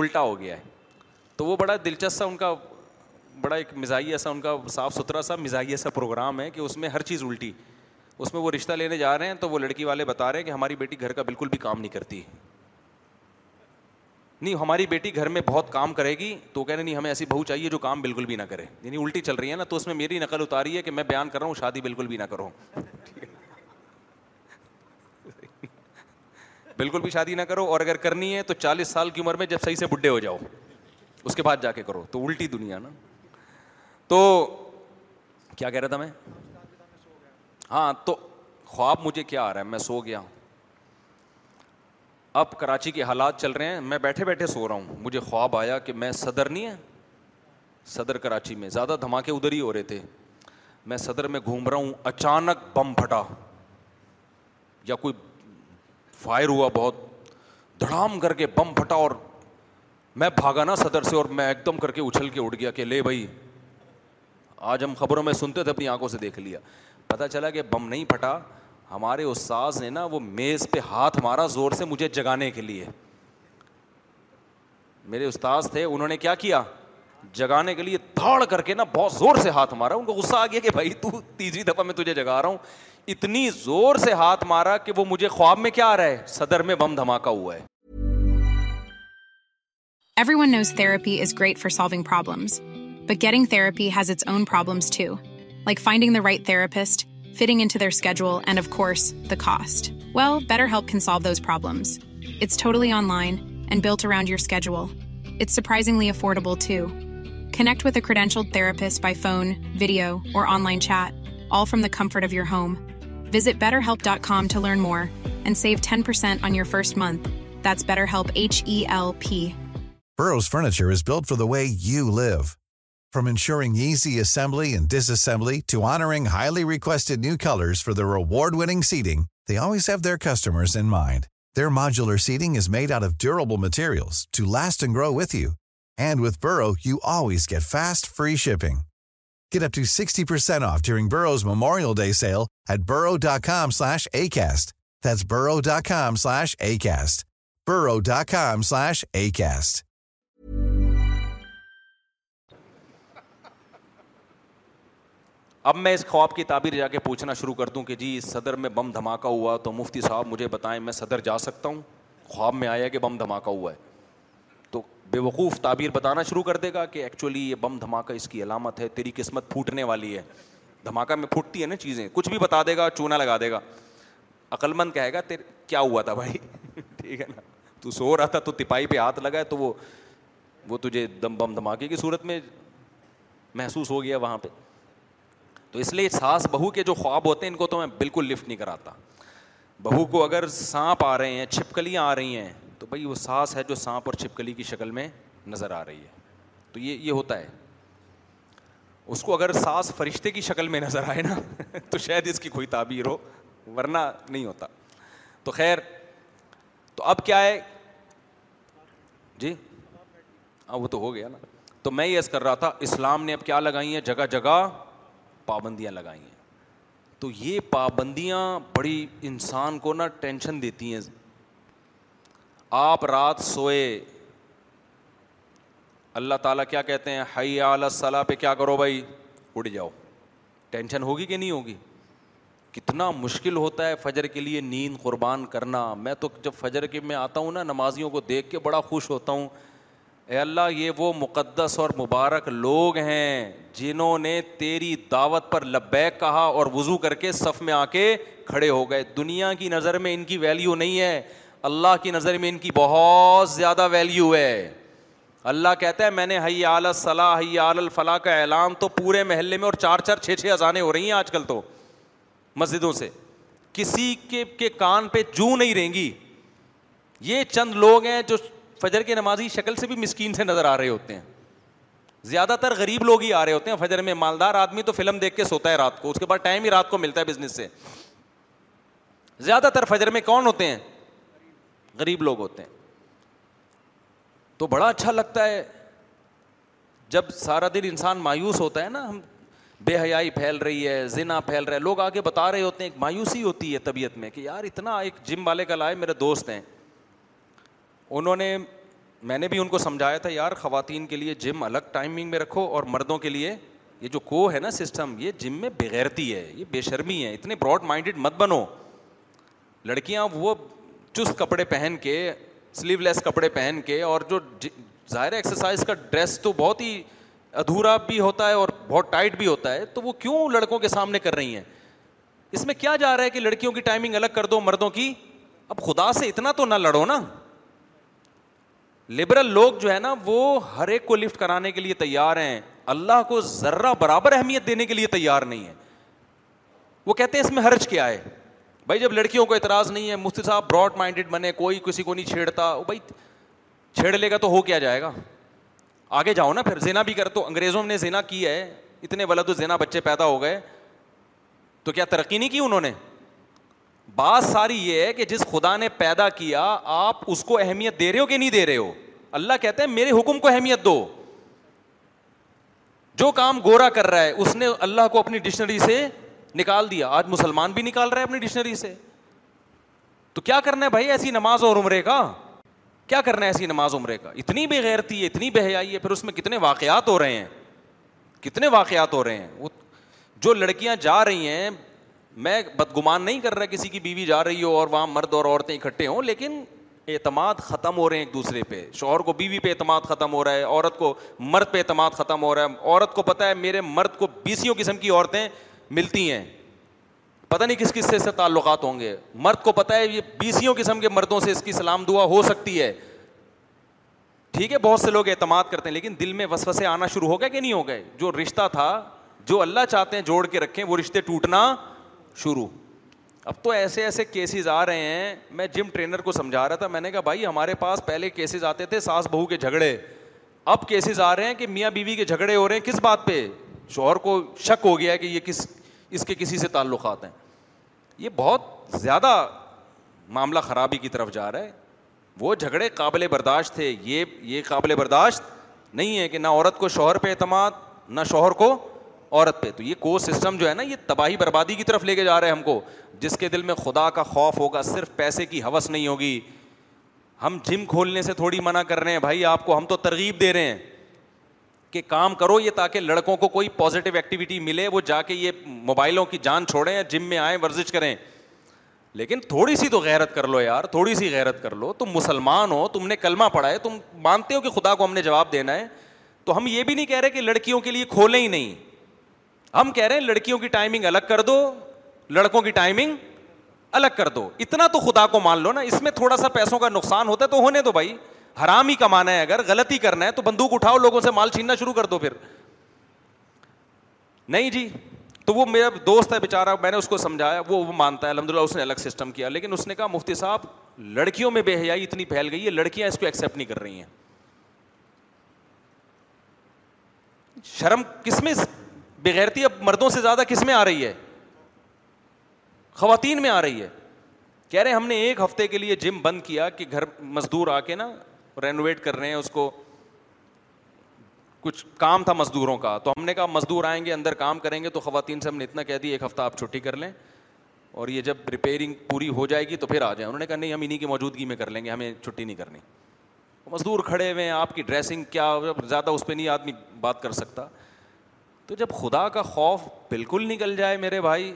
الٹا ہو گیا ہے تو وہ بڑا دلچسپ سا ان کا بڑا ایک مزاحیہ ایسا ان کا صاف ستھرا سا مزاحیہ سا پروگرام ہے کہ اس میں ہر چیز الٹی اس میں وہ رشتہ لینے جا رہے ہیں تو وہ لڑکی والے بتا رہے ہیں کہ ہماری بیٹی گھر کا بالکل بھی کام نہیں کرتی نہیں ہماری بیٹی گھر میں بہت کام کرے گی تو کہہ رہے نہیں ہمیں ایسی بہو چاہیے جو کام بالکل بھی نہ کرے یعنی الٹی چل رہی ہے نا تو اس میں میری نقل اتاری ہے کہ میں بیان کر رہا ہوں شادی بالکل بھی نہ کرو بالکل بھی شادی نہ کرو اور اگر کرنی ہے تو چالیس سال کی عمر میں جب صحیح سے بڈھے ہو جاؤ اس کے بعد جا کے کرو تو الٹی دنیا نا تو کیا کہہ رہا تھا میں ہاں تو خواب مجھے کیا آ رہا ہے میں سو گیا ہوں اب کراچی کے حالات چل رہے ہیں میں بیٹھے بیٹھے سو رہا ہوں مجھے خواب آیا کہ میں صدر نہیں ہے صدر کراچی میں زیادہ دھماکے ادھر ہی ہو رہے تھے میں صدر میں گھوم رہا ہوں اچانک بم پھٹا یا کوئی فائر ہوا بہت دھڑام کر کے بم پھٹا اور میں بھاگا نا صدر سے اور میں ایک دم کر کے اچھل کے اٹھ گیا کہ لے بھائی آج ہم خبروں میں سنتے تھے اپنی آنکھوں سے دیکھ لیا پتہ چلا کہ بم نہیں پھٹا ہمارے استاذ نے نا وہ میز پہ ہاتھ مارا زور سے مجھے جگانے کے لیے میرے استاذ تھے انہوں نے کیا کیا جگانے کے لیے دھاڑ کر کے نا بہت زور سے ہاتھ مارا ان کو غصہ آ گیا کہ بھائی تو تیسری دفعہ میں تجھے جگا رہا ہوں اتنی زور سے ہاتھ مارا کہ وہ مجھے خواب میں کیا آ رہا ہے صدر میں بم دھماکہ ہوا ہے everyone knows therapy is great for solving problems but getting therapy has its own problems too like finding the right therapist شل تھراپسٹ بائی فون ویڈیو اور comfort of your home visit بیٹرنڈ save ten percent month better from insuring E C assembly in disassembly رکویسٹرو with you and with برو you always get fast free shipping memorial اب میں اس خواب کی تعبیر جا کے پوچھنا شروع کر دوں کہ جی صدر میں بم دھماکہ ہوا تو مفتی صاحب مجھے بتائیں میں صدر جا سکتا ہوں خواب میں آیا کہ بم دھماکہ ہوا ہے تو بے وقوف تعبیر بتانا شروع کر دے گا کہ ایکچولی یہ بم دھماکہ اس کی علامت ہے تیری قسمت پھوٹنے والی ہے دھماکہ میں پھوٹتی ہے نا چیزیں کچھ بھی بتا دے گا چونا لگا دے گا عقلمند کہے گا تیر کیا ہوا تھا بھائی ٹھیک ہے نا تو سو رہا تھا تو تپاہی پہ ہاتھ لگا ہے تو وہ وہ تجھے دم بم دھماکے کی صورت میں محسوس ہو گیا وہاں پہ تو اس لیے ساس بہو کے جو خواب ہوتے ہیں ان کو تو میں بالکل لفٹ نہیں کراتا بہو کو اگر سانپ آ رہے ہیں چھپکلیاں آ رہی ہیں تو بھائی وہ سانس ہے جو سانپ اور چھپکلی کی شکل میں نظر آ رہی ہے تو یہ یہ ہوتا ہے اس کو اگر سانس فرشتے کی شکل میں نظر آئے نا تو شاید اس کی کوئی تعبیر ہو ورنہ نہیں ہوتا تو خیر تو اب کیا ہے جی ہاں وہ تو ہو گیا نا تو میں یس کر رہا تھا اسلام نے اب کیا لگائی ہے جگہ جگہ پابندیاں لگائی ہیں تو یہ پابندیاں بڑی انسان کو نا ٹینشن دیتی ہیں آپ رات سوئے اللہ تعالیٰ کیا کہتے ہیں علیہ صلاح پہ کیا کرو بھائی اڑ جاؤ ٹینشن ہوگی کہ نہیں ہوگی کتنا مشکل ہوتا ہے فجر کے لیے نیند قربان کرنا میں تو جب فجر کے میں آتا ہوں نا نمازیوں کو دیکھ کے بڑا خوش ہوتا ہوں اے اللہ یہ وہ مقدس اور مبارک لوگ ہیں جنہوں نے تیری دعوت پر لبیک کہا اور وضو کر کے صف میں آ کے کھڑے ہو گئے دنیا کی نظر میں ان کی ویلیو نہیں ہے اللہ کی نظر میں ان کی بہت زیادہ ویلیو ہے اللہ کہتا ہے میں نے حی آل صلاح حی آل الفلاح کا اعلان تو پورے محلے میں اور چار چار چھ چھ اذانیں ہو رہی ہیں آج کل تو مسجدوں سے کسی کے کے کان پہ جو نہیں رہیں گی یہ چند لوگ ہیں جو فجر کی نمازی شکل سے بھی مسکین سے نظر آ رہے ہوتے ہیں زیادہ تر غریب لوگ ہی آ رہے ہوتے ہیں فجر میں مالدار آدمی تو فلم دیکھ کے سوتا ہے رات کو اس کے بعد ٹائم ہی رات کو ملتا ہے بزنس سے زیادہ تر فجر میں کون ہوتے ہیں غریب لوگ ہوتے ہیں تو بڑا اچھا لگتا ہے جب سارا دن انسان مایوس ہوتا ہے نا ہم بے حیائی پھیل رہی ہے زنا پھیل رہا ہے لوگ آگے بتا رہے ہوتے ہیں ایک مایوسی ہوتی ہے طبیعت میں کہ یار اتنا ایک جم والے کا لائے میرے دوست ہیں انہوں نے میں نے بھی ان کو سمجھایا تھا یار خواتین کے لیے جم الگ ٹائمنگ میں رکھو اور مردوں کے لیے یہ جو کو ہے نا سسٹم یہ جم میں بغیرتی ہے یہ بے شرمی ہے اتنے براڈ مائنڈیڈ مت بنو لڑکیاں وہ چست کپڑے پہن کے سلیو لیس کپڑے پہن کے اور جو ظاہر ایکسرسائز کا ڈریس تو بہت ہی ادھورا بھی ہوتا ہے اور بہت ٹائٹ بھی ہوتا ہے تو وہ کیوں لڑکوں کے سامنے کر رہی ہیں اس میں کیا جا رہا ہے کہ لڑکیوں کی ٹائمنگ الگ کر دو مردوں کی اب خدا سے اتنا تو نہ لڑو نا لبرل لوگ جو ہے نا وہ ہر ایک کو لفٹ کرانے کے لیے تیار ہیں اللہ کو ذرہ برابر اہمیت دینے کے لیے تیار نہیں ہے وہ کہتے ہیں اس میں حرج کیا ہے بھائی جب لڑکیوں کو اعتراض نہیں ہے مفتی صاحب براڈ مائنڈیڈ بنے کوئی کسی کو نہیں چھیڑتا بھائی چھیڑ لے گا تو ہو کیا جائے گا آگے جاؤ نا پھر زینا بھی کر تو انگریزوں نے زینا کیا ہے اتنے ولد و زینا بچے پیدا ہو گئے تو کیا ترقی نہیں کی انہوں نے بات ساری یہ ہے کہ جس خدا نے پیدا کیا آپ اس کو اہمیت دے رہے ہو کہ نہیں دے رہے ہو اللہ کہتے ہیں میرے حکم کو اہمیت دو جو کام گورا کر رہا ہے اس نے اللہ کو اپنی ڈکشنری سے نکال دیا آج مسلمان بھی نکال رہے اپنی ڈکشنری سے تو کیا کرنا ہے بھائی ایسی نماز اور عمرے کا کیا کرنا ہے ایسی نماز عمرے کا اتنی بے غیرتی ہے اتنی بے حیائی ہے پھر اس میں کتنے واقعات ہو رہے ہیں کتنے واقعات ہو رہے ہیں وہ جو لڑکیاں جا رہی ہیں میں بدگمان نہیں کر رہا کسی کی بیوی جا رہی ہو اور وہاں مرد اور عورتیں اکٹھے ہوں لیکن اعتماد ختم ہو رہے ہیں ایک دوسرے پہ شوہر کو بیوی پہ اعتماد ختم ہو رہا ہے عورت کو مرد پہ اعتماد ختم ہو رہا ہے عورت کو پتہ ہے میرے مرد کو بیسیوں قسم کی عورتیں ملتی ہیں پتہ نہیں کس کس سے سے تعلقات ہوں گے مرد کو پتہ ہے یہ بیسیوں قسم کے مردوں سے اس کی سلام دعا ہو سکتی ہے ٹھیک ہے بہت سے لوگ اعتماد کرتے ہیں لیکن دل میں وسوسے آنا شروع ہو گئے کہ نہیں ہو گئے جو رشتہ تھا جو اللہ چاہتے ہیں جوڑ کے رکھیں وہ رشتے ٹوٹنا شروع اب تو ایسے ایسے کیسز آ رہے ہیں میں جم ٹرینر کو سمجھا رہا تھا میں نے کہا بھائی ہمارے پاس پہلے کیسز آتے تھے ساس بہو کے جھگڑے اب کیسز آ رہے ہیں کہ میاں بیوی کے جھگڑے ہو رہے ہیں کس بات پہ شوہر کو شک ہو گیا کہ یہ کس اس کے کسی سے تعلقات ہیں یہ بہت زیادہ معاملہ خرابی کی طرف جا رہا ہے وہ جھگڑے قابل برداشت تھے یہ یہ قابل برداشت نہیں ہے کہ نہ عورت کو شوہر پہ اعتماد نہ شوہر کو عورت پہ تو یہ کو سسٹم جو ہے نا یہ تباہی بربادی کی طرف لے کے جا رہے ہیں ہم کو جس کے دل میں خدا کا خوف ہوگا صرف پیسے کی حوث نہیں ہوگی ہم جم کھولنے سے تھوڑی منع کر رہے ہیں بھائی آپ کو ہم تو ترغیب دے رہے ہیں کہ کام کرو یہ تاکہ لڑکوں کو کوئی پازیٹیو ایکٹیویٹی ملے وہ جا کے یہ موبائلوں کی جان چھوڑیں جم میں آئیں ورزش کریں لیکن تھوڑی سی تو غیرت کر لو یار تھوڑی سی غیرت کر لو تم مسلمان ہو تم نے کلمہ پڑھا ہے تم مانتے ہو کہ خدا کو ہم نے جواب دینا ہے تو ہم یہ بھی نہیں کہہ رہے کہ لڑکیوں کے لیے کھولیں ہی نہیں ہم کہہ رہے ہیں لڑکیوں کی ٹائمنگ الگ کر دو لڑکوں کی ٹائمنگ الگ کر دو اتنا تو خدا کو مان لو نا اس میں تھوڑا سا پیسوں کا نقصان ہوتا ہے تو ہونے دو بھائی حرام ہی کمانا ہے اگر غلطی کرنا ہے تو بندوق اٹھاؤ لوگوں سے مال چھیننا شروع کر دو پھر نہیں جی تو وہ میرا دوست ہے بیچارہ میں نے اس کو سمجھایا وہ مانتا ہے الحمد للہ اس نے الگ سسٹم کیا لیکن اس نے کہا مفتی صاحب لڑکیوں میں بے حیائی اتنی پھیل گئی ہے لڑکیاں اس کو ایکسپٹ نہیں کر رہی ہیں شرم کس میں بغیرتی اب مردوں سے زیادہ کس میں آ رہی ہے خواتین میں آ رہی ہے کہہ رہے ہیں ہم نے ایک ہفتے کے لیے جم بند کیا کہ گھر مزدور آ کے نا رینوویٹ کر رہے ہیں اس کو کچھ کام تھا مزدوروں کا تو ہم نے کہا مزدور آئیں گے اندر کام کریں گے تو خواتین سے ہم نے اتنا کہہ دی ایک ہفتہ آپ چھٹی کر لیں اور یہ جب ریپیئرنگ پوری ہو جائے گی تو پھر آ جائیں انہوں نے کہا نہیں ہم انہیں کی موجودگی میں کر لیں گے ہمیں چھٹی نہیں کرنی مزدور کھڑے ہوئے ہیں آپ کی ڈریسنگ کیا زیادہ اس پہ نہیں آدمی بات کر سکتا تو جب خدا کا خوف بالکل نکل جائے میرے بھائی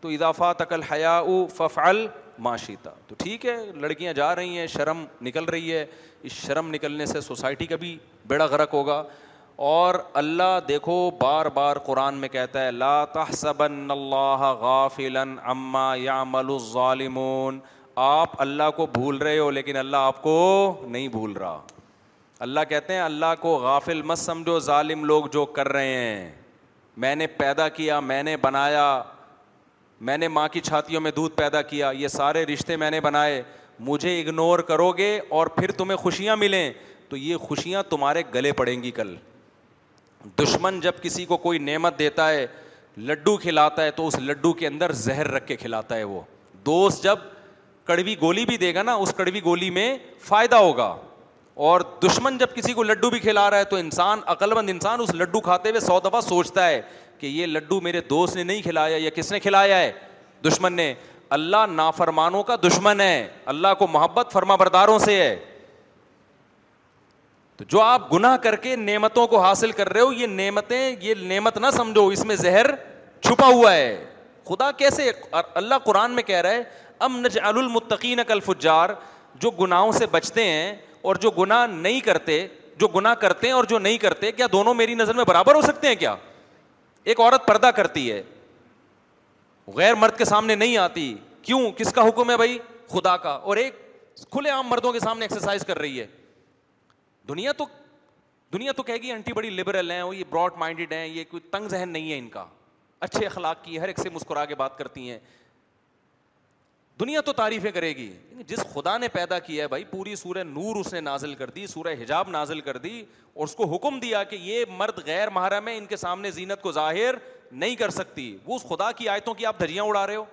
تو اضافہ تقل حیا او فف الماشیتا تو ٹھیک ہے لڑکیاں جا رہی ہیں شرم نکل رہی ہے اس شرم نکلنے سے سوسائٹی کا بھی بیڑا غرق ہوگا اور اللہ دیکھو بار بار قرآن میں کہتا ہے اللہ تحسبن اللہ غافل عما یعمل الظالمون آپ اللہ کو بھول رہے ہو لیکن اللہ آپ کو نہیں بھول رہا اللہ کہتے ہیں اللہ کو غافل مت سمجھو ظالم لوگ جو کر رہے ہیں میں نے پیدا کیا میں نے بنایا میں نے ماں کی چھاتیوں میں دودھ پیدا کیا یہ سارے رشتے میں نے بنائے مجھے اگنور کرو گے اور پھر تمہیں خوشیاں ملیں تو یہ خوشیاں تمہارے گلے پڑیں گی کل دشمن جب کسی کو کوئی نعمت دیتا ہے لڈو کھلاتا ہے تو اس لڈو کے اندر زہر رکھ کے کھلاتا ہے وہ دوست جب کڑوی گولی بھی دے گا نا اس کڑوی گولی میں فائدہ ہوگا اور دشمن جب کسی کو لڈو بھی کھلا رہا ہے تو انسان عقل مند انسان اس لڈو کھاتے ہوئے سو دفعہ سوچتا ہے کہ یہ لڈو میرے دوست نے نہیں کھلایا یا کس نے کھلایا ہے دشمن نے اللہ نافرمانوں کا دشمن ہے اللہ کو محبت فرما برداروں سے ہے تو جو آپ گناہ کر کے نعمتوں کو حاصل کر رہے ہو یہ نعمتیں یہ نعمت نہ سمجھو اس میں زہر چھپا ہوا ہے خدا کیسے اللہ قرآن میں کہہ رہا ہے ام نجعل المتقین کل فجار جو گناہوں سے بچتے ہیں اور جو گنا کرتے جو گنا کرتے ہیں اور جو نہیں کرتے کیا دونوں میری نظر میں برابر ہو سکتے ہیں کیا ایک عورت پردہ کرتی ہے غیر مرد کے سامنے نہیں آتی کیوں کس کا حکم ہے بھائی خدا کا اور ایک کھلے عام مردوں کے سامنے ایکسرسائز کر رہی ہے دنیا تو دنیا تو کہے گی بڑی لبرل ہیں وہ یہ براڈ مائنڈیڈ ہیں یہ کوئی تنگ ذہن نہیں ہے ان کا اچھے اخلاق کی ہر ایک سے مسکرا کے بات کرتی ہیں دنیا تو تعریفیں کرے گی جس خدا نے پیدا کیا ہے بھائی پوری سورہ نور اس نے نازل کر دی سورہ حجاب نازل کر دی اور اس کو حکم دیا کہ یہ مرد غیر محرم ہے ان کے سامنے زینت کو ظاہر نہیں کر سکتی وہ اس خدا کی آیتوں کی آپ دھجیاں اڑا رہے ہو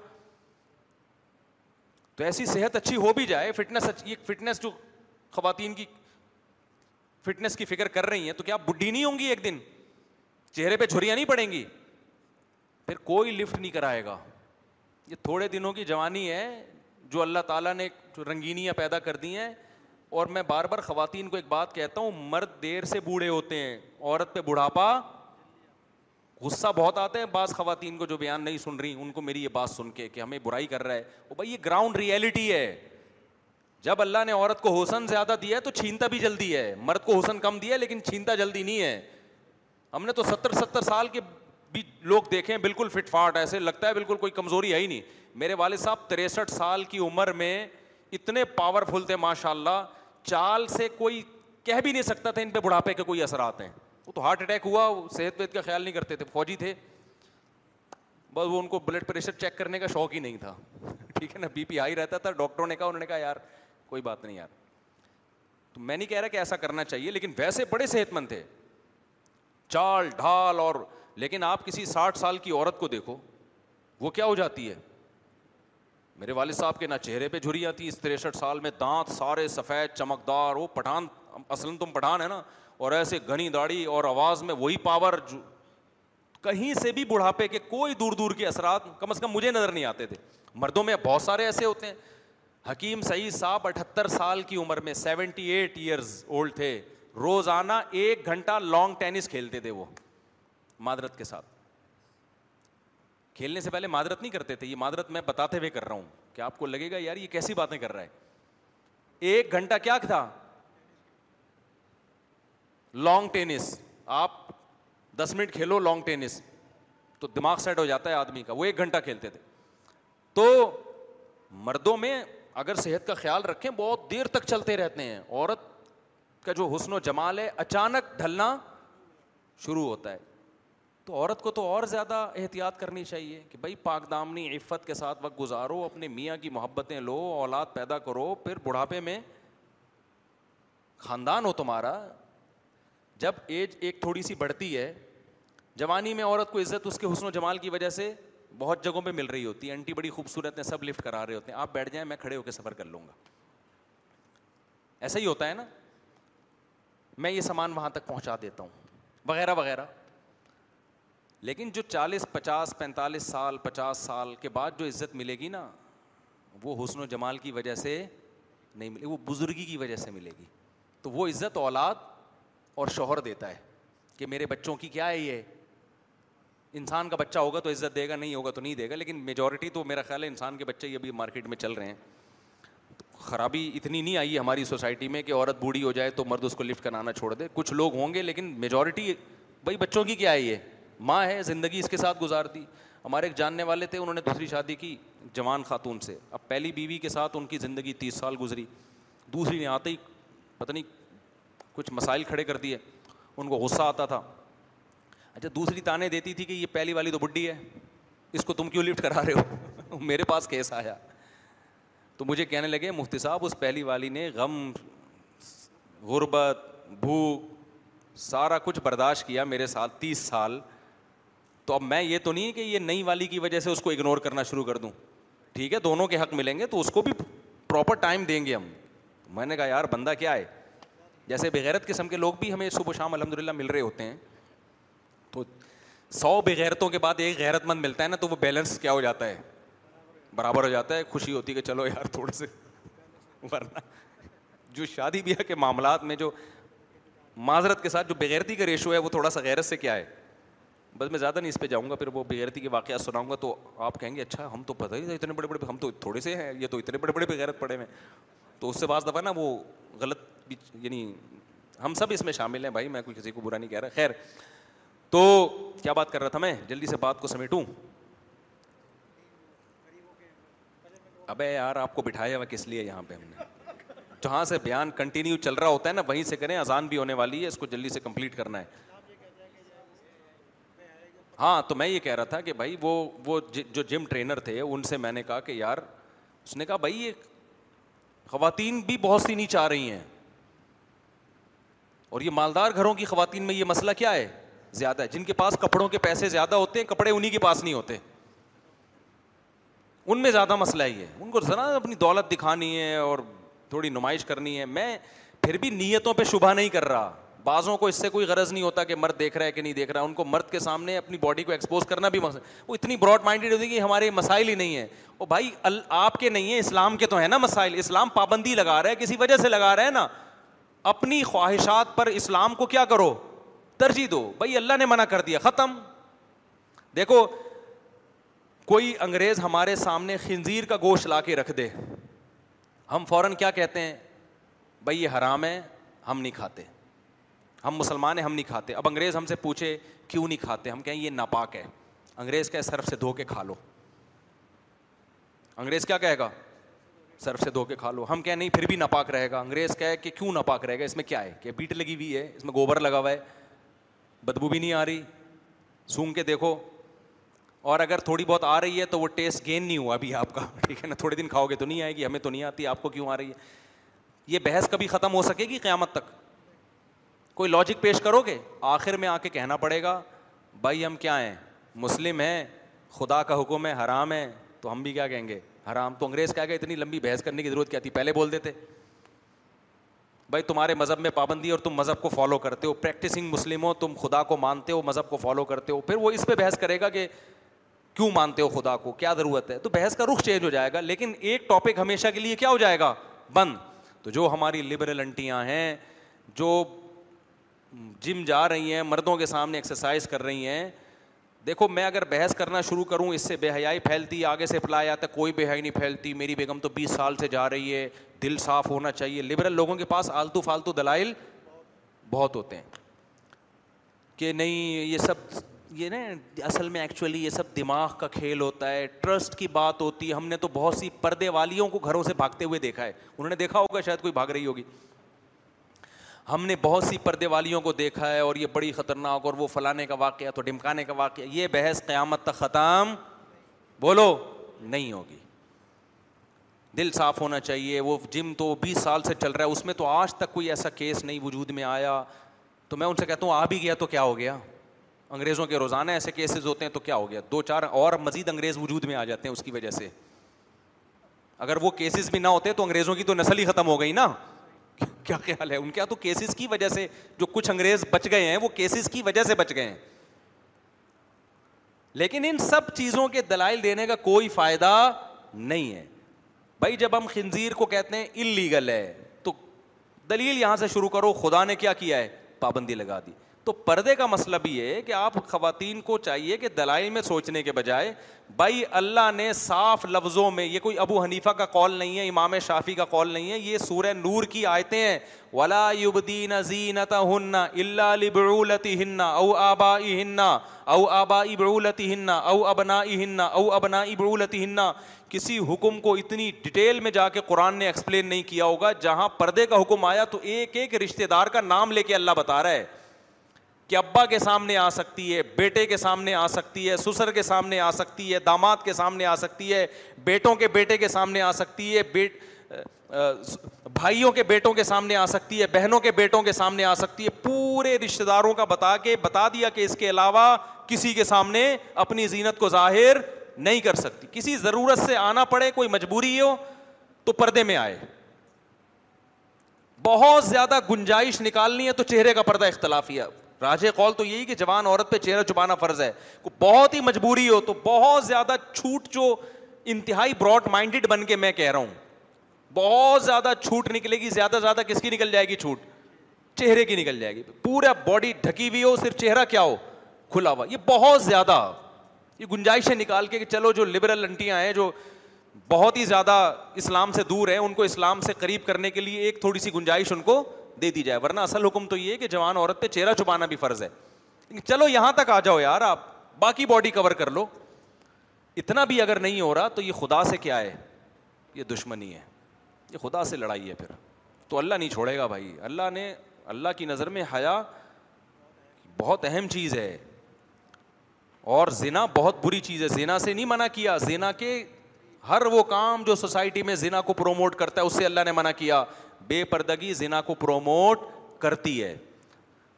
تو ایسی صحت اچھی ہو بھی جائے فٹنس فٹنس جو خواتین کی فٹنس کی فکر کر رہی ہیں تو کیا آپ بڈھی نہیں ہوں گی ایک دن چہرے پہ جھریاں نہیں پڑیں گی پھر کوئی لفٹ نہیں کرائے گا یہ تھوڑے دنوں کی جوانی ہے جو اللہ تعالیٰ نے رنگینیاں پیدا کر دی ہیں اور میں بار بار خواتین کو ایک بات کہتا ہوں مرد دیر سے بوڑھے ہوتے ہیں عورت پہ بڑھاپا غصہ بہت آتا ہے بعض خواتین کو جو بیان نہیں سن رہی ان کو میری یہ بات سن کے کہ ہمیں برائی کر رہا ہے وہ بھائی یہ گراؤنڈ ریئلٹی ہے جب اللہ نے عورت کو حسن زیادہ دیا ہے تو چھینتا بھی جلدی ہے مرد کو حسن کم دیا ہے لیکن چھینتا جلدی نہیں ہے ہم نے تو ستر ستر سال کے بھی لوگ دیکھیں بالکل فٹ فاٹ ایسے لگتا ہے بالکل کوئی کمزوری ہے ہی نہیں میرے والد صاحب تریسٹھ سال کی عمر میں اتنے پاورفل تھے ماشاء اللہ چال سے کوئی کہہ بھی نہیں سکتا تھا ان پہ بڑھاپے کے کوئی اثرات ہیں وہ تو ہارٹ اٹیک ہوا صحت ویت کا خیال نہیں کرتے تھے فوجی تھے بس وہ ان کو بلڈ پریشر چیک کرنے کا شوق ہی نہیں تھا ٹھیک ہے نا بی پی ہائی رہتا تھا ڈاکٹروں نے کہا انہوں نے کہا یار کوئی بات نہیں یار تو میں نہیں کہہ رہا کہ ایسا کرنا چاہیے لیکن ویسے بڑے صحت مند تھے چال ڈھال اور لیکن آپ کسی ساٹھ سال کی عورت کو دیکھو وہ کیا ہو جاتی ہے میرے والد صاحب کے نہ چہرے پہ جھری آتی اس تریسٹھ سال میں دانت سارے سفید چمکدار وہ پٹھان اصل تم پٹھان ہے نا اور ایسے گھنی داڑھی اور آواز میں وہی پاور جو کہیں سے بھی بڑھاپے کے کوئی دور دور کے اثرات کم از کم مجھے نظر نہیں آتے تھے مردوں میں بہت سارے ایسے ہوتے ہیں حکیم سعید صاحب اٹھتر سال کی عمر میں سیونٹی ایٹ ایئرز اولڈ تھے روزانہ ایک گھنٹہ لانگ ٹینس کھیلتے تھے وہ معذرت کے ساتھ کھیلنے سے پہلے معذرت نہیں کرتے تھے یہ معذرت میں بتاتے ہوئے کر رہا ہوں کہ آپ کو لگے گا یار یہ کیسی باتیں کر رہا ہے ایک گھنٹہ کیا تھا لانگ ٹینس آپ دس منٹ کھیلو لانگ ٹینس تو دماغ سیٹ ہو جاتا ہے آدمی کا وہ ایک گھنٹہ کھیلتے تھے تو مردوں میں اگر صحت کا خیال رکھیں بہت دیر تک چلتے رہتے ہیں عورت کا جو حسن و جمال ہے اچانک ڈھلنا شروع ہوتا ہے تو عورت کو تو اور زیادہ احتیاط کرنی چاہیے کہ بھائی پاک دامنی عفت کے ساتھ وقت گزارو اپنے میاں کی محبتیں لو اولاد پیدا کرو پھر بڑھاپے میں خاندان ہو تمہارا جب ایج ایک تھوڑی سی بڑھتی ہے جوانی میں عورت کو عزت اس کے حسن و جمال کی وجہ سے بہت جگہوں پہ مل رہی ہوتی ہے انٹی بڑی خوبصورت ہیں سب لفٹ کرا رہے ہوتے ہیں آپ بیٹھ جائیں میں کھڑے ہو کے سفر کر لوں گا ایسا ہی ہوتا ہے نا میں یہ سامان وہاں تک پہنچا دیتا ہوں وغیرہ وغیرہ لیکن جو چالیس پچاس پینتالیس سال پچاس سال کے بعد جو عزت ملے گی نا وہ حسن و جمال کی وجہ سے نہیں ملے وہ بزرگی کی وجہ سے ملے گی تو وہ عزت اولاد اور شوہر دیتا ہے کہ میرے بچوں کی کیا ہے یہ انسان کا بچہ ہوگا تو عزت دے گا نہیں ہوگا تو نہیں دے گا لیکن میجورٹی تو میرا خیال ہے انسان کے بچے ہی ابھی مارکیٹ میں چل رہے ہیں خرابی اتنی نہیں آئی ہے ہماری سوسائٹی میں کہ عورت بوڑھی ہو جائے تو مرد اس کو لفٹ کرانا چھوڑ دے کچھ لوگ ہوں گے لیکن میجورٹی بھائی بچوں کی کیا ہے یہ ماں ہے زندگی اس کے ساتھ گزار دی ہمارے ایک جاننے والے تھے انہوں نے دوسری شادی کی جوان خاتون سے اب پہلی بیوی کے ساتھ ان کی زندگی تیس سال گزری دوسری نے آتے ہی پتہ نہیں کچھ مسائل کھڑے کر دیے ان کو غصہ آتا تھا اچھا دوسری تانے دیتی تھی کہ یہ پہلی والی تو بڈی ہے اس کو تم کیوں لفٹ کرا رہے ہو میرے پاس کیس آیا تو مجھے کہنے لگے مفتی صاحب اس پہلی والی نے غم غربت بھوک سارا کچھ برداشت کیا میرے ساتھ تیس سال تو اب میں یہ تو نہیں کہ یہ نئی والی کی وجہ سے اس کو اگنور کرنا شروع کر دوں ٹھیک ہے دونوں کے حق ملیں گے تو اس کو بھی پراپر ٹائم دیں گے ہم میں نے کہا یار بندہ کیا ہے جیسے بغیرت قسم کے لوگ بھی ہمیں صبح و شام الحمد للہ مل رہے ہوتے ہیں تو سو بغیرتوں کے بعد ایک غیرت مند ملتا ہے نا تو وہ بیلنس کیا ہو جاتا ہے برابر ہو جاتا ہے خوشی ہوتی ہے کہ چلو یار تھوڑے سے ورنہ جو شادی بیاہ کے معاملات میں جو معذرت کے ساتھ جو بغیرتی کا ریشو ہے وہ تھوڑا سا غیرت سے کیا ہے بس میں زیادہ نہیں اس پہ جاؤں گا پھر وہ بغیرتی کے واقعات سناؤں گا تو آپ کہیں گے اچھا ہم تو پتہ ہی اتنے بڑے بڑے ہم تو تھوڑے سے ہیں یہ تو اتنے بڑے بڑے بغیرت پڑے ہیں تو اس سے بعض دفعہ نا وہ غلط یعنی ہم سب اس میں شامل ہیں بھائی میں کوئی کسی کو برا نہیں کہہ رہا خیر تو کیا بات کر رہا تھا میں جلدی سے بات کو سمیٹوں ابے یار آپ کو بٹھایا ہوا کس لیے یہاں پہ ہم نے جہاں سے بیان کنٹینیو چل رہا ہوتا ہے نا وہیں سے کریں اذان بھی ہونے والی ہے اس کو جلدی سے کمپلیٹ کرنا ہے ہاں تو میں یہ کہہ رہا تھا کہ بھائی وہ وہ جی، جو جم ٹرینر تھے ان سے میں نے کہا کہ یار اس نے کہا بھائی یہ خواتین بھی بہت سی نہیں چاہ رہی ہیں اور یہ مالدار گھروں کی خواتین میں یہ مسئلہ کیا ہے زیادہ ہے جن کے پاس کپڑوں کے پیسے زیادہ ہوتے ہیں کپڑے انہیں کے پاس نہیں ہوتے ان میں زیادہ مسئلہ ہی ہے ان کو ذرا اپنی دولت دکھانی ہے اور تھوڑی نمائش کرنی ہے میں پھر بھی نیتوں پہ شبہ نہیں کر رہا بعضوں کو اس سے کوئی غرض نہیں ہوتا کہ مرد دیکھ رہا ہے کہ نہیں دیکھ رہا ہے ان کو مرد کے سامنے اپنی باڈی کو ایکسپوز کرنا بھی مقصد وہ اتنی براڈ مائنڈیڈ ہوتی ہے کہ ہمارے مسائل ہی نہیں ہے وہ بھائی ال آپ کے نہیں ہیں اسلام کے تو ہیں نا مسائل اسلام پابندی لگا رہا ہے کسی وجہ سے لگا رہا ہے نا اپنی خواہشات پر اسلام کو کیا کرو ترجیح دو بھائی اللہ نے منع کر دیا ختم دیکھو کوئی انگریز ہمارے سامنے خنزیر کا گوشت لا کے رکھ دے ہم فوراً کیا کہتے ہیں بھائی یہ حرام ہے ہم نہیں کھاتے ہم مسلمان ہیں ہم نہیں کھاتے اب انگریز ہم سے پوچھے کیوں نہیں کھاتے ہم کہیں یہ ناپاک ہے انگریز کہے سرف سے دھو کے کھا لو انگریز کیا کہے گا سرف سے دھو کے کھا لو ہم کہیں نہیں پھر بھی ناپاک رہے گا انگریز کہے کہ کیوں ناپاک رہے گا اس میں کیا ہے کہ بیٹ لگی ہوئی ہے اس میں گوبر لگا ہوا ہے بدبو بھی نہیں آ رہی سونگ کے دیکھو اور اگر تھوڑی بہت آ رہی ہے تو وہ ٹیسٹ گین نہیں ہوا ابھی آپ کا ٹھیک ہے نا تھوڑے دن کھاؤ گے تو نہیں آئے گی ہمیں تو نہیں آتی آپ کو کیوں آ رہی ہے یہ بحث کبھی ختم ہو سکے گی قیامت تک کوئی لاجک پیش کرو گے آخر میں آ کے کہنا پڑے گا بھائی ہم کیا ہیں مسلم ہیں خدا کا حکم ہے حرام ہے تو ہم بھی کیا کہیں گے حرام تو انگریز کہ اتنی لمبی بحث کرنے کی ضرورت کیا تھی پہلے بول دیتے بھائی تمہارے مذہب میں پابندی اور تم مذہب کو فالو کرتے ہو پریکٹسنگ مسلم ہو تم خدا کو مانتے ہو مذہب کو فالو کرتے ہو پھر وہ اس پہ بحث کرے گا کہ کیوں مانتے ہو خدا کو کیا ضرورت ہے تو بحث کا رخ چینج ہو جائے گا لیکن ایک ٹاپک ہمیشہ کے لیے کیا ہو جائے گا بند تو جو ہماری لبرل انٹیاں ہیں جو جم جا رہی ہیں مردوں کے سامنے ایکسرسائز کر رہی ہیں دیکھو میں اگر بحث کرنا شروع کروں اس سے بے حیائی پھیلتی آگے سے پلایا تو کوئی بے حیائی نہیں پھیلتی میری بیگم تو بیس سال سے جا رہی ہے دل صاف ہونا چاہیے لبرل لوگوں کے پاس آلتو فالتو دلائل بہت ہوتے ہیں کہ نہیں یہ سب یہ نا اصل میں ایکچولی یہ سب دماغ کا کھیل ہوتا ہے ٹرسٹ کی بات ہوتی ہے ہم نے تو بہت سی پردے والیوں کو گھروں سے بھاگتے ہوئے دیکھا ہے انہوں نے دیکھا ہوگا شاید کوئی بھاگ رہی ہوگی ہم نے بہت سی پردے والیوں کو دیکھا ہے اور یہ بڑی خطرناک اور وہ فلانے کا واقعہ تو ڈمکانے کا واقعہ یہ بحث قیامت تک ختم بولو نہیں ہوگی دل صاف ہونا چاہیے وہ جم تو بیس سال سے چل رہا ہے اس میں تو آج تک کوئی ایسا کیس نہیں وجود میں آیا تو میں ان سے کہتا ہوں آ بھی گیا تو کیا ہو گیا انگریزوں کے روزانہ ایسے کیسز ہوتے ہیں تو کیا ہو گیا دو چار اور مزید انگریز وجود میں آ جاتے ہیں اس کی وجہ سے اگر وہ کیسز بھی نہ ہوتے تو انگریزوں کی تو نسل ہی ختم ہو گئی نا کیا خیال ہے ان کے تو کیسز کی وجہ سے جو کچھ انگریز بچ گئے ہیں وہ کیسز کی وجہ سے بچ گئے ہیں لیکن ان سب چیزوں کے دلائل دینے کا کوئی فائدہ نہیں ہے بھائی جب ہم خنزیر کو کہتے ہیں ان لیگل ہے تو دلیل یہاں سے شروع کرو خدا نے کیا کیا ہے پابندی لگا دی تو پردے کا مسئلہ بھی ہے کہ آپ خواتین کو چاہیے کہ دلائل میں سوچنے کے بجائے بھائی اللہ نے صاف لفظوں میں یہ کوئی ابو حنیفہ کا کال نہیں ہے امام شافی کا کال نہیں ہے یہ سورہ نور کی آیتیں او آبا ہن او آبا ابرولتی ہن او ابنا ہن او ابنا ابرولتی ہن کسی حکم کو اتنی ڈیٹیل میں جا کے قرآن نے ایکسپلین نہیں کیا ہوگا جہاں پردے کا حکم آیا تو ایک ایک رشتے دار کا نام لے کے اللہ بتا رہا ہے کہ ابا کے سامنے آ سکتی ہے بیٹے کے سامنے آ سکتی ہے سسر کے سامنے آ سکتی ہے داماد کے سامنے آ سکتی ہے بیٹوں کے بیٹے کے سامنے آ سکتی ہے بیٹ بھائیوں کے بیٹوں کے سامنے آ سکتی ہے بہنوں کے بیٹوں کے سامنے آ سکتی ہے پورے رشتے داروں کا بتا کے بتا دیا کہ اس کے علاوہ کسی کے سامنے اپنی زینت کو ظاہر نہیں کر سکتی کسی ضرورت سے آنا پڑے کوئی مجبوری ہو تو پردے میں آئے بہت زیادہ گنجائش نکالنی ہے تو چہرے کا پردہ اختلافی ہے تو یہی کہ جوان عورت پہ چہرہ چھپانا فرض ہے بہت ہی مجبوری ہو تو بہت زیادہ چھوٹ جو انتہائی براڈ مائنڈیڈ بن کے میں کہہ رہا ہوں بہت زیادہ چھوٹ نکلے گی زیادہ زیادہ کس کی نکل جائے گی چھوٹ چہرے کی نکل جائے گی پورا باڈی ڈھکی ہوئی ہو صرف چہرہ کیا ہو کھلا ہوا یہ بہت زیادہ یہ گنجائشیں نکال کے چلو جو لبرل انٹیاں ہیں جو بہت ہی زیادہ اسلام سے دور ہیں ان کو اسلام سے قریب کرنے کے لیے ایک تھوڑی سی گنجائش ان کو دے دی جائے ورنہ اصل حکم تو یہ ہے کہ جوان عورت پہ چہرہ چھپانا بھی فرض ہے چلو یہاں تک آ جاؤ یار آپ باقی باڈی کور کر لو اتنا بھی اگر نہیں ہو رہا تو یہ خدا سے کیا ہے یہ دشمنی ہے یہ خدا سے لڑائی ہے پھر تو اللہ نہیں چھوڑے گا بھائی اللہ نے اللہ کی نظر میں حیا بہت اہم چیز ہے اور زنا بہت بری چیز ہے زنا سے نہیں منع کیا زنا کے ہر وہ کام جو سوسائٹی میں زنا کو پروموٹ کرتا ہے اس سے اللہ نے منع کیا بے پردگی زنا کو پروموٹ کرتی ہے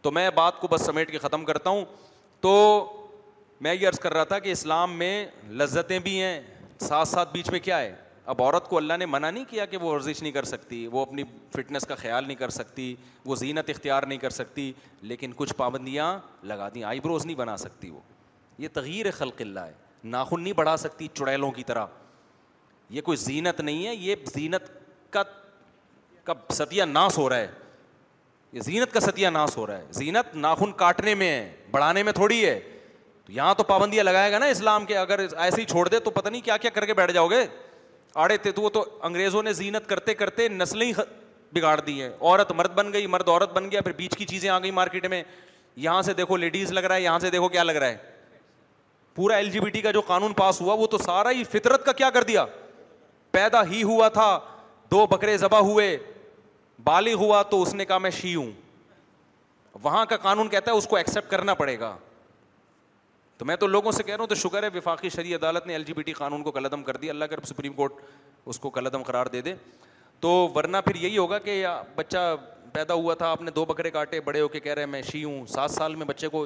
تو میں بات کو بس سمیٹ کے ختم کرتا ہوں تو میں یہ عرض کر رہا تھا کہ اسلام میں لذتیں بھی ہیں ساتھ ساتھ بیچ میں کیا ہے اب عورت کو اللہ نے منع نہیں کیا کہ وہ ورزش نہیں کر سکتی وہ اپنی فٹنس کا خیال نہیں کر سکتی وہ زینت اختیار نہیں کر سکتی لیکن کچھ پابندیاں لگا دیں آئی بروز نہیں بنا سکتی وہ یہ تغیر خلق اللہ ہے ناخن نہیں بڑھا سکتی چڑیلوں کی طرح یہ کوئی زینت نہیں ہے یہ زینت کا ستیہ ناس ہو رہا ہے یہ زینت کا ستیہ ناس ہو رہا ہے زینت ناخن کاٹنے میں ہے بڑھانے میں تھوڑی ہے تو یہاں تو پابندیاں لگائے گا نا اسلام کے اگر ایسے ہی چھوڑ دے تو پتہ نہیں کیا کیا کر کے بیٹھ جاؤ گے آڑے تھے تو وہ تو انگریزوں نے زینت کرتے کرتے نسلیں بگاڑ دی ہیں عورت مرد بن گئی مرد عورت بن گیا پھر بیچ کی چیزیں آ گئی مارکیٹ میں یہاں سے دیکھو لیڈیز لگ رہا ہے یہاں سے دیکھو کیا لگ رہا ہے پورا ایل جی بی ٹی کا جو قانون پاس ہوا وہ تو سارا ہی فطرت کا کیا کر دیا پیدا ہی ہوا تھا دو بکرے ذبح ہوئے بالی ہوا تو اس نے کہا میں شی ہوں وہاں کا قانون کہتا ہے اس کو ایکسپٹ کرنا پڑے گا تو میں تو لوگوں سے کہہ رہا ہوں تو شکر ہے وفاقی عدالت نے ایل جی بی ٹی قانون کو کو کر کر اللہ سپریم کورٹ اس قرار دے دے تو ورنہ پھر یہی ہوگا کہ بچہ پیدا ہوا تھا آپ نے دو بکرے کاٹے بڑے ہو کے کہہ رہے ہیں میں شی ہوں سات سال میں بچے کو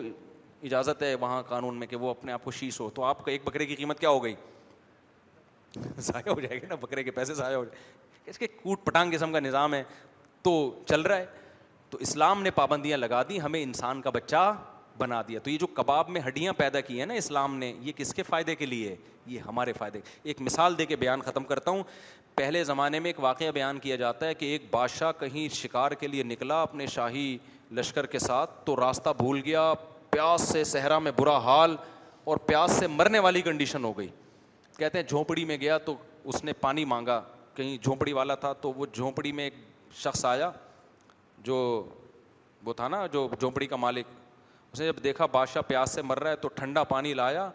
اجازت ہے وہاں قانون میں کہ وہ اپنے آپ کو شیش ہو تو آپ کا ایک بکرے کی قیمت کیا ہو گئی ضائع ہو جائے گی نا بکرے کے پیسے ضائع ہو جائے اس کے کوٹ پٹانگ قسم کا نظام ہے تو چل رہا ہے تو اسلام نے پابندیاں لگا دی ہمیں انسان کا بچہ بنا دیا تو یہ جو کباب میں ہڈیاں پیدا کی ہیں نا اسلام نے یہ کس کے فائدے کے لیے یہ ہمارے فائدے ایک مثال دے کے بیان ختم کرتا ہوں پہلے زمانے میں ایک واقعہ بیان کیا جاتا ہے کہ ایک بادشاہ کہیں شکار کے لیے نکلا اپنے شاہی لشکر کے ساتھ تو راستہ بھول گیا پیاس سے صحرا میں برا حال اور پیاس سے مرنے والی کنڈیشن ہو گئی کہتے ہیں جھونپڑی میں گیا تو اس نے پانی مانگا کہیں جھونپڑی والا تھا تو وہ جھونپڑی میں ایک شخص آیا جو وہ تھا نا جو جھونپڑی کا مالک اس نے جب دیکھا بادشاہ پیاس سے مر رہا ہے تو ٹھنڈا پانی لایا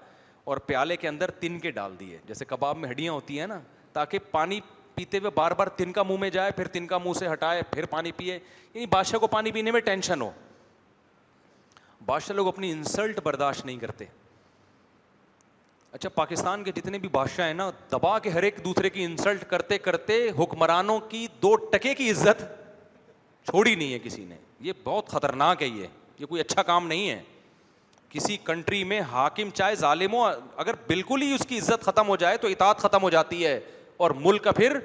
اور پیالے کے اندر تن کے ڈال دیے جیسے کباب میں ہڈیاں ہوتی ہیں نا تاکہ پانی پیتے ہوئے بار بار تن کا منہ میں جائے پھر تن کا منہ سے ہٹائے پھر پانی پیے یعنی بادشاہ کو پانی پینے میں ٹینشن ہو بادشاہ لوگ اپنی انسلٹ برداشت نہیں کرتے اچھا پاکستان کے جتنے بھی بادشاہ ہیں نا دبا کے ہر ایک دوسرے کی انسلٹ کرتے کرتے حکمرانوں کی دو ٹکے کی عزت چھوڑی نہیں ہے کسی نے یہ بہت خطرناک ہے یہ یہ کوئی اچھا کام نہیں ہے کسی کنٹری میں حاکم چاہے ظالم ہو اگر بالکل ہی اس کی عزت ختم ہو جائے تو اطاعت ختم ہو جاتی ہے اور ملک کا پھر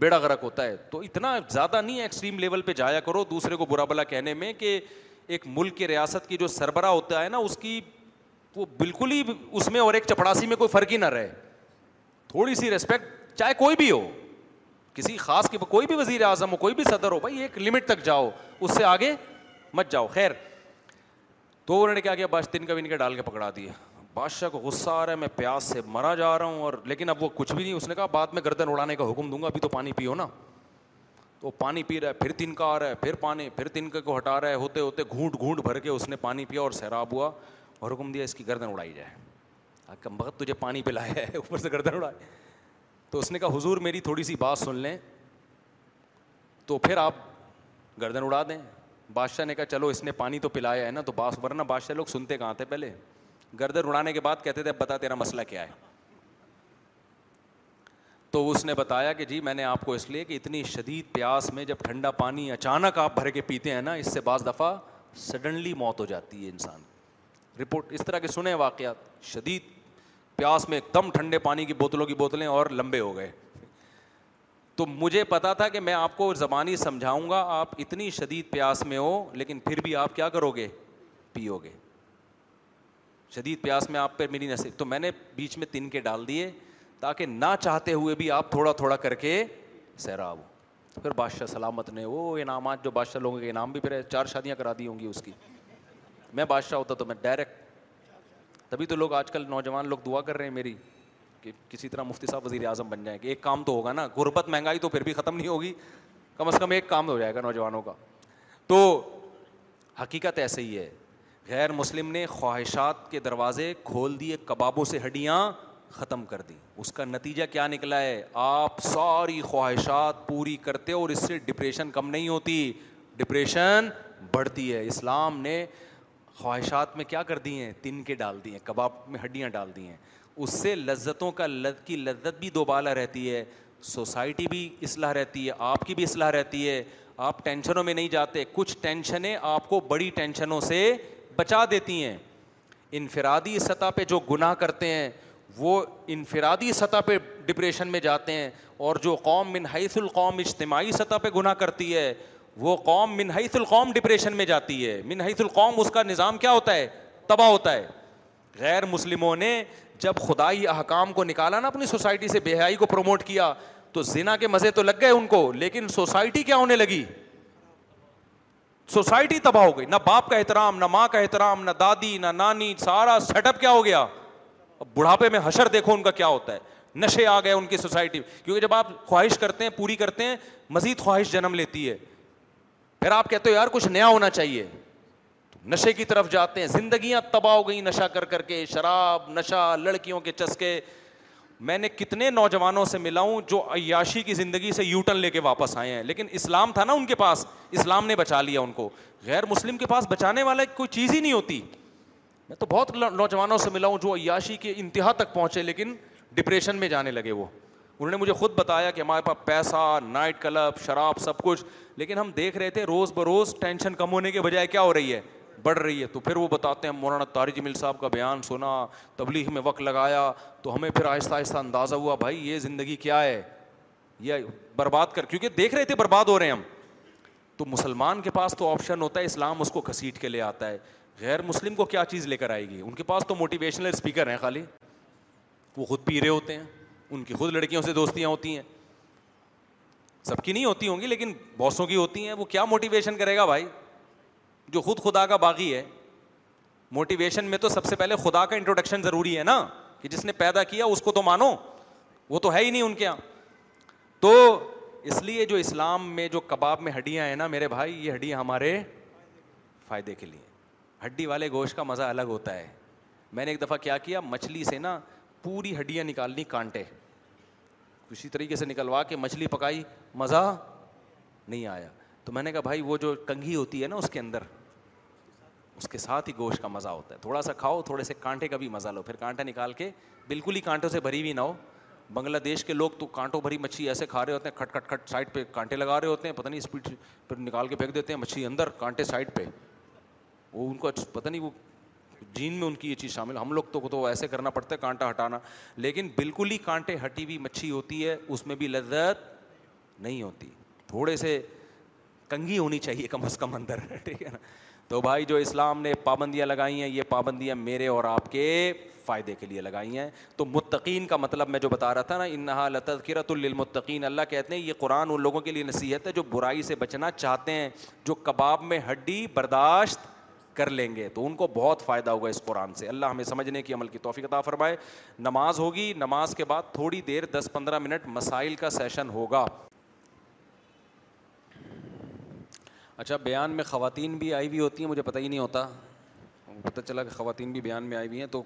بیڑا غرق ہوتا ہے تو اتنا زیادہ نہیں ایکسٹریم لیول پہ جایا کرو دوسرے کو برا بلا کہنے میں کہ ایک ملک کی ریاست کی جو سربراہ ہوتا ہے نا اس کی وہ بالکل ہی اس میں اور ایک چپڑاسی میں کوئی فرق ہی نہ رہے تھوڑی سی ریسپیکٹ چاہے کوئی بھی ہو کسی خاص کوئی بھی وزیر اعظم ہو کوئی بھی صدر ہو بھائی ایک لمٹ تک جاؤ اس سے آگے مت جاؤ خیر تو انہوں نے کیا بادشاہ تین کا ان کے ڈال کے پکڑا دیے بادشاہ کو غصہ آ رہا ہے میں پیاس سے مرا جا رہا ہوں اور لیکن اب وہ کچھ بھی نہیں اس نے کہا بعد میں گردن اڑانے کا حکم دوں گا ابھی تو پانی پیو نا تو پانی پی رہا ہے پھر تنکا کا آ رہا ہے پھر پانی پھر تین کو ہٹا رہا ہے ہوتے ہوتے گھونٹ گھونٹ بھر کے اس نے پانی پیا اور سیراب ہوا اور حکم دیا اس کی گردن اڑائی جائے کم بھگت تجھے پانی پلایا ہے اوپر سے گردن اڑائے تو اس نے کہا حضور میری تھوڑی سی بات سن لیں تو پھر آپ گردن اڑا دیں بادشاہ نے کہا چلو اس نے پانی تو پلایا ہے نا تو باس ورنہ بادشاہ لوگ سنتے کہاں تھے پہلے گردن اڑانے کے بعد کہتے تھے اب بتا تیرا مسئلہ کیا ہے تو اس نے بتایا کہ جی میں نے آپ کو اس لیے کہ اتنی شدید پیاس میں جب ٹھنڈا پانی اچانک آپ بھر کے پیتے ہیں نا اس سے بعض دفعہ سڈنلی موت ہو جاتی ہے انسان کی رپورٹ اس طرح کے سنے واقعات شدید پیاس میں ایک دم ٹھنڈے پانی کی بوتلوں کی بوتلیں اور لمبے ہو گئے تو مجھے پتا تھا کہ میں آپ کو زبانی سمجھاؤں گا آپ اتنی شدید پیاس میں ہو لیکن پھر بھی آپ کیا کرو گے پیو گے شدید پیاس میں آپ پہ میری نصیب تو میں نے بیچ میں تن کے ڈال دیے تاکہ نہ چاہتے ہوئے بھی آپ تھوڑا تھوڑا کر کے سیراب ہو پھر بادشاہ سلامت نے وہ انعامات جو بادشاہ لوگوں کے انعام بھی پھر چار شادیاں کرا دی ہوں گی اس کی میں بادشاہ ہوتا تو میں ڈائریکٹ تبھی تو لوگ آج کل نوجوان لوگ دعا کر رہے ہیں میری کہ کسی طرح مفتی صاحب وزیر اعظم بن جائیں گے ایک کام تو ہوگا نا غربت مہنگائی تو پھر بھی ختم نہیں ہوگی کم از کم ایک کام ہو جائے گا نوجوانوں کا تو حقیقت ایسے ہی ہے غیر مسلم نے خواہشات کے دروازے کھول دیے کبابوں سے ہڈیاں ختم کر دی اس کا نتیجہ کیا نکلا ہے آپ ساری خواہشات پوری کرتے اور اس سے ڈپریشن کم نہیں ہوتی ڈپریشن بڑھتی ہے اسلام نے خواہشات میں کیا کر دی ہیں تن کے ڈال دی ہیں کباب میں ہڈیاں ڈال دی ہیں اس سے لذتوں کا لذ کی لذت بھی دوبالا رہتی ہے سوسائٹی بھی اصلاح رہتی ہے آپ کی بھی اصلاح رہتی ہے آپ ٹینشنوں میں نہیں جاتے کچھ ٹینشنیں آپ کو بڑی ٹینشنوں سے بچا دیتی ہیں انفرادی سطح پہ جو گناہ کرتے ہیں وہ انفرادی سطح پہ ڈپریشن میں جاتے ہیں اور جو قوم من حیث القوم اجتماعی سطح پہ گناہ کرتی ہے وہ قوم منحیث القوم ڈپریشن میں جاتی ہے منحص القوم اس کا نظام کیا ہوتا ہے تباہ ہوتا ہے غیر مسلموں نے جب خدائی احکام کو نکالا نا اپنی سوسائٹی سے بے حیائی کو پروموٹ کیا تو زنا کے مزے تو لگ گئے ان کو لیکن سوسائٹی کیا ہونے لگی سوسائٹی تباہ ہو گئی نہ باپ کا احترام نہ ماں کا احترام نہ دادی نہ نانی سارا سیٹ اپ کیا ہو گیا اب بڑھاپے میں حشر دیکھو ان کا کیا ہوتا ہے نشے آ گئے ان کی سوسائٹی کیونکہ جب آپ خواہش کرتے ہیں پوری کرتے ہیں مزید خواہش جنم لیتی ہے پھر آپ کہتے ہو یار کچھ نیا ہونا چاہیے نشے کی طرف جاتے ہیں زندگیاں تباہ ہو گئیں نشہ کر کر کے شراب نشہ لڑکیوں کے چسکے میں نے کتنے نوجوانوں سے ملا ہوں جو عیاشی کی زندگی سے یوٹن لے کے واپس آئے ہیں لیکن اسلام تھا نا ان کے پاس اسلام نے بچا لیا ان کو غیر مسلم کے پاس بچانے والا کوئی چیز ہی نہیں ہوتی میں تو بہت نوجوانوں سے ملا ہوں جو عیاشی کے انتہا تک پہنچے لیکن ڈپریشن میں جانے لگے وہ انہوں نے مجھے خود بتایا کہ ہمارے پاس پیسہ نائٹ کلب شراب سب کچھ لیکن ہم دیکھ رہے تھے روز بروز ٹینشن کم ہونے کے بجائے کیا ہو رہی ہے بڑھ رہی ہے تو پھر وہ بتاتے ہیں مولانا جمیل صاحب کا بیان سنا تبلیغ میں وقت لگایا تو ہمیں پھر آہستہ آہستہ اندازہ ہوا بھائی یہ زندگی کیا ہے یہ برباد کر کیونکہ دیکھ رہے تھے برباد ہو رہے ہیں ہم تو مسلمان کے پاس تو آپشن ہوتا ہے اسلام اس کو کھسیٹ کے لے آتا ہے غیر مسلم کو کیا چیز لے کر آئے گی ان کے پاس تو موٹیویشنل اسپیکر ہیں خالی وہ خود پی رہے ہوتے ہیں ان کی خود لڑکیوں سے دوستیاں ہوتی ہیں سب کی نہیں ہوتی ہوں گی لیکن باسوں کی ہوتی ہیں وہ کیا موٹیویشن کرے گا بھائی جو خود خدا کا باغی ہے موٹیویشن میں تو سب سے پہلے خدا کا انٹروڈکشن ضروری ہے نا کہ جس نے پیدا کیا اس کو تو مانو وہ تو ہے ہی نہیں ان کے یہاں تو اس لیے جو اسلام میں جو کباب میں ہڈیاں ہیں نا میرے بھائی یہ ہڈیاں ہمارے فائدے کے لیے ہڈی والے گوشت کا مزہ الگ ہوتا ہے میں نے ایک دفعہ کیا کیا مچھلی سے نا پوری ہڈیاں نکالنی کانٹے اسی طریقے سے نکلوا کے مچھلی پکائی مزہ نہیں آیا تو میں نے کہا بھائی وہ جو کنگھی ہوتی ہے نا اس کے اندر اس کے ساتھ ہی گوشت کا مزہ ہوتا ہے تھوڑا سا کھاؤ تھوڑے سے کانٹے کا بھی مزہ لو پھر کانٹا نکال کے بالکل ہی کانٹوں سے بھری بھی نہ ہو بنگلہ دیش کے لوگ تو کانٹوں بھری مچھلی ایسے کھا رہے ہوتے ہیں کھٹ کھٹ کھٹ سائڈ پہ کانٹے لگا رہے ہوتے ہیں پتہ نہیں اسپیڈ پھر نکال کے پھینک دیتے ہیں مچھلی اندر کانٹے سائڈ پہ وہ ان کو پتہ نہیں وہ جین میں ان کی یہ چیز شامل ہم لوگ تو تو ایسے کرنا پڑتا ہے کانٹا ہٹانا لیکن بالکل ہی کانٹے ہٹی ہوئی مچھی ہوتی ہے اس میں بھی لذت نہیں ہوتی تھوڑے سے کنگھی ہونی چاہیے کم از کم اندر ٹھیک ہے نا تو بھائی جو اسلام نے پابندیاں لگائی ہیں یہ پابندیاں میرے اور آپ کے فائدے کے لیے لگائی ہیں تو متقین کا مطلب میں جو بتا رہا تھا نا انہا لطرت المطقین اللہ کہتے ہیں یہ قرآن ان لوگوں کے لیے نصیحت ہے جو برائی سے بچنا چاہتے ہیں جو کباب میں ہڈی برداشت کر لیں گے تو ان کو بہت فائدہ ہوگا اس قرآن سے اللہ ہمیں سمجھنے کی عمل کی توفیق عطا فرمائے نماز ہوگی نماز کے بعد تھوڑی دیر دس پندرہ منٹ مسائل کا سیشن ہوگا اچھا بیان میں خواتین بھی آئی ہوئی ہوتی ہیں مجھے پتہ ہی نہیں ہوتا پتہ چلا کہ خواتین بھی بیان میں آئی ہوئی ہیں تو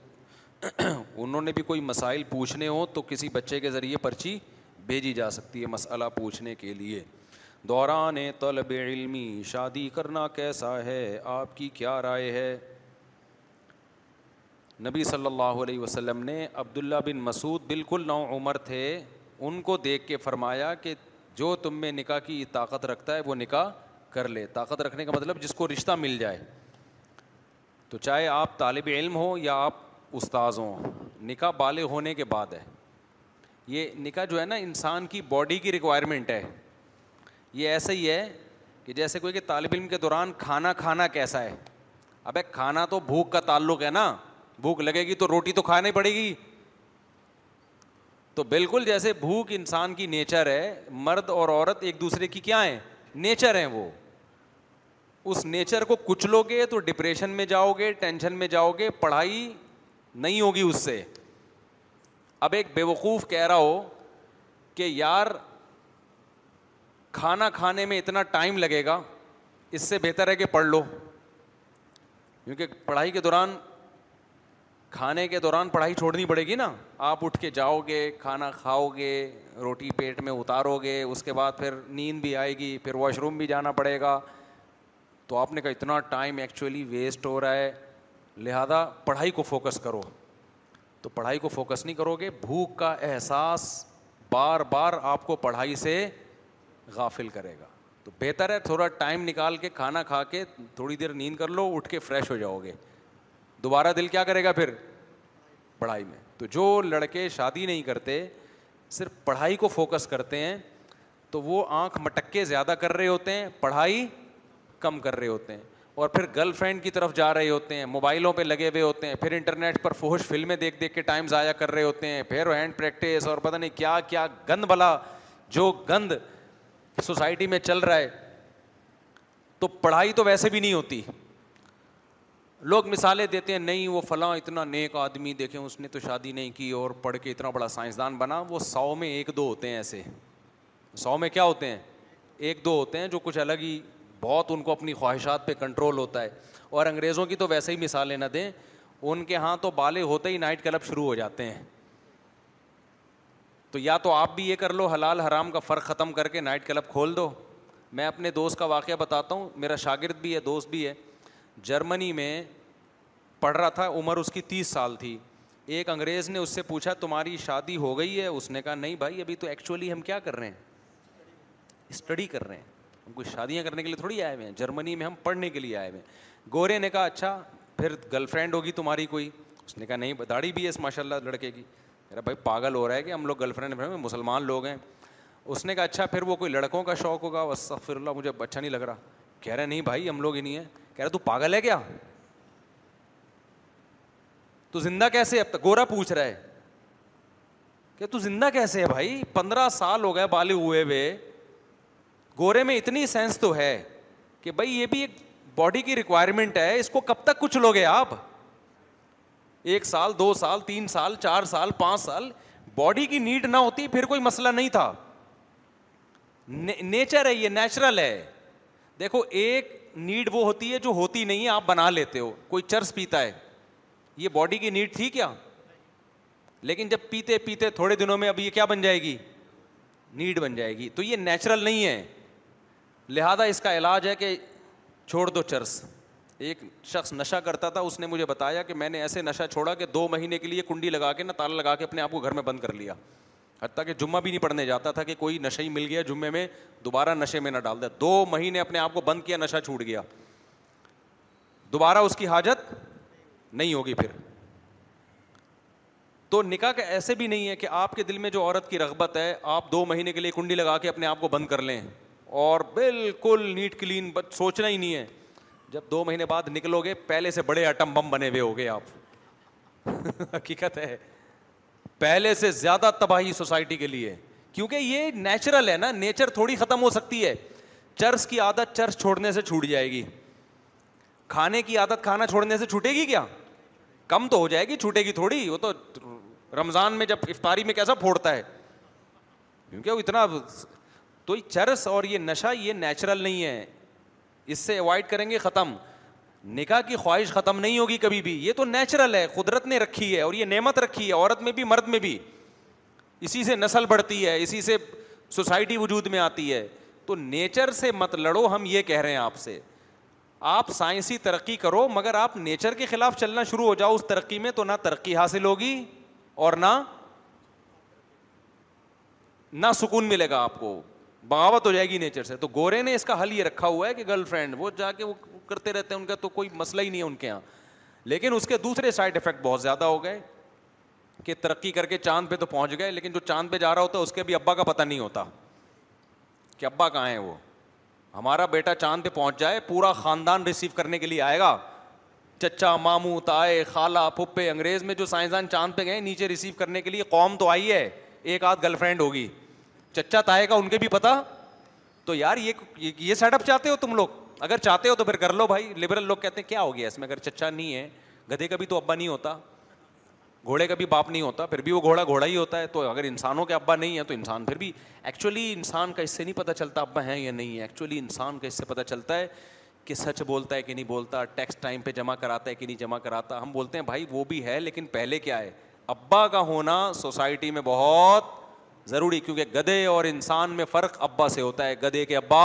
انہوں نے بھی کوئی مسائل پوچھنے ہوں تو کسی بچے کے ذریعے پرچی بھیجی جا سکتی ہے مسئلہ پوچھنے کے لیے دوران طلب علمی شادی کرنا کیسا ہے آپ کی کیا رائے ہے نبی صلی اللہ علیہ وسلم نے عبداللہ بن مسعود بالکل نو عمر تھے ان کو دیکھ کے فرمایا کہ جو تم میں نکاح کی طاقت رکھتا ہے وہ نکاح کر لے طاقت رکھنے کا مطلب جس کو رشتہ مل جائے تو چاہے آپ طالب علم ہوں یا آپ استاذ ہوں نکاح بالغ ہونے کے بعد ہے یہ نکاح جو ہے نا انسان کی باڈی کی ریکوائرمنٹ ہے یہ ایسا ہی ہے کہ جیسے کوئی کہ طالب علم کے دوران کھانا کھانا کیسا ہے اب کھانا تو بھوک کا تعلق ہے نا بھوک لگے گی تو روٹی تو کھانی پڑے گی تو بالکل جیسے بھوک انسان کی نیچر ہے مرد اور عورت ایک دوسرے کی کیا ہیں نیچر ہیں وہ اس نیچر کو کچلو گے تو ڈپریشن میں جاؤ گے ٹینشن میں جاؤ گے پڑھائی نہیں ہوگی اس سے اب ایک بے وقوف کہہ رہا ہو کہ یار کھانا کھانے میں اتنا ٹائم لگے گا اس سے بہتر ہے کہ پڑھ لو کیونکہ پڑھائی کے دوران کھانے کے دوران پڑھائی چھوڑنی پڑے گی نا آپ اٹھ کے جاؤ گے کھانا کھاؤ گے روٹی پیٹ میں اتارو گے اس کے بعد پھر نیند بھی آئے گی پھر واش روم بھی جانا پڑے گا تو آپ نے کہا اتنا ٹائم ایکچولی ویسٹ ہو رہا ہے لہٰذا پڑھائی کو فوکس کرو تو پڑھائی کو فوکس نہیں کرو گے بھوک کا احساس بار بار آپ کو پڑھائی سے غافل کرے گا تو بہتر ہے تھوڑا ٹائم نکال کے کھانا کھا کے تھوڑی دیر نیند کر لو اٹھ کے فریش ہو جاؤ گے دوبارہ دل کیا کرے گا پھر پڑھائی میں تو جو لڑکے شادی نہیں کرتے صرف پڑھائی کو فوکس کرتے ہیں تو وہ آنکھ مٹکے زیادہ کر رہے ہوتے ہیں پڑھائی کم کر رہے ہوتے ہیں اور پھر گرل فرینڈ کی طرف جا رہے ہوتے ہیں موبائلوں پہ لگے ہوئے ہوتے ہیں پھر انٹرنیٹ پر فوہش فلمیں دیکھ دیکھ کے ٹائم ضائع کر رہے ہوتے ہیں پھر ہینڈ پریکٹس اور پتہ نہیں کیا کیا گند بھلا جو گند سوسائٹی میں چل رہا ہے تو پڑھائی تو ویسے بھی نہیں ہوتی لوگ مثالیں دیتے ہیں نہیں وہ فلاں اتنا نیک آدمی دیکھیں اس نے تو شادی نہیں کی اور پڑھ کے اتنا بڑا سائنسدان بنا وہ سو میں ایک دو ہوتے ہیں ایسے سو میں کیا ہوتے ہیں ایک دو ہوتے ہیں جو کچھ الگ ہی بہت ان کو اپنی خواہشات پہ کنٹرول ہوتا ہے اور انگریزوں کی تو ویسے ہی مثالیں نہ دیں ان کے ہاں تو بالے ہوتے ہی نائٹ کلب شروع ہو جاتے ہیں تو یا تو آپ بھی یہ کر لو حلال حرام کا فرق ختم کر کے نائٹ کلب کھول دو میں اپنے دوست کا واقعہ بتاتا ہوں میرا شاگرد بھی ہے دوست بھی ہے جرمنی میں پڑھ رہا تھا عمر اس کی تیس سال تھی ایک انگریز نے اس سے پوچھا تمہاری شادی ہو گئی ہے اس نے کہا نہیں بھائی ابھی تو ایکچولی ہم کیا کر رہے ہیں اسٹڈی کر رہے ہیں ہم کو شادیاں کرنے کے لیے تھوڑی آئے ہوئے ہیں جرمنی میں ہم پڑھنے کے لیے آئے ہوئے ہیں گورے نے کہا اچھا پھر گرل فرینڈ ہوگی تمہاری کوئی اس نے کہا نہیں داڑھی بھی ہے اس ماشاء اللہ لڑکے کی بھائی پاگل ہو رہا ہے کہ ہم لوگ گرل فرینڈ مسلمان لوگ ہیں اس نے کہا اچھا پھر وہ کوئی لڑکوں کا شوق ہوگا بس مجھے اچھا نہیں لگ رہا کہہ رہے نہیں بھائی ہم لوگ ہی نہیں ہیں کہہ رہے تو پاگل ہے کیا تو زندہ کیسے اب تک گورا پوچھ رہا ہے کہ تو زندہ کیسے ہے بھائی پندرہ سال ہو گئے بالے ہوئے ہوئے گورے میں اتنی سینس تو ہے کہ بھائی یہ بھی ایک باڈی کی ریکوائرمنٹ ہے اس کو کب تک کچھ لوگے آپ ایک سال دو سال تین سال چار سال پانچ سال باڈی کی نیڈ نہ ہوتی پھر کوئی مسئلہ نہیں تھا نیچر ہے یہ نیچرل ہے دیکھو ایک نیڈ وہ ہوتی ہے جو ہوتی نہیں ہے آپ بنا لیتے ہو کوئی چرس پیتا ہے یہ باڈی کی نیڈ تھی کیا لیکن جب پیتے پیتے تھوڑے دنوں میں اب یہ کیا بن جائے گی نیڈ بن جائے گی تو یہ نیچرل نہیں ہے لہٰذا اس کا علاج ہے کہ چھوڑ دو چرس ایک شخص نشہ کرتا تھا اس نے مجھے بتایا کہ میں نے ایسے نشہ چھوڑا کہ دو مہینے کے لیے کنڈی لگا کے نہ تالا لگا کے اپنے آپ کو گھر میں بند کر لیا حتیٰ کہ جمعہ بھی نہیں پڑھنے جاتا تھا کہ کوئی نشہ ہی مل گیا جمعے میں دوبارہ نشے میں نہ ڈال دیا دو مہینے اپنے آپ کو بند کیا نشہ چھوٹ گیا دوبارہ اس کی حاجت نہیں ہوگی پھر تو نکاح کے ایسے بھی نہیں ہے کہ آپ کے دل میں جو عورت کی رغبت ہے آپ دو مہینے کے لیے کنڈی لگا کے اپنے آپ کو بند کر لیں اور بالکل نیٹ کلین سوچنا ہی نہیں ہے جب دو مہینے بعد نکلو گے پہلے سے بڑے اٹم بم بنے ہوئے ہو آپ حقیقت ہے پہلے سے زیادہ تباہی سوسائٹی کے لیے کیونکہ یہ نیچرل ہے نا نیچر تھوڑی ختم ہو سکتی ہے چرس کی عادت چرس چھوڑنے سے چھوٹ جائے گی کھانے کی عادت کھانا چھوڑنے سے چھوٹے گی کیا کم تو ہو جائے گی چھوٹے گی تھوڑی وہ تو رمضان میں جب افطاری میں کیسا پھوڑتا ہے کیونکہ وہ اتنا تو چرس اور یہ نشہ یہ نیچرل نہیں ہے اس سے اوائڈ کریں گے ختم نکاح کی خواہش ختم نہیں ہوگی کبھی بھی یہ تو نیچرل ہے قدرت نے رکھی ہے اور یہ نعمت رکھی ہے عورت میں بھی مرد میں بھی اسی سے نسل بڑھتی ہے اسی سے سوسائٹی وجود میں آتی ہے تو نیچر سے مت لڑو ہم یہ کہہ رہے ہیں آپ سے آپ سائنسی ترقی کرو مگر آپ نیچر کے خلاف چلنا شروع ہو جاؤ اس ترقی میں تو نہ ترقی حاصل ہوگی اور نہ نہ سکون ملے گا آپ کو بغاوت ہو جائے گی نیچر سے تو گورے نے اس کا حل یہ رکھا ہوا ہے کہ گرل فرینڈ وہ جا کے وہ کرتے رہتے ہیں ان کا تو کوئی مسئلہ ہی نہیں ہے ان کے یہاں لیکن اس کے دوسرے سائڈ افیکٹ بہت زیادہ ہو گئے کہ ترقی کر کے چاند پہ تو پہنچ گئے لیکن جو چاند پہ جا رہا ہوتا ہے اس کے بھی ابا کا پتہ نہیں ہوتا کہ ابا کہاں ہیں وہ ہمارا بیٹا چاند پہ پہنچ جائے پورا خاندان ریسیو کرنے کے لیے آئے گا چچا ماموں تائے خالہ پھپے انگریز میں جو سائنسدان چاند پہ گئے نیچے ریسیو کرنے کے لیے قوم تو آئی ہے ایک آدھ گرل فرینڈ ہوگی چچا تائے کا ان کے بھی پتا تو یار یہ سیٹ اپ چاہتے ہو تم لوگ اگر چاہتے ہو تو پھر کر لو بھائی لبرل لوگ کہتے ہیں کیا ہو گیا اس میں اگر چچا نہیں ہے گدھے کا بھی تو ابا نہیں ہوتا گھوڑے کا بھی باپ نہیں ہوتا پھر بھی وہ گھوڑا گھوڑا ہی ہوتا ہے تو اگر انسانوں کے ابا نہیں ہے تو انسان پھر بھی ایکچولی انسان کا اس سے نہیں پتہ چلتا ابا ہے یا نہیں ہے ایکچولی انسان کا اس سے پتہ چلتا ہے کہ سچ بولتا ہے کہ نہیں بولتا ٹیکس ٹائم پہ جمع کراتا ہے کہ نہیں جمع کراتا ہم بولتے ہیں بھائی وہ بھی ہے لیکن پہلے کیا ہے ابا کا ہونا سوسائٹی میں بہت ضروری کیونکہ گدے اور انسان میں فرق ابا سے ہوتا ہے گدے کے ابا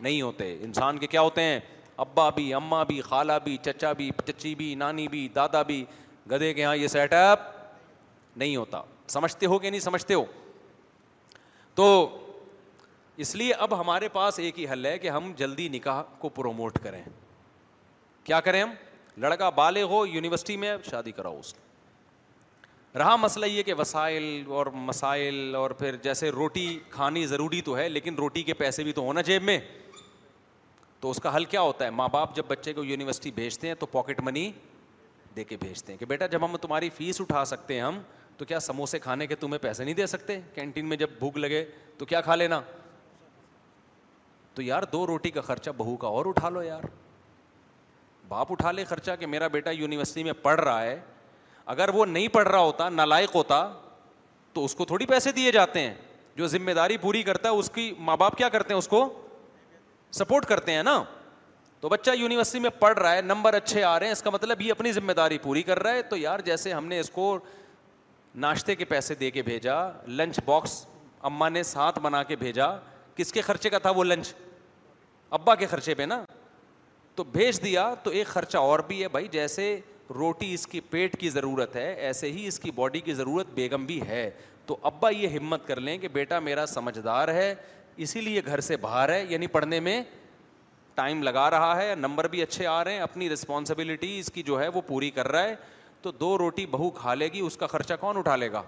نہیں ہوتے انسان کے کیا ہوتے ہیں ابا بھی اماں بھی خالہ بھی چچا بھی چچی بھی نانی بھی دادا بھی گدے کے یہاں یہ سیٹ اپ نہیں ہوتا سمجھتے ہو کہ نہیں سمجھتے ہو تو اس لیے اب ہمارے پاس ایک ہی حل ہے کہ ہم جلدی نکاح کو پروموٹ کریں کیا کریں ہم لڑکا بالے ہو یونیورسٹی میں شادی کراؤ اس کی رہا مسئلہ یہ کہ وسائل اور مسائل اور پھر جیسے روٹی کھانی ضروری تو ہے لیکن روٹی کے پیسے بھی تو ہونا جیب میں تو اس کا حل کیا ہوتا ہے ماں باپ جب بچے کو یونیورسٹی بھیجتے ہیں تو پاکٹ منی دے کے بھیجتے ہیں کہ بیٹا جب ہم تمہاری فیس اٹھا سکتے ہیں ہم تو کیا سموسے کھانے کے تمہیں پیسے نہیں دے سکتے کینٹین میں جب بھوک لگے تو کیا کھا لینا تو یار دو روٹی کا خرچہ بہو کا اور اٹھا لو یار باپ اٹھا لے خرچہ کہ میرا بیٹا یونیورسٹی میں پڑھ رہا ہے اگر وہ نہیں پڑھ رہا ہوتا نالائق ہوتا تو اس کو تھوڑی پیسے دیے جاتے ہیں جو ذمہ داری پوری کرتا ہے اس کی ماں باپ کیا کرتے ہیں اس کو سپورٹ کرتے ہیں نا تو بچہ یونیورسٹی میں پڑھ رہا ہے نمبر اچھے آ رہے ہیں اس کا مطلب یہ اپنی ذمہ داری پوری کر رہا ہے تو یار جیسے ہم نے اس کو ناشتے کے پیسے دے کے بھیجا لنچ باکس اماں نے ساتھ بنا کے بھیجا کس کے خرچے کا تھا وہ لنچ ابا کے خرچے پہ نا تو بھیج دیا تو ایک خرچہ اور بھی ہے بھائی جیسے روٹی اس کی پیٹ کی ضرورت ہے ایسے ہی اس کی باڈی کی ضرورت بیگم بھی ہے تو ابا یہ ہمت کر لیں کہ بیٹا میرا سمجھدار ہے اسی لیے گھر سے باہر ہے یعنی پڑھنے میں ٹائم لگا رہا ہے نمبر بھی اچھے آ رہے ہیں اپنی رسپانسبلٹی اس کی جو ہے وہ پوری کر رہا ہے تو دو روٹی بہو کھا لے گی اس کا خرچہ کون اٹھا لے گا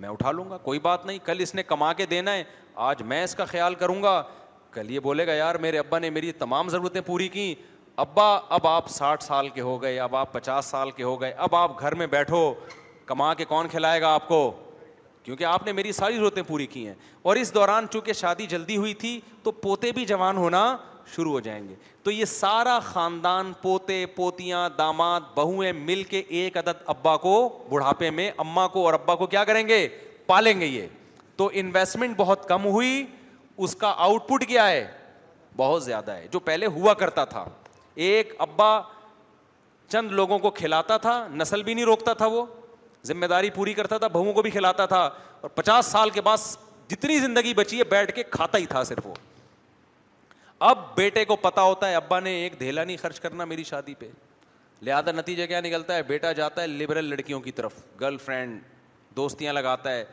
میں اٹھا لوں گا کوئی بات نہیں کل اس نے کما کے دینا ہے آج میں اس کا خیال کروں گا کل یہ بولے گا یار میرے ابا نے میری تمام ضرورتیں پوری کیں ابا اب آپ ساٹھ سال کے ہو گئے اب آپ پچاس سال کے ہو گئے اب آپ گھر میں بیٹھو کما کے کون کھلائے گا آپ کو کیونکہ آپ نے میری ساری ضرورتیں پوری کی ہیں اور اس دوران چونکہ شادی جلدی ہوئی تھی تو پوتے بھی جوان ہونا شروع ہو جائیں گے تو یہ سارا خاندان پوتے پوتیاں داماد بہویں مل کے ایک عدد ابا کو بڑھاپے میں اما کو اور ابا کو کیا کریں گے پالیں گے یہ تو انویسٹمنٹ بہت کم ہوئی اس کا آؤٹ پٹ کیا ہے بہت زیادہ ہے جو پہلے ہوا کرتا تھا ایک ابا چند لوگوں کو کھلاتا تھا نسل بھی نہیں روکتا تھا وہ ذمہ داری پوری کرتا تھا بہوؤں کو بھی کھلاتا تھا اور پچاس سال کے بعد جتنی زندگی بچی ہے بیٹھ کے کھاتا ہی تھا صرف وہ اب بیٹے کو پتا ہوتا ہے ابا نے ایک دھیلا نہیں خرچ کرنا میری شادی پہ لہٰذا نتیجہ کیا نکلتا ہے بیٹا جاتا ہے لبرل لڑکیوں کی طرف گرل فرینڈ دوستیاں لگاتا ہے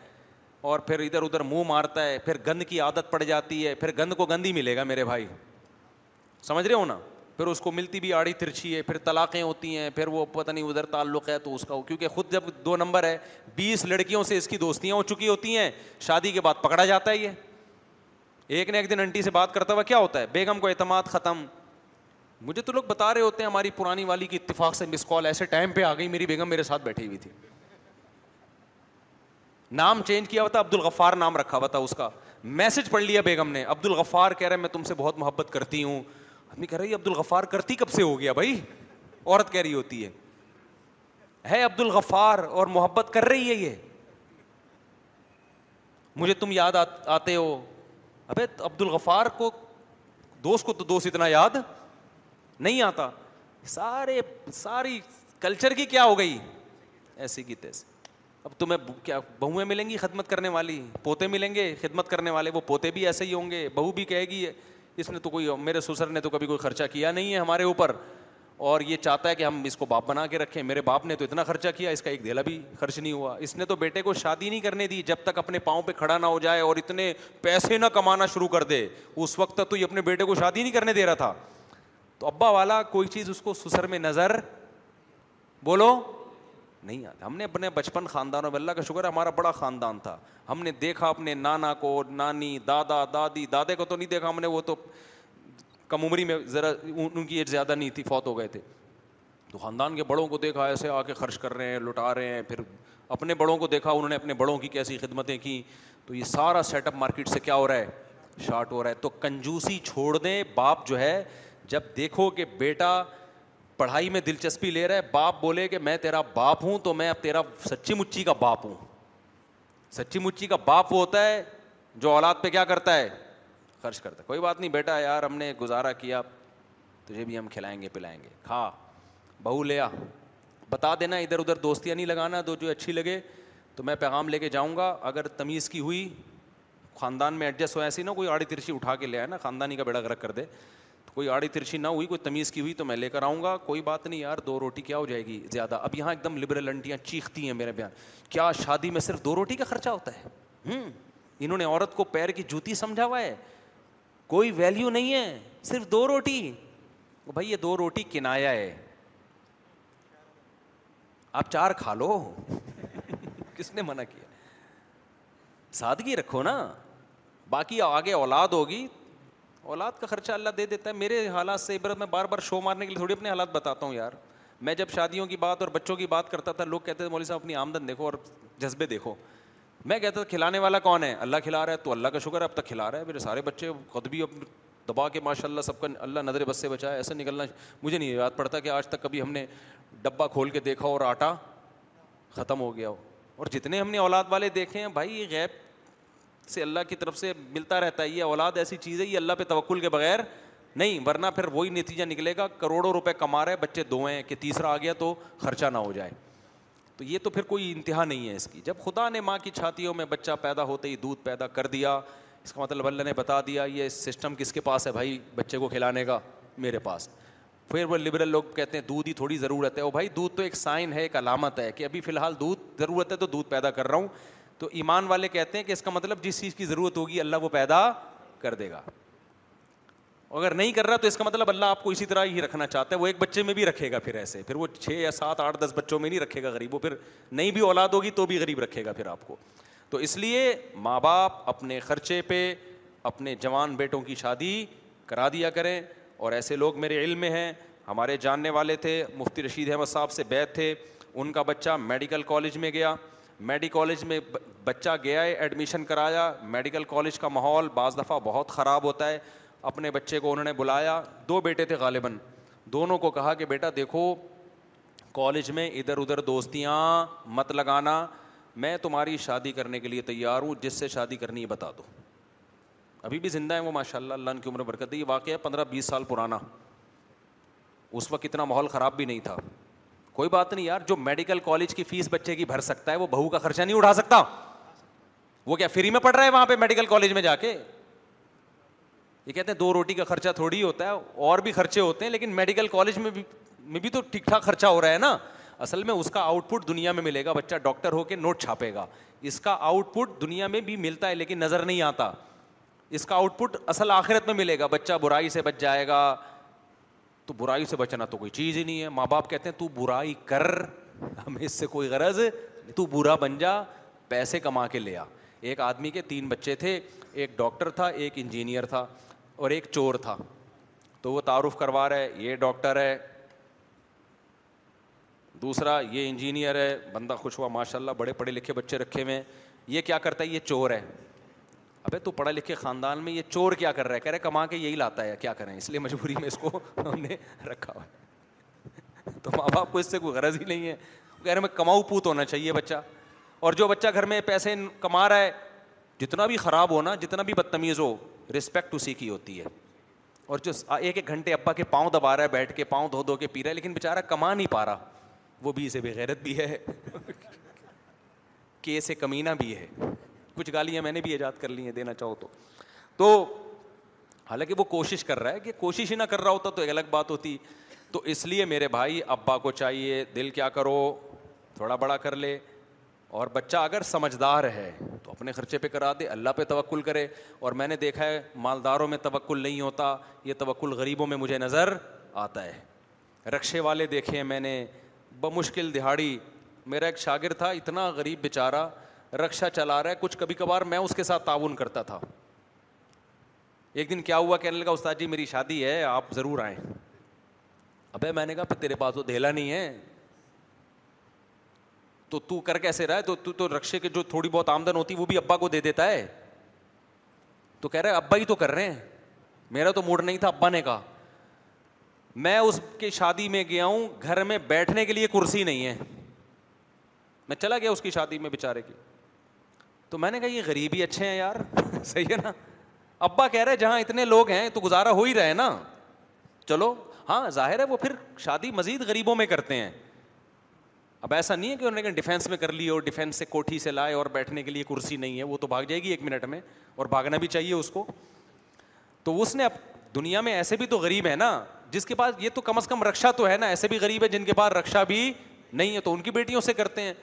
اور پھر ادھر ادھر منہ مارتا ہے پھر گند کی عادت پڑ جاتی ہے پھر گند کو گند ہی ملے گا میرے بھائی سمجھ رہے ہو نا پھر اس کو ملتی بھی آڑی ترچھی ہے پھر طلاقیں ہوتی ہیں پھر وہ پتہ نہیں ادھر تعلق ہے تو اس کا کیونکہ خود جب دو نمبر ہے بیس لڑکیوں سے اس کی دوستیاں ہو چکی ہوتی ہیں شادی کے بعد پکڑا جاتا ہے یہ ایک نہ ایک دن انٹی سے بات کرتا ہوا کیا ہوتا ہے بیگم کو اعتماد ختم مجھے تو لوگ بتا رہے ہوتے ہیں ہماری پرانی والی کی اتفاق سے مس کال ایسے ٹائم پہ آ گئی میری بیگم میرے ساتھ بیٹھی ہوئی تھی نام چینج کیا ہوا تھا عبد الغفار نام رکھا ہوا تھا اس کا میسج پڑھ لیا بیگم نے عبد الغفار کہہ رہے میں تم سے بہت محبت کرتی ہوں آدمی کہہ رہی عبد الغفار کرتی کب سے ہو گیا بھائی عورت کہہ رہی ہوتی ہے ہے عبد الغفار اور محبت کر رہی ہے یہ مجھے تم یاد آتے ہو ابھی عبد الغفار کو دوست کو تو دوست اتنا یاد نہیں آتا سارے ساری کلچر کی کیا ہو گئی ایسی کی تیسی اب تمہیں کیا بہویں ملیں گی خدمت کرنے والی پوتے ملیں گے خدمت کرنے والے وہ پوتے بھی ایسے ہی ہوں گے بہو بھی کہے گی اس نے نے تو تو کوئی کوئی میرے سسر کبھی خرچہ کیا نہیں ہے ہمارے اوپر اور یہ چاہتا ہے کہ ہم اس کو باپ بنا کے رکھیں میرے باپ نے تو اتنا خرچہ کیا اس کا ایک دھیلا بھی خرچ نہیں ہوا اس نے تو بیٹے کو شادی نہیں کرنے دی جب تک اپنے پاؤں پہ کھڑا نہ ہو جائے اور اتنے پیسے نہ کمانا شروع کر دے اس وقت تو یہ اپنے بیٹے کو شادی نہیں کرنے دے رہا تھا تو ابا والا کوئی چیز اس کو سسر میں نظر بولو نہیں آتا ہم نے اپنے بچپن خاندانوں میں اللہ کا شکر ہے ہمارا بڑا خاندان تھا ہم نے دیکھا اپنے نانا کو نانی دادا دادی دادے کو تو نہیں دیکھا ہم نے وہ تو کم عمری میں ذرا ان کی ایج زیادہ نہیں تھی فوت ہو گئے تھے تو خاندان کے بڑوں کو دیکھا ایسے آ کے خرچ کر رہے ہیں لٹا رہے ہیں پھر اپنے بڑوں کو دیکھا انہوں نے اپنے بڑوں کی کیسی خدمتیں کی تو یہ سارا سیٹ اپ مارکیٹ سے کیا ہو رہا ہے شارٹ ہو رہا ہے تو کنجوسی چھوڑ دیں باپ جو ہے جب دیکھو کہ بیٹا پڑھائی میں دلچسپی لے رہا ہے باپ بولے کہ میں تیرا باپ ہوں تو میں اب تیرا سچی مچی کا باپ ہوں سچی مچی کا باپ وہ ہوتا ہے جو اولاد پہ کیا کرتا ہے خرچ کرتا ہے کوئی بات نہیں بیٹا یار ہم نے گزارا کیا تجھے بھی ہم کھلائیں گے پلائیں گے کھا بہو لیا بتا دینا ادھر ادھر دوستیاں نہیں لگانا تو جو اچھی لگے تو میں پیغام لے کے جاؤں گا اگر تمیز کی ہوئی خاندان میں ایڈجسٹ ہو ایسی نہ کوئی آڑی ترچی اٹھا کے لے آئے نا خاندانی کا بیڑا گرک کر دے کوئی آڑی ترچھی نہ ہوئی کوئی تمیز کی ہوئی تو میں لے کر آؤں گا کوئی بات نہیں یار دو روٹی کیا ہو جائے گی زیادہ اب یہاں ایک دم لبرل انٹیاں چیختی ہیں میرے بیان کیا شادی میں صرف دو روٹی کا خرچہ ہوتا ہے انہوں نے عورت کو پیر کی جوتی سمجھا ہوا ہے کوئی ویلیو نہیں ہے صرف دو روٹی بھائی یہ دو روٹی کنایا ہے آپ چار کھا لو کس نے منع کیا سادگی رکھو نا باقی آگے اولاد ہوگی اولاد کا خرچہ اللہ دے دیتا ہے میرے حالات سے عبرت میں بار بار شو مارنے کے لیے تھوڑی اپنے حالات بتاتا ہوں یار میں جب شادیوں کی بات اور بچوں کی بات کرتا تھا لوگ کہتے تھے مولوی صاحب اپنی آمدن دیکھو اور جذبے دیکھو میں کہتا تھا کھلانے والا کون ہے اللہ کھلا رہا ہے تو اللہ کا شکر ہے اب تک کھلا رہا ہے میرے سارے بچے خود بھی اب دبا کے ماشاء اللہ سب کا اللہ نظر بس سے بچایا ایسا نکلنا مجھے نہیں یاد پڑتا کہ آج تک کبھی ہم نے ڈبہ کھول کے دیکھا اور آٹا ختم ہو گیا ہو اور جتنے ہم نے اولاد والے دیکھے ہیں بھائی یہ غیب سے اللہ کی طرف سے ملتا رہتا ہے یہ اولاد ایسی چیز ہے یہ اللہ پہ توقل کے بغیر نہیں ورنہ پھر وہی نتیجہ نکلے گا کروڑوں روپے کما رہے بچے دو ہیں کہ تیسرا آ گیا تو خرچہ نہ ہو جائے تو یہ تو پھر کوئی انتہا نہیں ہے اس کی جب خدا نے ماں کی چھاتیوں میں بچہ پیدا ہوتے ہی دودھ پیدا کر دیا اس کا مطلب اللہ نے بتا دیا یہ سسٹم کس کے پاس ہے بھائی بچے کو کھلانے کا میرے پاس پھر وہ لبرل لوگ کہتے ہیں دودھ ہی تھوڑی ضرورت ہے وہ بھائی دودھ تو ایک سائن ہے ایک علامت ہے کہ ابھی فی الحال دودھ ضرورت ہے تو دودھ پیدا کر رہا ہوں تو ایمان والے کہتے ہیں کہ اس کا مطلب جس چیز کی ضرورت ہوگی اللہ وہ پیدا کر دے گا اگر نہیں کر رہا تو اس کا مطلب اللہ آپ کو اسی طرح ہی رکھنا چاہتا ہے وہ ایک بچے میں بھی رکھے گا پھر ایسے پھر وہ چھ یا سات آٹھ دس بچوں میں نہیں رکھے گا غریب وہ پھر نہیں بھی اولاد ہوگی تو بھی غریب رکھے گا پھر آپ کو تو اس لیے ماں باپ اپنے خرچے پہ اپنے جوان بیٹوں کی شادی کرا دیا کریں اور ایسے لوگ میرے علم میں ہیں ہمارے جاننے والے تھے مفتی رشید احمد صاحب سے بیت تھے ان کا بچہ میڈیکل کالج میں گیا میڈی کالج میں بچہ گیا ہے ایڈمیشن کرایا میڈیکل کالج کا ماحول بعض دفعہ بہت خراب ہوتا ہے اپنے بچے کو انہوں نے بلایا دو بیٹے تھے غالباً دونوں کو کہا کہ بیٹا دیکھو کالج میں ادھر ادھر دوستیاں مت لگانا میں تمہاری شادی کرنے کے لیے تیار ہوں جس سے شادی کرنی ہے بتا دو ابھی بھی زندہ ہیں وہ ماشاء اللہ اللہ ان کی عمر برکت دی واقعہ پندرہ بیس سال پرانا اس وقت اتنا ماحول خراب بھی نہیں تھا کوئی بات نہیں یار جو میڈیکل کالج کی فیس بچے کی بھر سکتا ہے وہ بہو کا خرچہ نہیں اٹھا سکتا وہ کیا فری میں پڑھ رہا ہے وہاں پہ میڈیکل کالج میں جا کے یہ کہتے ہیں دو روٹی کا خرچہ تھوڑی ہوتا ہے اور بھی خرچے ہوتے ہیں لیکن میڈیکل کالج میں بھی میں بھی تو ٹھیک ٹھاک خرچہ ہو رہا ہے نا اصل میں اس کا آؤٹ پٹ دنیا میں ملے گا بچہ ڈاکٹر ہو کے نوٹ چھاپے گا اس کا آؤٹ پٹ دنیا میں بھی ملتا ہے لیکن نظر نہیں آتا اس کا آؤٹ پٹ اصل آخرت میں ملے گا بچہ برائی سے بچ جائے گا تو برائی سے بچنا تو کوئی چیز ہی نہیں ہے ماں باپ کہتے ہیں تو برائی کر ہمیں اس سے کوئی غرض تو برا بن جا پیسے کما کے لیا ایک آدمی کے تین بچے تھے ایک ڈاکٹر تھا ایک انجینئر تھا اور ایک چور تھا تو وہ تعارف کروا رہا ہے یہ ڈاکٹر ہے دوسرا یہ انجینئر ہے بندہ خوش ہوا ماشاء اللہ بڑے پڑھے لکھے بچے رکھے ہوئے ہیں یہ کیا کرتا ہے یہ چور ہے ابھی تو پڑھا لکھے خاندان میں یہ چور کیا کر رہا ہے کہہ رہے کما کے یہی لاتا ہے کیا کریں اس لیے مجبوری میں اس کو ہم نے رکھا ہوا ہے تو ماں باپ کو اس سے کوئی غرض ہی نہیں ہے کہہ رہے میں کماؤ پوت ہونا چاہیے بچہ اور جو بچہ گھر میں پیسے کما رہا ہے جتنا بھی خراب ہونا جتنا بھی بدتمیز ہو رسپیکٹ اسی کی ہوتی ہے اور جو ایک ایک گھنٹے ابا کے پاؤں دبا رہا ہے بیٹھ کے پاؤں دھو دھو کے پی رہا ہے لیکن بےچارا کما نہیں پا رہا وہ بھی اسے بغیرت بھی ہے کہ اسے کمینہ بھی ہے کچھ گالیاں میں نے بھی ایجاد کر لی ہیں دینا چاہو تو تو حالانکہ وہ کوشش کر رہا ہے کہ کوشش ہی نہ کر رہا ہوتا تو ایک الگ بات ہوتی تو اس لیے میرے بھائی ابا کو چاہیے دل کیا کرو تھوڑا بڑا کر لے اور بچہ اگر سمجھدار ہے تو اپنے خرچے پہ کرا دے اللہ پہ توقل کرے اور میں نے دیکھا ہے مالداروں میں توقل نہیں ہوتا یہ توقل غریبوں میں مجھے نظر آتا ہے رکشے والے دیکھے ہیں میں نے بمشکل دہاڑی میرا ایک شاگرد تھا اتنا غریب بیچارہ رکشا چلا رہا ہے کچھ کبھی کبھار میں اس کے ساتھ تعاون کرتا تھا ایک دن کیا ہوا کہنے لگا استاد جی میری شادی ہے آپ ضرور آئیں ابے میں نے کہا پھر تیرے پاس تو دھیلا نہیں ہے تو تو کر کیسے رہا ہے تو تو, رکشے کے جو تھوڑی بہت آمدن ہوتی وہ بھی ابا کو دے دیتا ہے تو کہہ رہے ابا ہی تو کر رہے ہیں میرا تو موڈ نہیں تھا ابا نے کہا میں اس کی شادی میں گیا ہوں گھر میں بیٹھنے کے لیے کرسی نہیں ہے میں چلا گیا اس کی شادی میں بےچارے کی تو میں نے کہا یہ غریب ہی اچھے ہیں یار صحیح ہے نا ابا کہہ رہے جہاں اتنے لوگ ہیں تو گزارا ہو ہی رہے نا چلو ہاں ظاہر ہے وہ پھر شادی مزید غریبوں میں کرتے ہیں اب ایسا نہیں ہے کہ انہوں نے کہا ڈیفینس میں کر لی اور ڈیفینس سے کوٹھی سے لائے اور بیٹھنے کے لیے کرسی نہیں ہے وہ تو بھاگ جائے گی ایک منٹ میں اور بھاگنا بھی چاہیے اس کو تو اس نے اب دنیا میں ایسے بھی تو غریب ہے نا جس کے پاس یہ تو کم از کم رکشا تو ہے نا ایسے بھی غریب ہے جن کے پاس رکشا بھی نہیں ہے تو ان کی بیٹیوں سے کرتے ہیں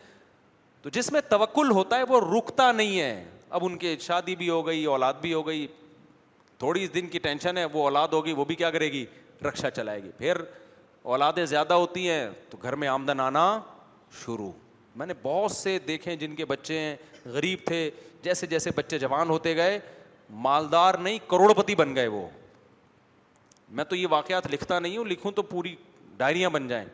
تو جس میں توکل ہوتا ہے وہ رکتا نہیں ہے اب ان کے شادی بھی ہو گئی اولاد بھی ہو گئی تھوڑی دن کی ٹینشن ہے وہ اولاد ہوگی وہ بھی کیا کرے گی رکشا چلائے گی پھر اولادیں زیادہ ہوتی ہیں تو گھر میں آمدن آنا شروع میں نے بہت سے دیکھے جن کے بچے ہیں غریب تھے جیسے جیسے بچے جوان ہوتے گئے مالدار نہیں کروڑ پتی بن گئے وہ میں تو یہ واقعات لکھتا نہیں ہوں لکھوں تو پوری ڈائریاں بن جائیں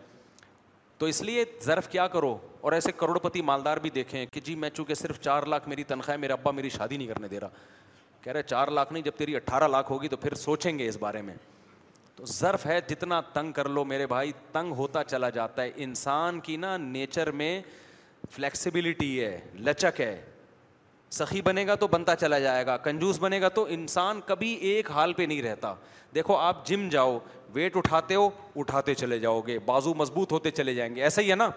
تو اس لیے ظرف کیا کرو اور ایسے کروڑ پتی مالدار بھی دیکھیں کہ جی میں چونکہ صرف چار لاکھ میری تنخواہ ہے میرے ابا میری شادی نہیں کرنے دے رہا کہہ رہے چار لاکھ نہیں جب تیری اٹھارہ لاکھ ہوگی تو پھر سوچیں گے اس بارے میں تو ظرف ہے جتنا تنگ کر لو میرے بھائی تنگ ہوتا چلا جاتا ہے انسان کی نا نیچر میں فلیکسیبلٹی ہے لچک ہے سخی بنے گا تو بنتا چلا جائے گا کنجوس بنے گا تو انسان کبھی ایک حال پہ نہیں رہتا دیکھو آپ جم جاؤ ویٹ اٹھاتے ہو اٹھاتے چلے جاؤ گے بازو مضبوط ہوتے چلے جائیں گے ایسا ہی ہے نا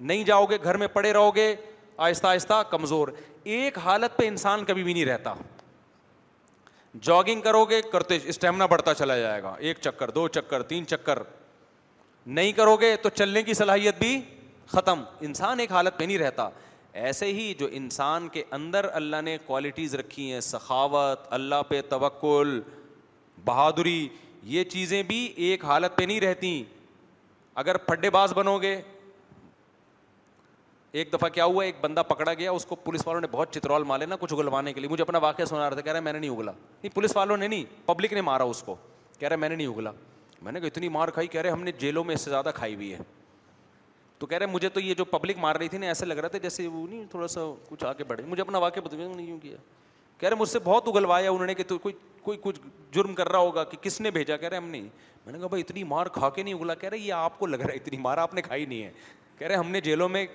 نہیں جاؤ گے گھر میں پڑے رہو گے آہستہ آہستہ کمزور ایک حالت پہ انسان کبھی بھی نہیں رہتا جاگنگ کرو گے کرتے اسٹیمنا بڑھتا چلا جائے گا ایک چکر دو چکر تین چکر نہیں کرو گے تو چلنے کی صلاحیت بھی ختم انسان ایک حالت پہ نہیں رہتا ایسے ہی جو انسان کے اندر اللہ نے کوالٹیز رکھی ہیں سخاوت اللہ پہ توکل بہادری یہ چیزیں بھی ایک حالت پہ نہیں رہتی اگر پڈے باز بنو گے ایک دفعہ کیا ہوا ایک بندہ پکڑا گیا اس کو پولیس والوں نے بہت چترول مارے نا کچھ اگلوانے کے لیے مجھے اپنا واقعہ سنا رہا تھا کہہ رہا ہے میں نے نہیں اگلا نہیں پولیس والوں نے نہیں پبلک نے مارا اس کو کہہ رہا ہے میں نے نہیں اگلا میں نے کہا اتنی مار کھائی کہہ رہے ہم نے جیلوں میں اس سے زیادہ کھائی ہوئی ہے تو کہہ رہے مجھے تو یہ جو پبلک مار رہی تھی نا ایسے لگ رہا تھا جیسے وہ نہیں تھوڑا سا کچھ آگے بڑھے مجھے اپنا واقعہ بتایا نہیں کیا کہہ رہے مجھ سے بہت اگلوایا انہوں نے کہ تو کوئی کوئی کچھ جرم کر رہا ہوگا کہ کس نے بھیجا کہہ رہے ہم نہیں میں نے کہا بھائی اتنی مار کھا کے نہیں اگلا کہہ رہے یہ آپ کو لگ رہا ہے اتنی مار آپ نے کھائی نہیں ہے کہہ رہے ہم نے جیلوں میں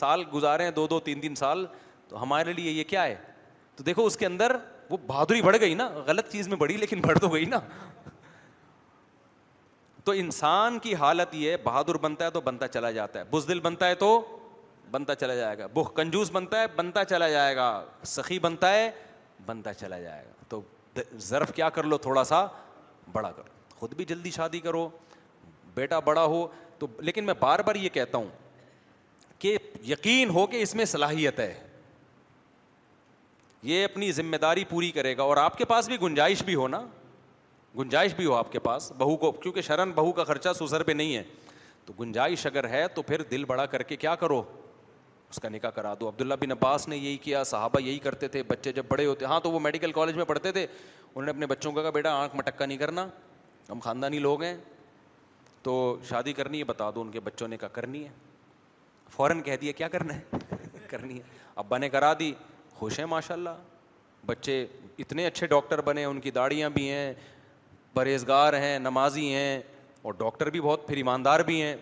سال گزارے ہیں دو دو تین تین سال تو ہمارے لیے یہ کیا ہے تو دیکھو اس کے اندر وہ بہادری بڑھ گئی نا غلط چیز میں بڑھی لیکن بڑھ تو گئی نا تو انسان کی حالت یہ بہادر بنتا ہے تو بنتا چلا جاتا ہے بزدل بنتا ہے تو بنتا چلا جائے گا بخ کنجوس بنتا ہے بنتا چلا جائے گا سخی بنتا ہے بنتا چلا جائے گا تو ضرف کیا کر لو تھوڑا سا بڑا کر خود بھی جلدی شادی کرو بیٹا بڑا ہو تو لیکن میں بار بار یہ کہتا ہوں کہ یقین ہو کہ اس میں صلاحیت ہے یہ اپنی ذمہ داری پوری کرے گا اور آپ کے پاس بھی گنجائش بھی ہو نا گنجائش بھی ہو آپ کے پاس بہو کو کیونکہ شرن بہو کا خرچہ سسر پہ نہیں ہے تو گنجائش اگر ہے تو پھر دل بڑا کر کے کیا کرو اس کا نکاح کرا دو عبداللہ بن عباس نے یہی کیا صحابہ یہی کرتے تھے بچے جب بڑے ہوتے ہاں تو وہ میڈیکل کالج میں پڑھتے تھے انہوں نے اپنے بچوں کو کہا بیٹا آنکھ مٹکا نہیں کرنا ہم خاندانی لوگ ہیں تو شادی کرنی ہے بتا دو ان کے بچوں نے کہا کرنی ہے فوراً کہہ دیا کیا کرنا ہے کرنی ہے ابا نے کرا دی خوش ہیں ماشاء اللہ بچے اتنے اچھے ڈاکٹر بنے ان کی داڑیاں بھی ہیں پرہیزگار ہیں نمازی ہیں اور ڈاکٹر بھی بہت پھر ایماندار بھی ہیں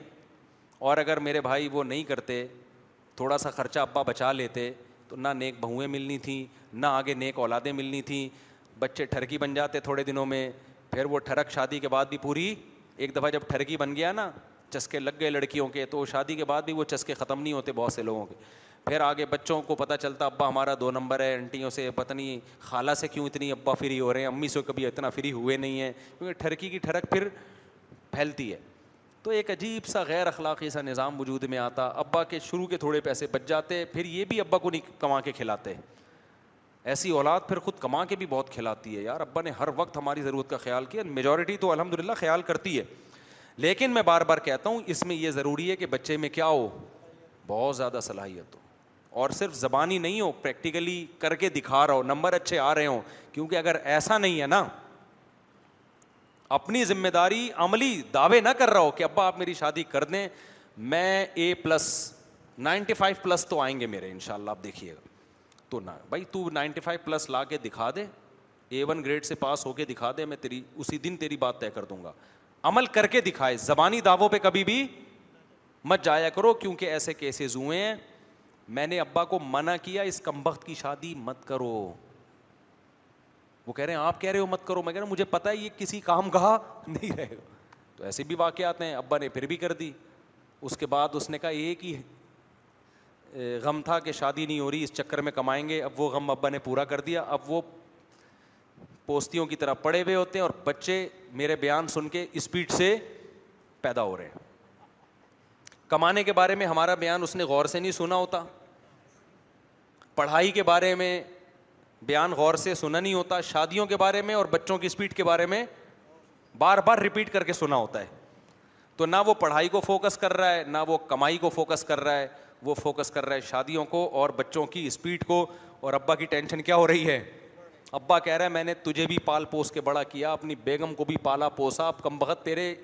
اور اگر میرے بھائی وہ نہیں کرتے تھوڑا سا خرچہ ابا بچا لیتے تو نہ نیک بہوئیں ملنی تھیں نہ آگے نیک اولادیں ملنی تھیں بچے ٹھرکی بن جاتے تھوڑے دنوں میں پھر وہ ٹھرک شادی کے بعد بھی پوری ایک دفعہ جب ٹھرکی بن گیا نا چسکے لگ گئے لڑکیوں کے تو شادی کے بعد بھی وہ چسکے ختم نہیں ہوتے بہت سے لوگوں کے پھر آگے بچوں کو پتہ چلتا ابا ہمارا دو نمبر ہے انٹیوں سے پتہ نہیں خالہ سے کیوں اتنی ابا فری ہو رہے ہیں امی سے کبھی اتنا فری ہوئے نہیں ہیں کیونکہ ٹھرکی کی ٹھرک پھر پھیلتی ہے تو ایک عجیب سا غیر اخلاقی سا نظام وجود میں آتا ابا کے شروع کے تھوڑے پیسے بچ جاتے پھر یہ بھی ابا کو نہیں کما کے کھلاتے ایسی اولاد پھر خود کما کے بھی بہت کھلاتی ہے یار ابا نے ہر وقت ہماری ضرورت کا خیال کیا میجورٹی تو الحمد للہ خیال کرتی ہے لیکن میں بار بار کہتا ہوں اس میں یہ ضروری ہے کہ بچے میں کیا ہو بہت زیادہ صلاحیت ہو اور صرف زبانی نہیں ہو پریکٹیکلی کر کے دکھا رہا ہو نمبر اچھے آ رہے ہوں کیونکہ اگر ایسا نہیں ہے نا اپنی ذمہ داری عملی دعوے نہ کر رہا ہو کہ ابا آپ میری شادی کر دیں میں A plus plus ninety five تو آئیں گے میرے ان شاء اللہ آپ دیکھیے گا تو نہ بھائی تو نائنٹی فائیو پلس لا کے دکھا دے اے ون گریڈ سے پاس ہو کے دکھا دے میں تیری اسی دن تیری بات طے کر دوں گا عمل کر کے دکھائے زبانی دعووں پہ کبھی بھی مت جایا کرو کیونکہ ایسے کیسز ہوئے ہیں میں نے ابا کو منع کیا اس کمبخت کی شادی مت کرو وہ کہہ رہے ہیں آپ کہہ رہے ہو مت کرو میں کہہ ہوں مجھے پتا ہے یہ کسی کام کہا نہیں رہے گا تو ایسے بھی واقعات ہیں ابا نے پھر بھی کر دی اس کے بعد اس نے کہا ایک ہی غم تھا کہ شادی نہیں ہو رہی اس چکر میں کمائیں گے اب وہ غم ابا نے پورا کر دیا اب وہ پوستیوں کی طرح پڑے ہوئے ہوتے ہیں اور بچے میرے بیان سن کے اسپیڈ سے پیدا ہو رہے ہیں کمانے کے بارے میں ہمارا بیان اس نے غور سے نہیں سنا ہوتا پڑھائی کے بارے میں بیان غور سے سنا نہیں ہوتا شادیوں کے بارے میں اور بچوں کی اسپیڈ کے بارے میں بار بار ریپیٹ کر کے سنا ہوتا ہے تو نہ وہ پڑھائی کو فوکس کر رہا ہے نہ وہ کمائی کو فوکس کر رہا ہے وہ فوکس کر رہا ہے شادیوں کو اور بچوں کی اسپیڈ کو اور ابا کی ٹینشن کیا ہو رہی ہے ابا کہہ رہا ہے میں نے تجھے بھی پال پوس کے بڑا کیا اپنی بیگم کو بھی پالا پوسا اب کم بخت تیرے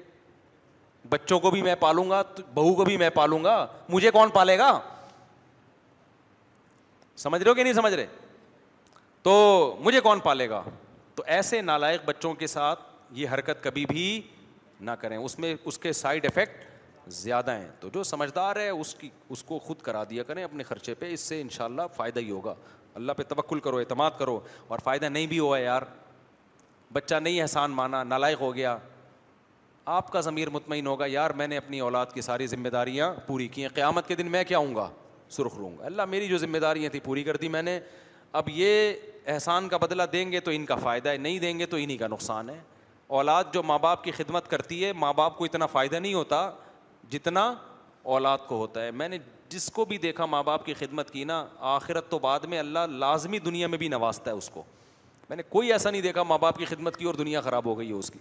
بچوں کو بھی میں پالوں گا بہو کو بھی میں پالوں گا مجھے کون پالے گا سمجھ رہے ہو کہ نہیں سمجھ رہے تو مجھے کون پالے گا تو ایسے نالائق بچوں کے ساتھ یہ حرکت کبھی بھی نہ کریں اس میں اس کے سائڈ افیکٹ زیادہ ہیں تو جو سمجھدار ہے اس کی اس کو خود کرا دیا کریں اپنے خرچے پہ اس سے ان شاء اللہ فائدہ ہی ہوگا اللہ پہ توکل کرو اعتماد کرو اور فائدہ نہیں بھی ہوا یار بچہ نہیں احسان مانا نالائق ہو گیا آپ کا ضمیر مطمئن ہوگا یار میں نے اپنی اولاد کی ساری ذمہ داریاں پوری کی ہیں قیامت کے دن میں کیا ہوں گا سرخ لوں گا اللہ میری جو ذمہ داریاں تھیں پوری کر دی میں نے اب یہ احسان کا بدلہ دیں گے تو ان کا فائدہ ہے نہیں دیں گے تو انہیں کا نقصان ہے اولاد جو ماں باپ کی خدمت کرتی ہے ماں باپ کو اتنا فائدہ نہیں ہوتا جتنا اولاد کو ہوتا ہے میں نے جس کو بھی دیکھا ماں باپ کی خدمت کی نا آخرت تو بعد میں اللہ لازمی دنیا میں بھی نوازتا ہے اس کو میں نے کوئی ایسا نہیں دیکھا ماں باپ کی خدمت کی اور دنیا خراب ہو گئی ہے اس کی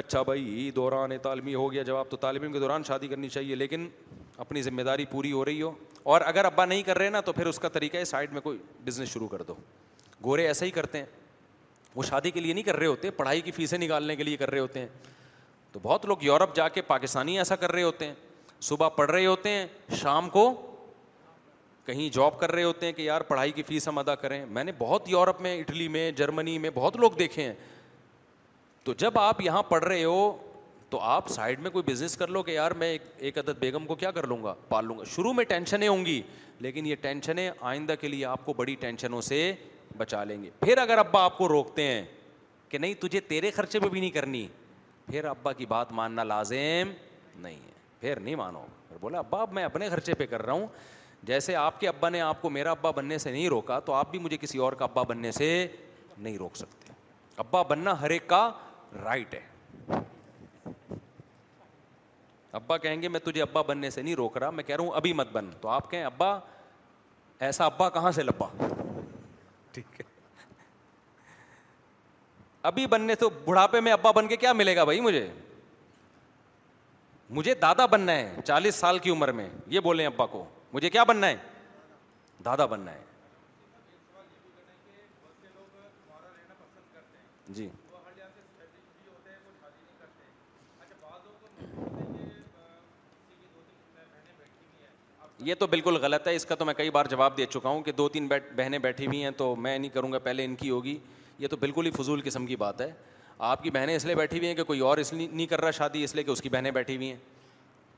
اچھا بھائی دوران تعلیمی ہو گیا جواب تو تعلیم کے دوران شادی کرنی چاہیے لیکن اپنی ذمہ داری پوری ہو رہی ہو اور اگر ابا نہیں کر رہے نا تو پھر اس کا طریقہ ہے سائڈ میں کوئی بزنس شروع کر دو گورے ایسا ہی کرتے ہیں وہ شادی کے لیے نہیں کر رہے ہوتے پڑھائی کی فیسیں نکالنے کے لیے کر رہے ہوتے ہیں تو بہت لوگ یورپ جا کے پاکستانی ایسا کر رہے ہوتے ہیں صبح پڑھ رہے ہوتے ہیں شام کو کہیں جاب کر رہے ہوتے ہیں کہ یار پڑھائی کی فیس ہم ادا کریں میں نے بہت یورپ میں اٹلی میں جرمنی میں بہت لوگ دیکھے ہیں تو جب آپ یہاں پڑھ رہے ہو تو آپ سائڈ میں کوئی بزنس کر لو کہ یار میں ایک عدد بیگم کو کیا کر لوں گا پال لوں گا شروع میں ٹینشنیں ہوں گی لیکن یہ ٹینشنیں آئندہ کے لیے آپ کو بڑی ٹینشنوں سے بچا لیں گے پھر اگر ابا آپ کو روکتے ہیں کہ نہیں تجھے تیرے خرچے پہ بھی نہیں کرنی پھر ابا کی بات ماننا لازم نہیں ہے پھر نہیں مانو پھر بولا ابا اب میں اپنے خرچے پہ کر رہا ہوں جیسے آپ کے ابا نے آپ کو میرا ابا بننے سے نہیں روکا تو آپ بھی مجھے کسی اور کا ابا بننے سے نہیں روک سکتے ابا بننا ہر ایک کا رائٹ ہے ابا کہیں گے میں تجھے ابا بننے سے نہیں روک رہا میں کہہ رہا ہوں ابھی مت بن تو آپ کہیں ابا ایسا ابا کہاں سے لبا ٹھیک ہے ابھی بننے تو بڑھاپے میں ابا بن کے کیا ملے گا بھائی مجھے مجھے دادا بننا ہے چالیس سال کی عمر میں یہ بولیں ابا کو مجھے کیا بننا ہے دادا بننا ہے جی یہ تو بالکل غلط ہے اس کا تو میں کئی بار جواب دے چکا ہوں کہ دو تین بہنیں بیٹھی ہوئی ہیں تو میں نہیں کروں گا پہلے ان کی ہوگی یہ تو بالکل ہی فضول قسم کی بات ہے آپ کی بہنیں اس لیے بیٹھی ہوئی ہیں کہ کوئی اور اس لیے نہیں کر رہا شادی اس لیے کہ اس کی بہنیں بیٹھی ہوئی ہیں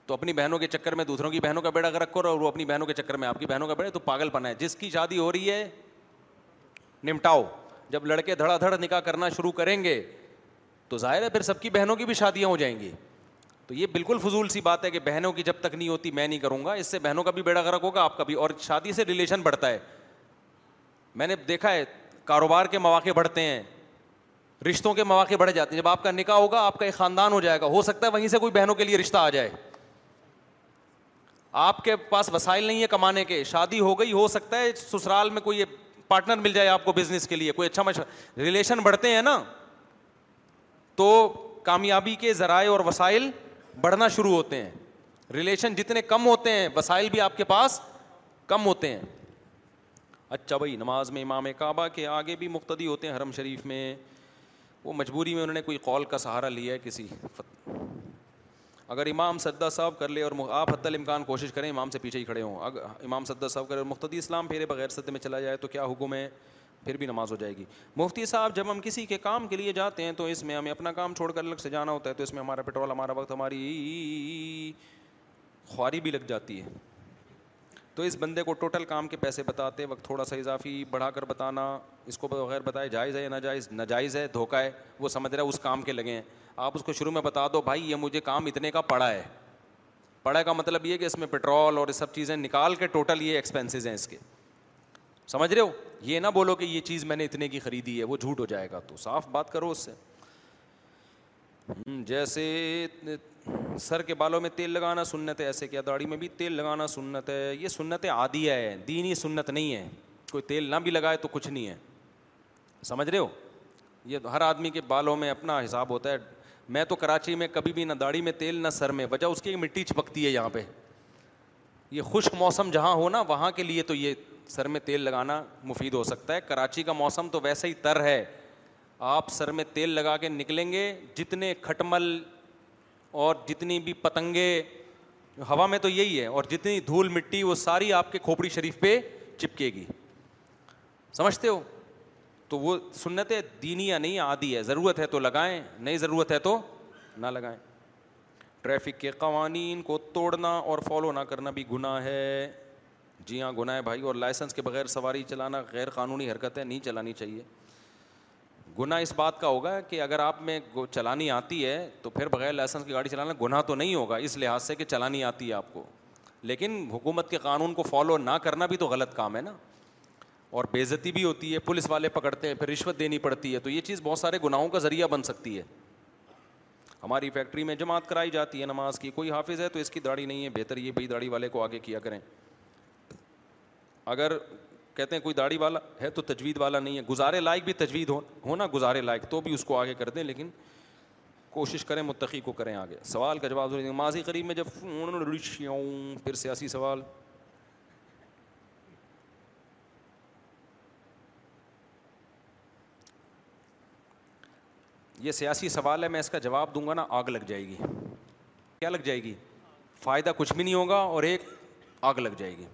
تو اپنی بہنوں کے چکر میں دوسروں کی بہنوں کا بیڑا رکھو اور وہ اپنی بہنوں کے چکر میں آپ کی بہنوں کا بیڑا تو پاگل ہے جس کی شادی ہو رہی ہے نمٹاؤ جب لڑکے دھڑا دھڑ نکاح کرنا شروع کریں گے تو ظاہر ہے پھر سب کی بہنوں کی بھی شادیاں ہو جائیں گی تو یہ بالکل فضول سی بات ہے کہ بہنوں کی جب تک نہیں ہوتی میں نہیں کروں گا اس سے بہنوں کا بھی بیڑا غرق ہوگا آپ کا بھی اور شادی سے ریلیشن بڑھتا ہے میں نے دیکھا ہے کاروبار کے مواقع بڑھتے ہیں رشتوں کے مواقع بڑھ جاتے ہیں جب آپ کا نکاح ہوگا آپ کا ایک خاندان ہو جائے گا ہو سکتا ہے وہیں سے کوئی بہنوں کے لیے رشتہ آ جائے آپ کے پاس وسائل نہیں ہے کمانے کے شادی ہو گئی ہو سکتا ہے سسرال میں کوئی پارٹنر مل جائے آپ کو بزنس کے لیے کوئی اچھا ریلیشن بڑھتے ہیں نا تو کامیابی کے ذرائع اور وسائل بڑھنا شروع ہوتے ہیں ریلیشن جتنے کم ہوتے ہیں وسائل بھی آپ کے پاس کم ہوتے ہیں اچھا بھائی نماز میں امام کعبہ کے آگے بھی مقتدی ہوتے ہیں حرم شریف میں وہ مجبوری میں انہوں نے کوئی قول کا سہارا لیا ہے کسی فت... اگر امام صدا صاحب کر لے اور آپ حد الامکان کوشش کریں امام سے پیچھے ہی کھڑے ہوں اگر امام سدا صاحب کرے اور مقتدی اسلام پھیرے بغیر صدے میں چلا جائے تو کیا حکم ہے پھر بھی نماز ہو جائے گی مفتی صاحب جب ہم کسی کے کام کے لیے جاتے ہیں تو اس میں ہمیں اپنا کام چھوڑ کر الگ سے جانا ہوتا ہے تو اس میں ہمارا پٹرول ہمارا وقت ہماری خواری بھی لگ جاتی ہے تو اس بندے کو ٹوٹل کام کے پیسے بتاتے وقت تھوڑا سا اضافی بڑھا کر بتانا اس کو بغیر بتائے جائز ہے یا ناجائز ناجائز ہے دھوکہ ہے وہ سمجھ رہا ہے اس کام کے لگے ہیں آپ اس کو شروع میں بتا دو بھائی یہ مجھے کام اتنے کا پڑا ہے پڑا کا مطلب یہ کہ اس میں پٹرول اور یہ سب چیزیں نکال کے ٹوٹل یہ ایکسپینسز ہیں اس کے سمجھ رہے ہو یہ نہ بولو کہ یہ چیز میں نے اتنے کی خریدی ہے وہ جھوٹ ہو جائے گا تو صاف بات کرو اس سے جیسے سر کے بالوں میں تیل لگانا سنت ہے ایسے کیا داڑھی میں بھی تیل لگانا سنت ہے یہ سنت عادیہ ہے دینی سنت نہیں ہے کوئی تیل نہ بھی لگائے تو کچھ نہیں ہے سمجھ رہے ہو یہ ہر آدمی کے بالوں میں اپنا حساب ہوتا ہے میں تو کراچی میں کبھی بھی نہ داڑھی میں تیل نہ سر میں وجہ اس کی مٹی چپکتی ہے یہاں پہ یہ خشک موسم جہاں ہو نا وہاں کے لیے تو یہ سر میں تیل لگانا مفید ہو سکتا ہے کراچی کا موسم تو ویسے ہی تر ہے آپ سر میں تیل لگا کے نکلیں گے جتنے کھٹمل اور جتنی بھی پتنگے ہوا میں تو یہی ہے اور جتنی دھول مٹی وہ ساری آپ کے کھوپڑی شریف پہ چپکے گی سمجھتے ہو تو وہ سنت دینی یا نہیں آدھی ہے ضرورت ہے تو لگائیں نہیں ضرورت ہے تو نہ لگائیں ٹریفک کے قوانین کو توڑنا اور فالو نہ کرنا بھی گناہ ہے جی ہاں گناہ ہے بھائی اور لائسنس کے بغیر سواری چلانا غیر قانونی حرکت ہے نہیں چلانی چاہیے گناہ اس بات کا ہوگا کہ اگر آپ میں چلانی آتی ہے تو پھر بغیر لائسنس کی گاڑی چلانا گناہ تو نہیں ہوگا اس لحاظ سے کہ چلانی آتی ہے آپ کو لیکن حکومت کے قانون کو فالو نہ کرنا بھی تو غلط کام ہے نا اور بےزتی بھی ہوتی ہے پولیس والے پکڑتے ہیں پھر رشوت دینی پڑتی ہے تو یہ چیز بہت سارے گناہوں کا ذریعہ بن سکتی ہے ہماری فیکٹری میں جماعت کرائی جاتی ہے نماز کی کوئی حافظ ہے تو اس کی داڑھی نہیں ہے بہتر یہ بھائی داڑھی والے کو آگے کیا کریں اگر کہتے ہیں کوئی داڑھی والا ہے تو تجوید والا نہیں ہے گزارے لائق بھی تجوید ہو ہونا گزارے لائق تو بھی اس کو آگے کر دیں لیکن کوشش کریں متقی کو کریں آگے سوال کا جواب دیں ماضی قریب میں جب پھر سیاسی سوال یہ سیاسی سوال ہے میں اس کا جواب دوں گا نا آگ لگ جائے گی کیا لگ جائے گی فائدہ کچھ بھی نہیں ہوگا اور ایک آگ لگ جائے گی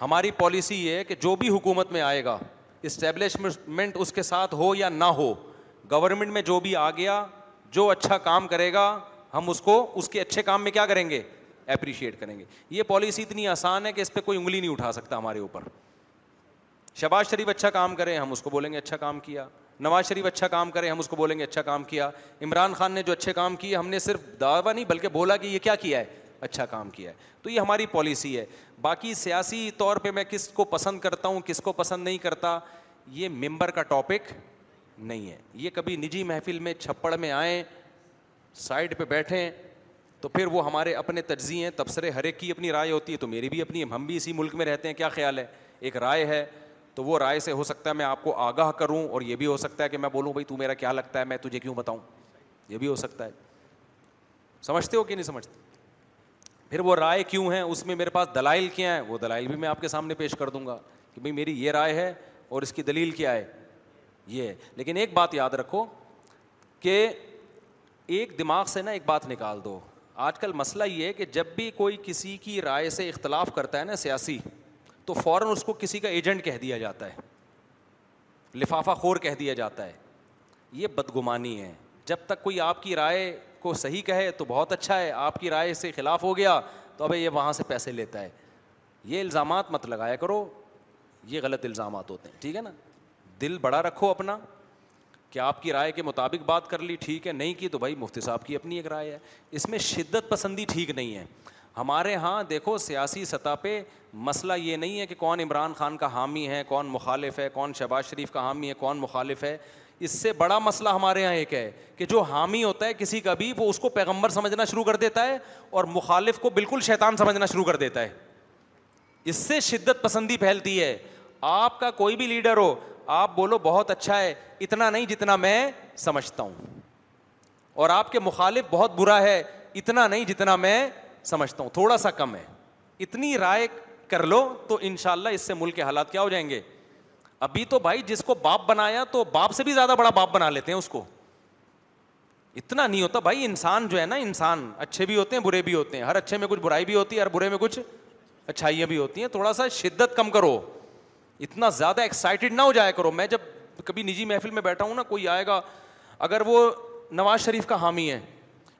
ہماری پالیسی یہ ہے کہ جو بھی حکومت میں آئے گا اسٹیبلشمنٹ اس کے ساتھ ہو یا نہ ہو گورنمنٹ میں جو بھی آ گیا جو اچھا کام کرے گا ہم اس کو اس کے اچھے کام میں کیا کریں گے اپریشیٹ کریں گے یہ پالیسی اتنی آسان ہے کہ اس پہ کوئی انگلی نہیں اٹھا سکتا ہمارے اوپر شباز شریف اچھا کام کرے ہم اس کو بولیں گے اچھا کام کیا نواز شریف اچھا کام کرے ہم اس کو بولیں گے اچھا کام کیا عمران خان نے جو اچھے کام کیے ہم نے صرف دعویٰ نہیں بلکہ بولا کہ یہ کیا کیا ہے اچھا کام کیا ہے تو یہ ہماری پالیسی ہے باقی سیاسی طور پہ میں کس کو پسند کرتا ہوں کس کو پسند نہیں کرتا یہ ممبر کا ٹاپک نہیں ہے یہ کبھی نجی محفل میں چھپڑ میں آئیں سائڈ پہ بیٹھیں تو پھر وہ ہمارے اپنے تجزیے تبصرے ہر ایک کی اپنی رائے ہوتی ہے تو میری بھی اپنی ہم بھی اسی ملک میں رہتے ہیں کیا خیال ہے ایک رائے ہے تو وہ رائے سے ہو سکتا ہے میں آپ کو آگاہ کروں اور یہ بھی ہو سکتا ہے کہ میں بولوں بھائی تو میرا کیا لگتا ہے میں تجھے کیوں بتاؤں یہ بھی ہو سکتا ہے سمجھتے ہو کہ نہیں سمجھتے پھر وہ رائے کیوں ہیں اس میں میرے پاس دلائل کیا ہے وہ دلائل بھی میں آپ کے سامنے پیش کر دوں گا کہ بھائی میری یہ رائے ہے اور اس کی دلیل کیا ہے یہ ہے لیکن ایک بات یاد رکھو کہ ایک دماغ سے نا ایک بات نکال دو آج کل مسئلہ یہ ہے کہ جب بھی کوئی کسی کی رائے سے اختلاف کرتا ہے نا سیاسی تو فوراً اس کو کسی کا ایجنٹ کہہ دیا جاتا ہے لفافہ خور کہہ دیا جاتا ہے یہ بدگمانی ہے جب تک کوئی آپ کی رائے کو صحیح کہے تو بہت اچھا ہے آپ کی رائے سے خلاف ہو گیا تو ابھی یہ وہاں سے پیسے لیتا ہے یہ الزامات مت لگایا کرو یہ غلط الزامات ہوتے ہیں ٹھیک ہے نا دل بڑا رکھو اپنا کہ آپ کی رائے کے مطابق بات کر لی ٹھیک ہے نہیں کی تو بھائی مفتی صاحب کی اپنی ایک رائے ہے اس میں شدت پسندی ٹھیک نہیں ہے ہمارے ہاں دیکھو سیاسی سطح پہ مسئلہ یہ نہیں ہے کہ کون عمران خان کا حامی ہے کون مخالف ہے کون شہباز شریف کا حامی ہے کون مخالف ہے اس سے بڑا مسئلہ ہمارے یہاں ایک ہے کہ جو حامی ہوتا ہے کسی کا بھی وہ اس کو پیغمبر سمجھنا شروع کر دیتا ہے اور مخالف کو بالکل شیطان سمجھنا شروع کر دیتا ہے اس سے شدت پسندی پھیلتی ہے آپ کا کوئی بھی لیڈر ہو آپ بولو بہت اچھا ہے اتنا نہیں جتنا میں سمجھتا ہوں اور آپ کے مخالف بہت برا ہے اتنا نہیں جتنا میں سمجھتا ہوں تھوڑا سا کم ہے اتنی رائے کر لو تو ان شاء اللہ اس سے ملک کے حالات کیا ہو جائیں گے ابھی تو بھائی جس کو باپ بنایا تو باپ سے بھی زیادہ بڑا باپ بنا لیتے ہیں اس کو اتنا نہیں ہوتا بھائی انسان جو ہے نا انسان اچھے بھی ہوتے ہیں برے بھی ہوتے ہیں ہر اچھے میں کچھ برائی بھی ہوتی ہے ہر برے میں کچھ اچھائیاں بھی ہوتی ہیں تھوڑا سا شدت کم کرو اتنا زیادہ ایکسائٹیڈ نہ ہو جایا کرو میں جب کبھی نجی محفل میں بیٹھا ہوں نا کوئی آئے گا اگر وہ نواز شریف کا حامی ہے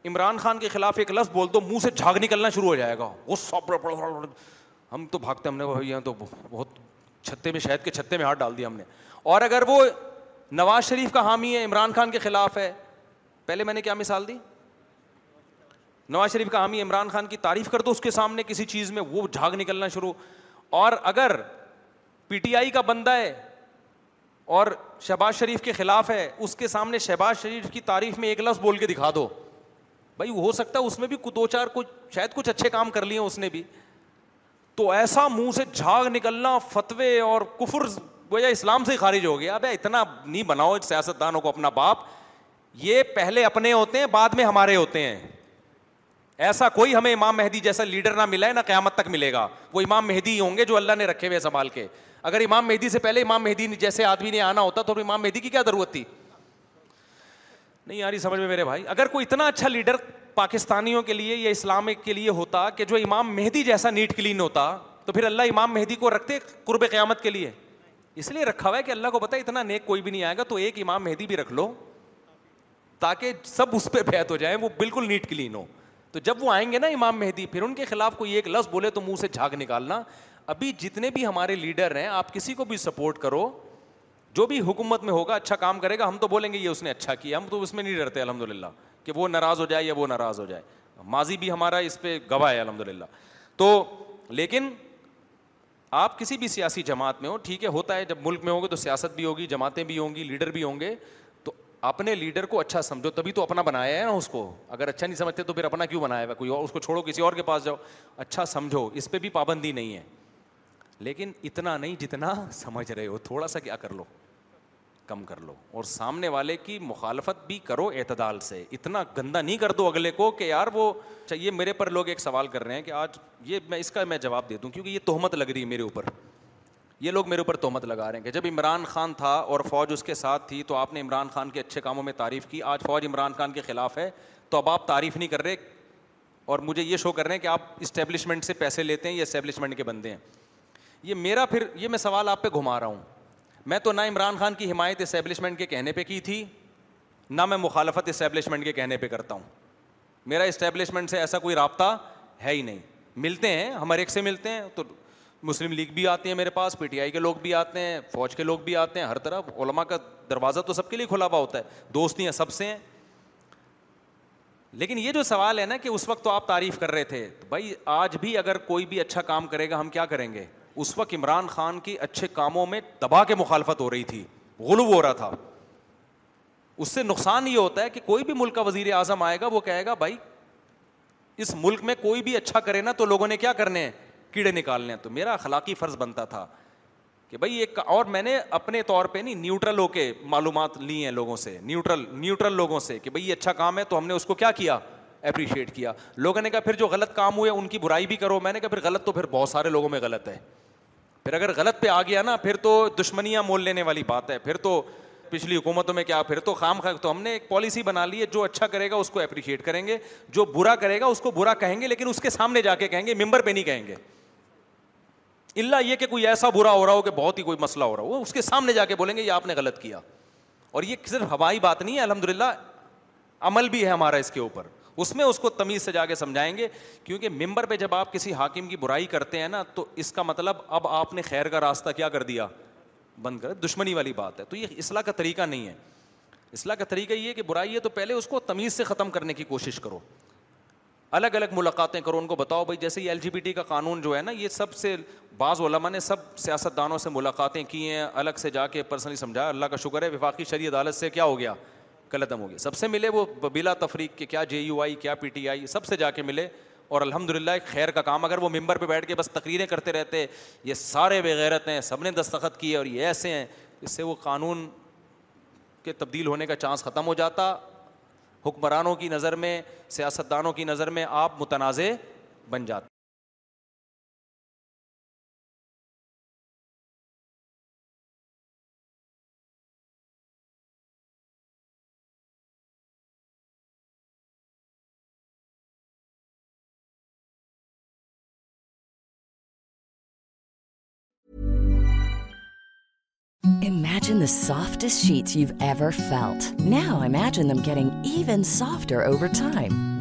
عمران خان کے خلاف ایک لفظ بول دو منہ سے جھاگ نکلنا شروع ہو جائے گا وہ سب ہم تو بھاگتے ہم نے یہاں تو بہت چھتے میں شہد کے چھتے میں ہاتھ ڈال دیا ہم نے اور اگر وہ نواز شریف کا حامی ہے عمران خان کے خلاف ہے پہلے میں نے کیا مثال دی نواز شریف کا حامی عمران خان کی تعریف کر دو اس کے سامنے کسی چیز میں وہ جھاگ نکلنا شروع اور اگر پی ٹی آئی کا بندہ ہے اور شہباز شریف کے خلاف ہے اس کے سامنے شہباز شریف کی تعریف میں ایک لفظ بول کے دکھا دو بھائی ہو سکتا ہے اس میں بھی دو چار کچھ شاید کچھ اچھے کام کر لیے اس نے بھی تو ایسا منہ سے جھاگ نکلنا فتوے اور کفر گویا اسلام سے خارج ہو گیا اب اتنا نہیں بناؤ سیاست دانوں کو اپنا باپ یہ پہلے اپنے ہوتے ہیں بعد میں ہمارے ہوتے ہیں ایسا کوئی ہمیں امام مہدی جیسا لیڈر نہ ملا ہے نہ قیامت تک ملے گا وہ امام مہدی ہی ہوں گے جو اللہ نے رکھے ہوئے سنبھال کے اگر امام مہدی سے پہلے امام مہدی جیسے آدمی نے آنا ہوتا تو امام مہدی کی کیا ضرورت تھی نہیں یاری سمجھ میں میرے بھائی اگر کوئی اتنا اچھا لیڈر پاکستانیوں کے لیے یا اسلام کے لیے ہوتا کہ جو امام مہدی جیسا نیٹ کلین ہوتا تو پھر اللہ امام مہدی کو رکھتے قرب قیامت کے لیے اس لیے رکھا ہوا ہے کہ اللہ کو پتا اتنا نیک کوئی بھی نہیں آئے گا تو ایک امام مہدی بھی رکھ لو تاکہ سب اس پہ بیت ہو جائیں وہ بالکل نیٹ کلین ہو تو جب وہ آئیں گے نا امام مہدی پھر ان کے خلاف کوئی ایک لفظ بولے تو منہ سے جھاگ نکالنا ابھی جتنے بھی ہمارے لیڈر ہیں آپ کسی کو بھی سپورٹ کرو جو بھی حکومت میں ہوگا اچھا کام کرے گا ہم تو بولیں گے یہ اس نے اچھا کیا ہم تو اس میں نہیں ڈرتے الحمد للہ کہ وہ ناراض ہو جائے یا وہ ناراض ہو جائے ماضی بھی ہمارا اس پہ گواہ ہے الحمد للہ تو لیکن آپ کسی بھی سیاسی جماعت میں ہو ٹھیک ہے ہوتا ہے جب ملک میں ہوں گے تو سیاست بھی ہوگی جماعتیں بھی ہوں گی لیڈر بھی ہوں گے تو اپنے لیڈر کو اچھا سمجھو تبھی تو اپنا بنایا ہے نا اس کو اگر اچھا نہیں سمجھتے تو پھر اپنا کیوں بنایا ہوا کوئی اور اس کو چھوڑو کسی اور کے پاس جاؤ اچھا سمجھو اس پہ بھی پابندی نہیں ہے لیکن اتنا نہیں جتنا سمجھ رہے ہو تھوڑا سا کیا کر لو کم کر لو اور سامنے والے کی مخالفت بھی کرو اعتدال سے اتنا گندا نہیں کر دو اگلے کو کہ یار وہ چاہیے میرے پر لوگ ایک سوال کر رہے ہیں کہ آج یہ میں اس کا میں جواب دے دوں کیونکہ یہ تہمت لگ رہی ہے میرے اوپر یہ لوگ میرے اوپر تہمت لگا رہے ہیں کہ جب عمران خان تھا اور فوج اس کے ساتھ تھی تو آپ نے عمران خان کے اچھے کاموں میں تعریف کی آج فوج عمران خان کے خلاف ہے تو اب آپ تعریف نہیں کر رہے اور مجھے یہ شو کر رہے ہیں کہ آپ اسٹیبلشمنٹ سے پیسے لیتے ہیں یا اسٹیبلشمنٹ کے بندے ہیں یہ میرا پھر یہ میں سوال آپ پہ گھما رہا ہوں میں تو نہ عمران خان کی حمایت اسٹیبلشمنٹ کے کہنے پہ کی تھی نہ میں مخالفت اسٹیبلشمنٹ کے کہنے پہ کرتا ہوں میرا اسٹیبلشمنٹ سے ایسا کوئی رابطہ ہے ہی نہیں ملتے ہیں ہم ہر ایک سے ملتے ہیں تو مسلم لیگ بھی آتے ہیں میرے پاس پی ٹی آئی کے لوگ بھی آتے ہیں فوج کے لوگ بھی آتے ہیں ہر طرف علماء کا دروازہ تو سب کے لیے کھلا ہوا ہوتا ہے دوستیاں سب سے ہیں لیکن یہ جو سوال ہے نا کہ اس وقت تو آپ تعریف کر رہے تھے تو بھائی آج بھی اگر کوئی بھی اچھا کام کرے گا ہم کیا کریں گے اس وقت عمران خان کی اچھے کاموں میں تباہ کے مخالفت ہو رہی تھی غلو ہو رہا تھا اس سے نقصان یہ ہوتا ہے کہ کوئی بھی ملک کا وزیر اعظم آئے گا وہ کہے گا بھائی اس ملک میں کوئی بھی اچھا کرے نا تو لوگوں نے کیا کرنے ہیں کیڑے نکالنے ہیں تو میرا اخلاقی فرض بنتا تھا کہ بھائی ایک اور میں نے اپنے طور پہ نہیں نیوٹرل ہو کے معلومات لی ہیں لوگوں سے نیوٹرل نیوٹرل لوگوں سے کہ بھائی یہ اچھا کام ہے تو ہم نے اس کو کیا کیا اپریشیٹ کیا لوگوں نے کہا پھر جو غلط کام ہوئے ان کی برائی بھی کرو میں نے کہا پھر غلط تو پھر بہت سارے لوگوں میں غلط ہے پھر اگر غلط پہ آ گیا نا پھر تو دشمنیاں مول لینے والی بات ہے پھر تو پچھلی حکومتوں میں کیا پھر تو خام خاک تو ہم نے ایک پالیسی بنا لی ہے جو اچھا کرے گا اس کو اپریشیٹ کریں گے جو برا کرے گا اس کو برا کہیں گے لیکن اس کے سامنے جا کے کہیں گے ممبر پہ نہیں کہیں گے اللہ یہ کہ کوئی ایسا برا ہو رہا ہو کہ بہت ہی کوئی مسئلہ ہو رہا ہو اس کے سامنے جا کے بولیں گے یہ آپ نے غلط کیا اور یہ صرف ہوائی بات نہیں ہے الحمد للہ عمل بھی ہے ہمارا اس کے اوپر اس میں اس کو تمیز سے جا کے سمجھائیں گے کیونکہ ممبر پہ جب آپ کسی حاکم کی برائی کرتے ہیں نا تو اس کا مطلب اب آپ نے خیر کا راستہ کیا کر دیا بند کر دشمنی والی بات ہے تو یہ اصلاح کا طریقہ نہیں ہے اصلاح کا طریقہ یہ کہ برائی ہے تو پہلے اس کو تمیز سے ختم کرنے کی کوشش کرو الگ الگ ملاقاتیں کرو ان کو بتاؤ بھائی جیسے یہ ایل جی بی ٹی کا قانون جو ہے نا یہ سب سے بعض علماء نے سب سیاست دانوں سے ملاقاتیں کی ہیں الگ سے جا کے پرسنلی سمجھایا اللہ کا شکر ہے وفاقی شریع عدالت سے کیا ہو گیا ہو گیا سب سے ملے وہ بلا تفریق کہ کیا جے یو آئی کیا پی ٹی آئی سب سے جا کے ملے اور الحمد للہ خیر کا کام اگر وہ ممبر پہ بیٹھ کے بس تقریریں کرتے رہتے یہ سارے بغیرت ہیں سب نے دستخط کیے اور یہ ایسے ہیں اس سے وہ قانون کے تبدیل ہونے کا چانس ختم ہو جاتا حکمرانوں کی نظر میں سیاستدانوں کی نظر میں آپ متنازع بن جاتے سافٹ نو ایم کی softer